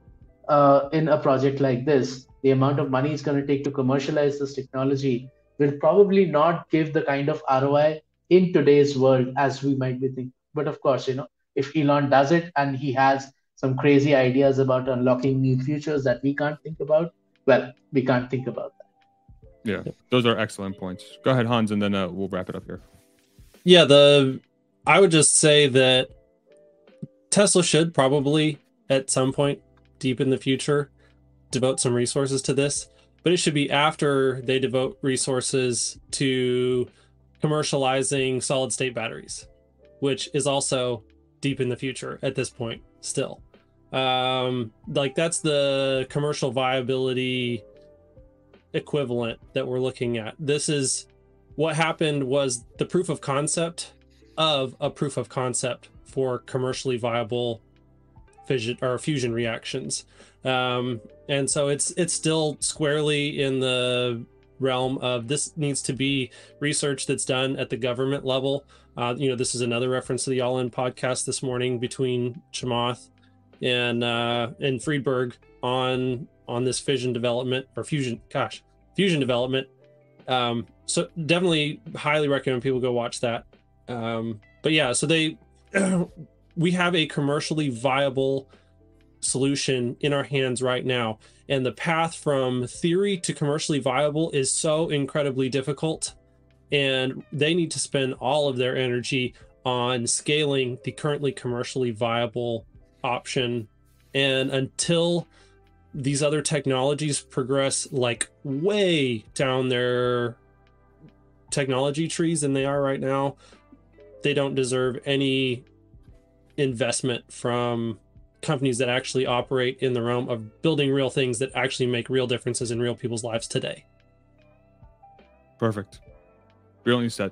uh, in a project like this, the amount of money it's going to take to commercialize this technology will probably not give the kind of ROI in today's world as we might be thinking. But of course, you know, if Elon does it and he has some crazy ideas about unlocking new futures that we can't think about, well, we can't think about that. Yeah, those are excellent points. Go ahead, Hans, and then uh, we'll wrap it up here. Yeah, the I would just say that Tesla should probably at some point deep in the future devote some resources to this, but it should be after they devote resources to commercializing solid state batteries which is also deep in the future at this point still. Um, like that's the commercial viability equivalent that we're looking at. This is what happened was the proof of concept of a proof of concept for commercially viable fission or fusion reactions. Um, and so it's it's still squarely in the realm of this needs to be research that's done at the government level. Uh, you know, this is another reference to the All In podcast this morning between Chamath and uh, and Friedberg on on this fission development or fusion. Gosh, fusion development. Um, so definitely highly recommend people go watch that. Um, but yeah, so they (clears throat) we have a commercially viable solution in our hands right now. And the path from theory to commercially viable is so incredibly difficult. And they need to spend all of their energy on scaling the currently commercially viable option. And until these other technologies progress like way down their technology trees than they are right now, they don't deserve any investment from companies that actually operate in the realm of building real things that actually make real differences in real people's lives today. Perfect. Brilliantly said.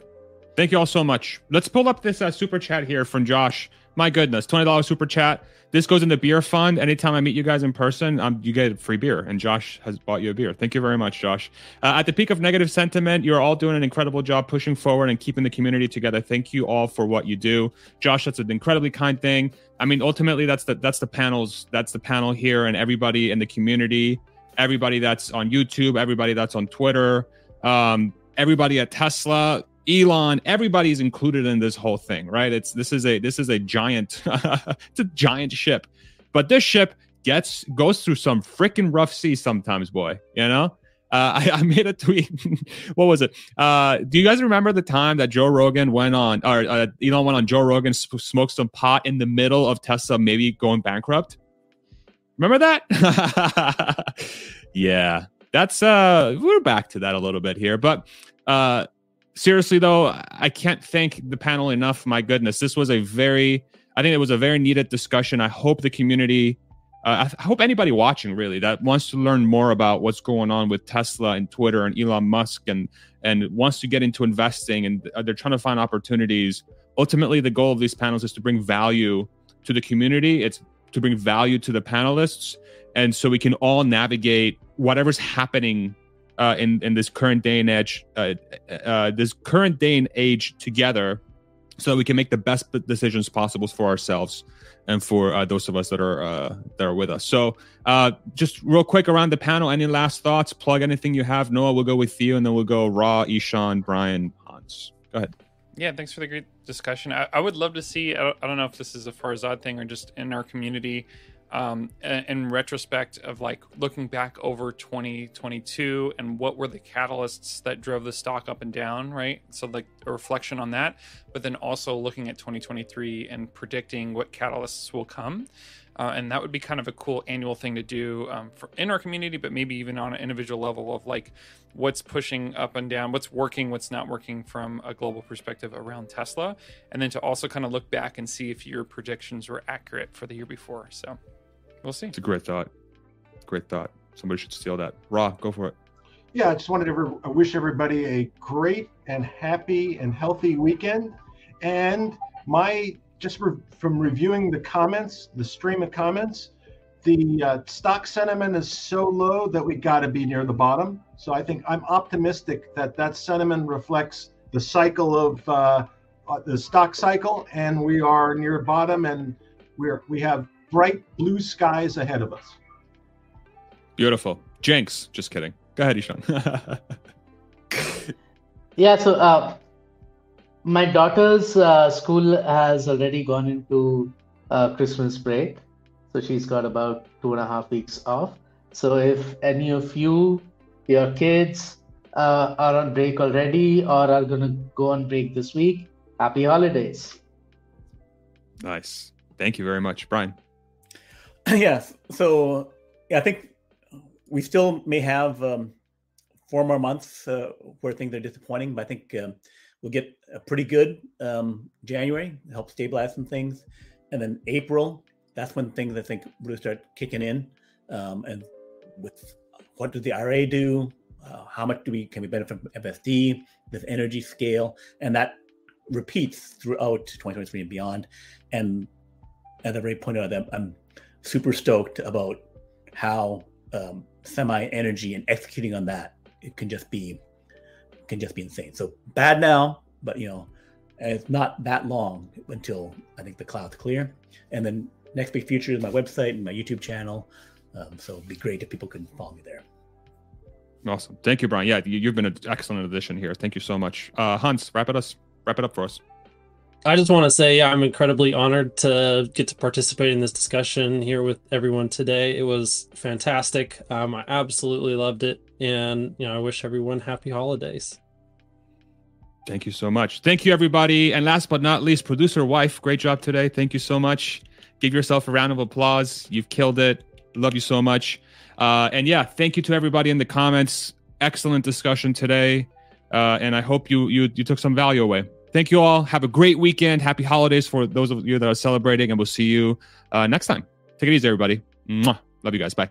Thank you all so much. Let's pull up this uh, super chat here from Josh. My goodness, twenty dollars super chat. This goes in the beer fund. Anytime I meet you guys in person, um, you get free beer, and Josh has bought you a beer. Thank you very much, Josh. Uh, at the peak of negative sentiment, you're all doing an incredible job pushing forward and keeping the community together. Thank you all for what you do, Josh. That's an incredibly kind thing. I mean, ultimately, that's the that's the panels. That's the panel here, and everybody in the community, everybody that's on YouTube, everybody that's on Twitter, um, everybody at Tesla Elon, everybody's included in this whole thing, right? It's this is a this is a giant (laughs) it's a giant ship. But this ship gets goes through some freaking rough seas sometimes, boy. You know? Uh, I, (laughs) I, made a tweet. (laughs) what was it? Uh, do you guys remember the time that Joe Rogan went on, or uh, Elon went on Joe Rogan, sp- smoked some pot in the middle of Tesla maybe going bankrupt? Remember that? yeah, that's uh, we're back to that a little bit here, but uh, seriously though, I can't thank the panel enough. My goodness, this was a very, I think it was a very needed discussion. I hope the community, uh, I hope anybody watching really that wants to learn more about what's going on with Tesla and Twitter and Elon Musk and and wants to get into investing and they're trying to find opportunities. Ultimately, the goal of these panels is to bring value to the community. It's to bring value to the panelists, and so we can all navigate whatever's happening uh, in in this current day and age, uh, uh, this current day and age together, so that we can make the best decisions possible for ourselves and for uh, those of us that are uh, that are with us. So, just real quick around the panel, any last thoughts? Plug anything you have. Noah, we'll go with you, and then we'll go Raw, Ishan, Brian, Hans. Go ahead. Yeah, thanks for the great discussion. I, I would love to see. I don't, I don't know if this is a Farzad thing or just in our community um, in retrospect of like looking back over 2022 and what were the catalysts that drove the stock up and down, right? So like a reflection on that, but then also looking at 2023 and predicting what catalysts will come. Uh, and that would be kind of a cool annual thing to do um, for in our community, but maybe even on an individual level of like what's pushing up and down, what's working, what's not working from a global perspective around Tesla, and then to also kind of look back and see if your predictions were accurate for the year before. So We'll see. It's a great thought. Great thought. Somebody should steal that. Ra, go for it. Yeah, I just wanted to re- wish everybody a great and happy and healthy weekend. And my just re- from reviewing the comments, the stream of comments, the uh, stock sentiment is so low that we got to be near the bottom. So I think I'm optimistic that that sentiment reflects the cycle of uh, uh, the stock cycle, and we are near bottom, and we're we have bright blue skies ahead of us. Beautiful. Jenks, just kidding. Go ahead, Ishan. (laughs) yeah, so uh, my daughter's uh, school has already gone into uh, Christmas break. So she's got about two and a half weeks off. So if any of you, your kids, uh, are on break already or are going to go on break this week, happy holidays. Nice. Thank you very much, Brian. (clears throat) yes. So yeah, I think we still may have um, four more months uh, where things are disappointing, but I think um, we'll get a pretty good um, January, help stabilize some things, and then April. That's when things I think really start kicking in. Um, and with what does the IRA do? Uh, how much do we can we benefit from FSD? This energy scale, and that repeats throughout 2023 and beyond. And as I already pointed out, I'm super stoked about how um, semi energy and executing on that it can just be can just be insane. So bad now, but you know, it's not that long until I think the cloud's clear. And then next big future is my website and my YouTube channel. Um, so it'd be great if people could follow me there. Awesome. Thank you, Brian. Yeah, you, have been an excellent addition here. Thank you so much. Uh, Hans, wrap it us wrap it up for us. I just want to say I'm incredibly honored to get to participate in this discussion here with everyone today. It was fantastic. Um, I absolutely loved it, and you know, I wish everyone happy holidays. Thank you so much. Thank you, everybody. And last but not least, producer wife, great job today. Thank you so much. Give yourself a round of applause. You've killed it. Love you so much. Uh, and yeah, thank you to everybody in the comments. Excellent discussion today, uh, and I hope you you you took some value away. Thank you all. Have a great weekend. Happy holidays for those of you that are celebrating, and we'll see you uh, next time. Take it easy, everybody. Mwah. Love you guys. Bye.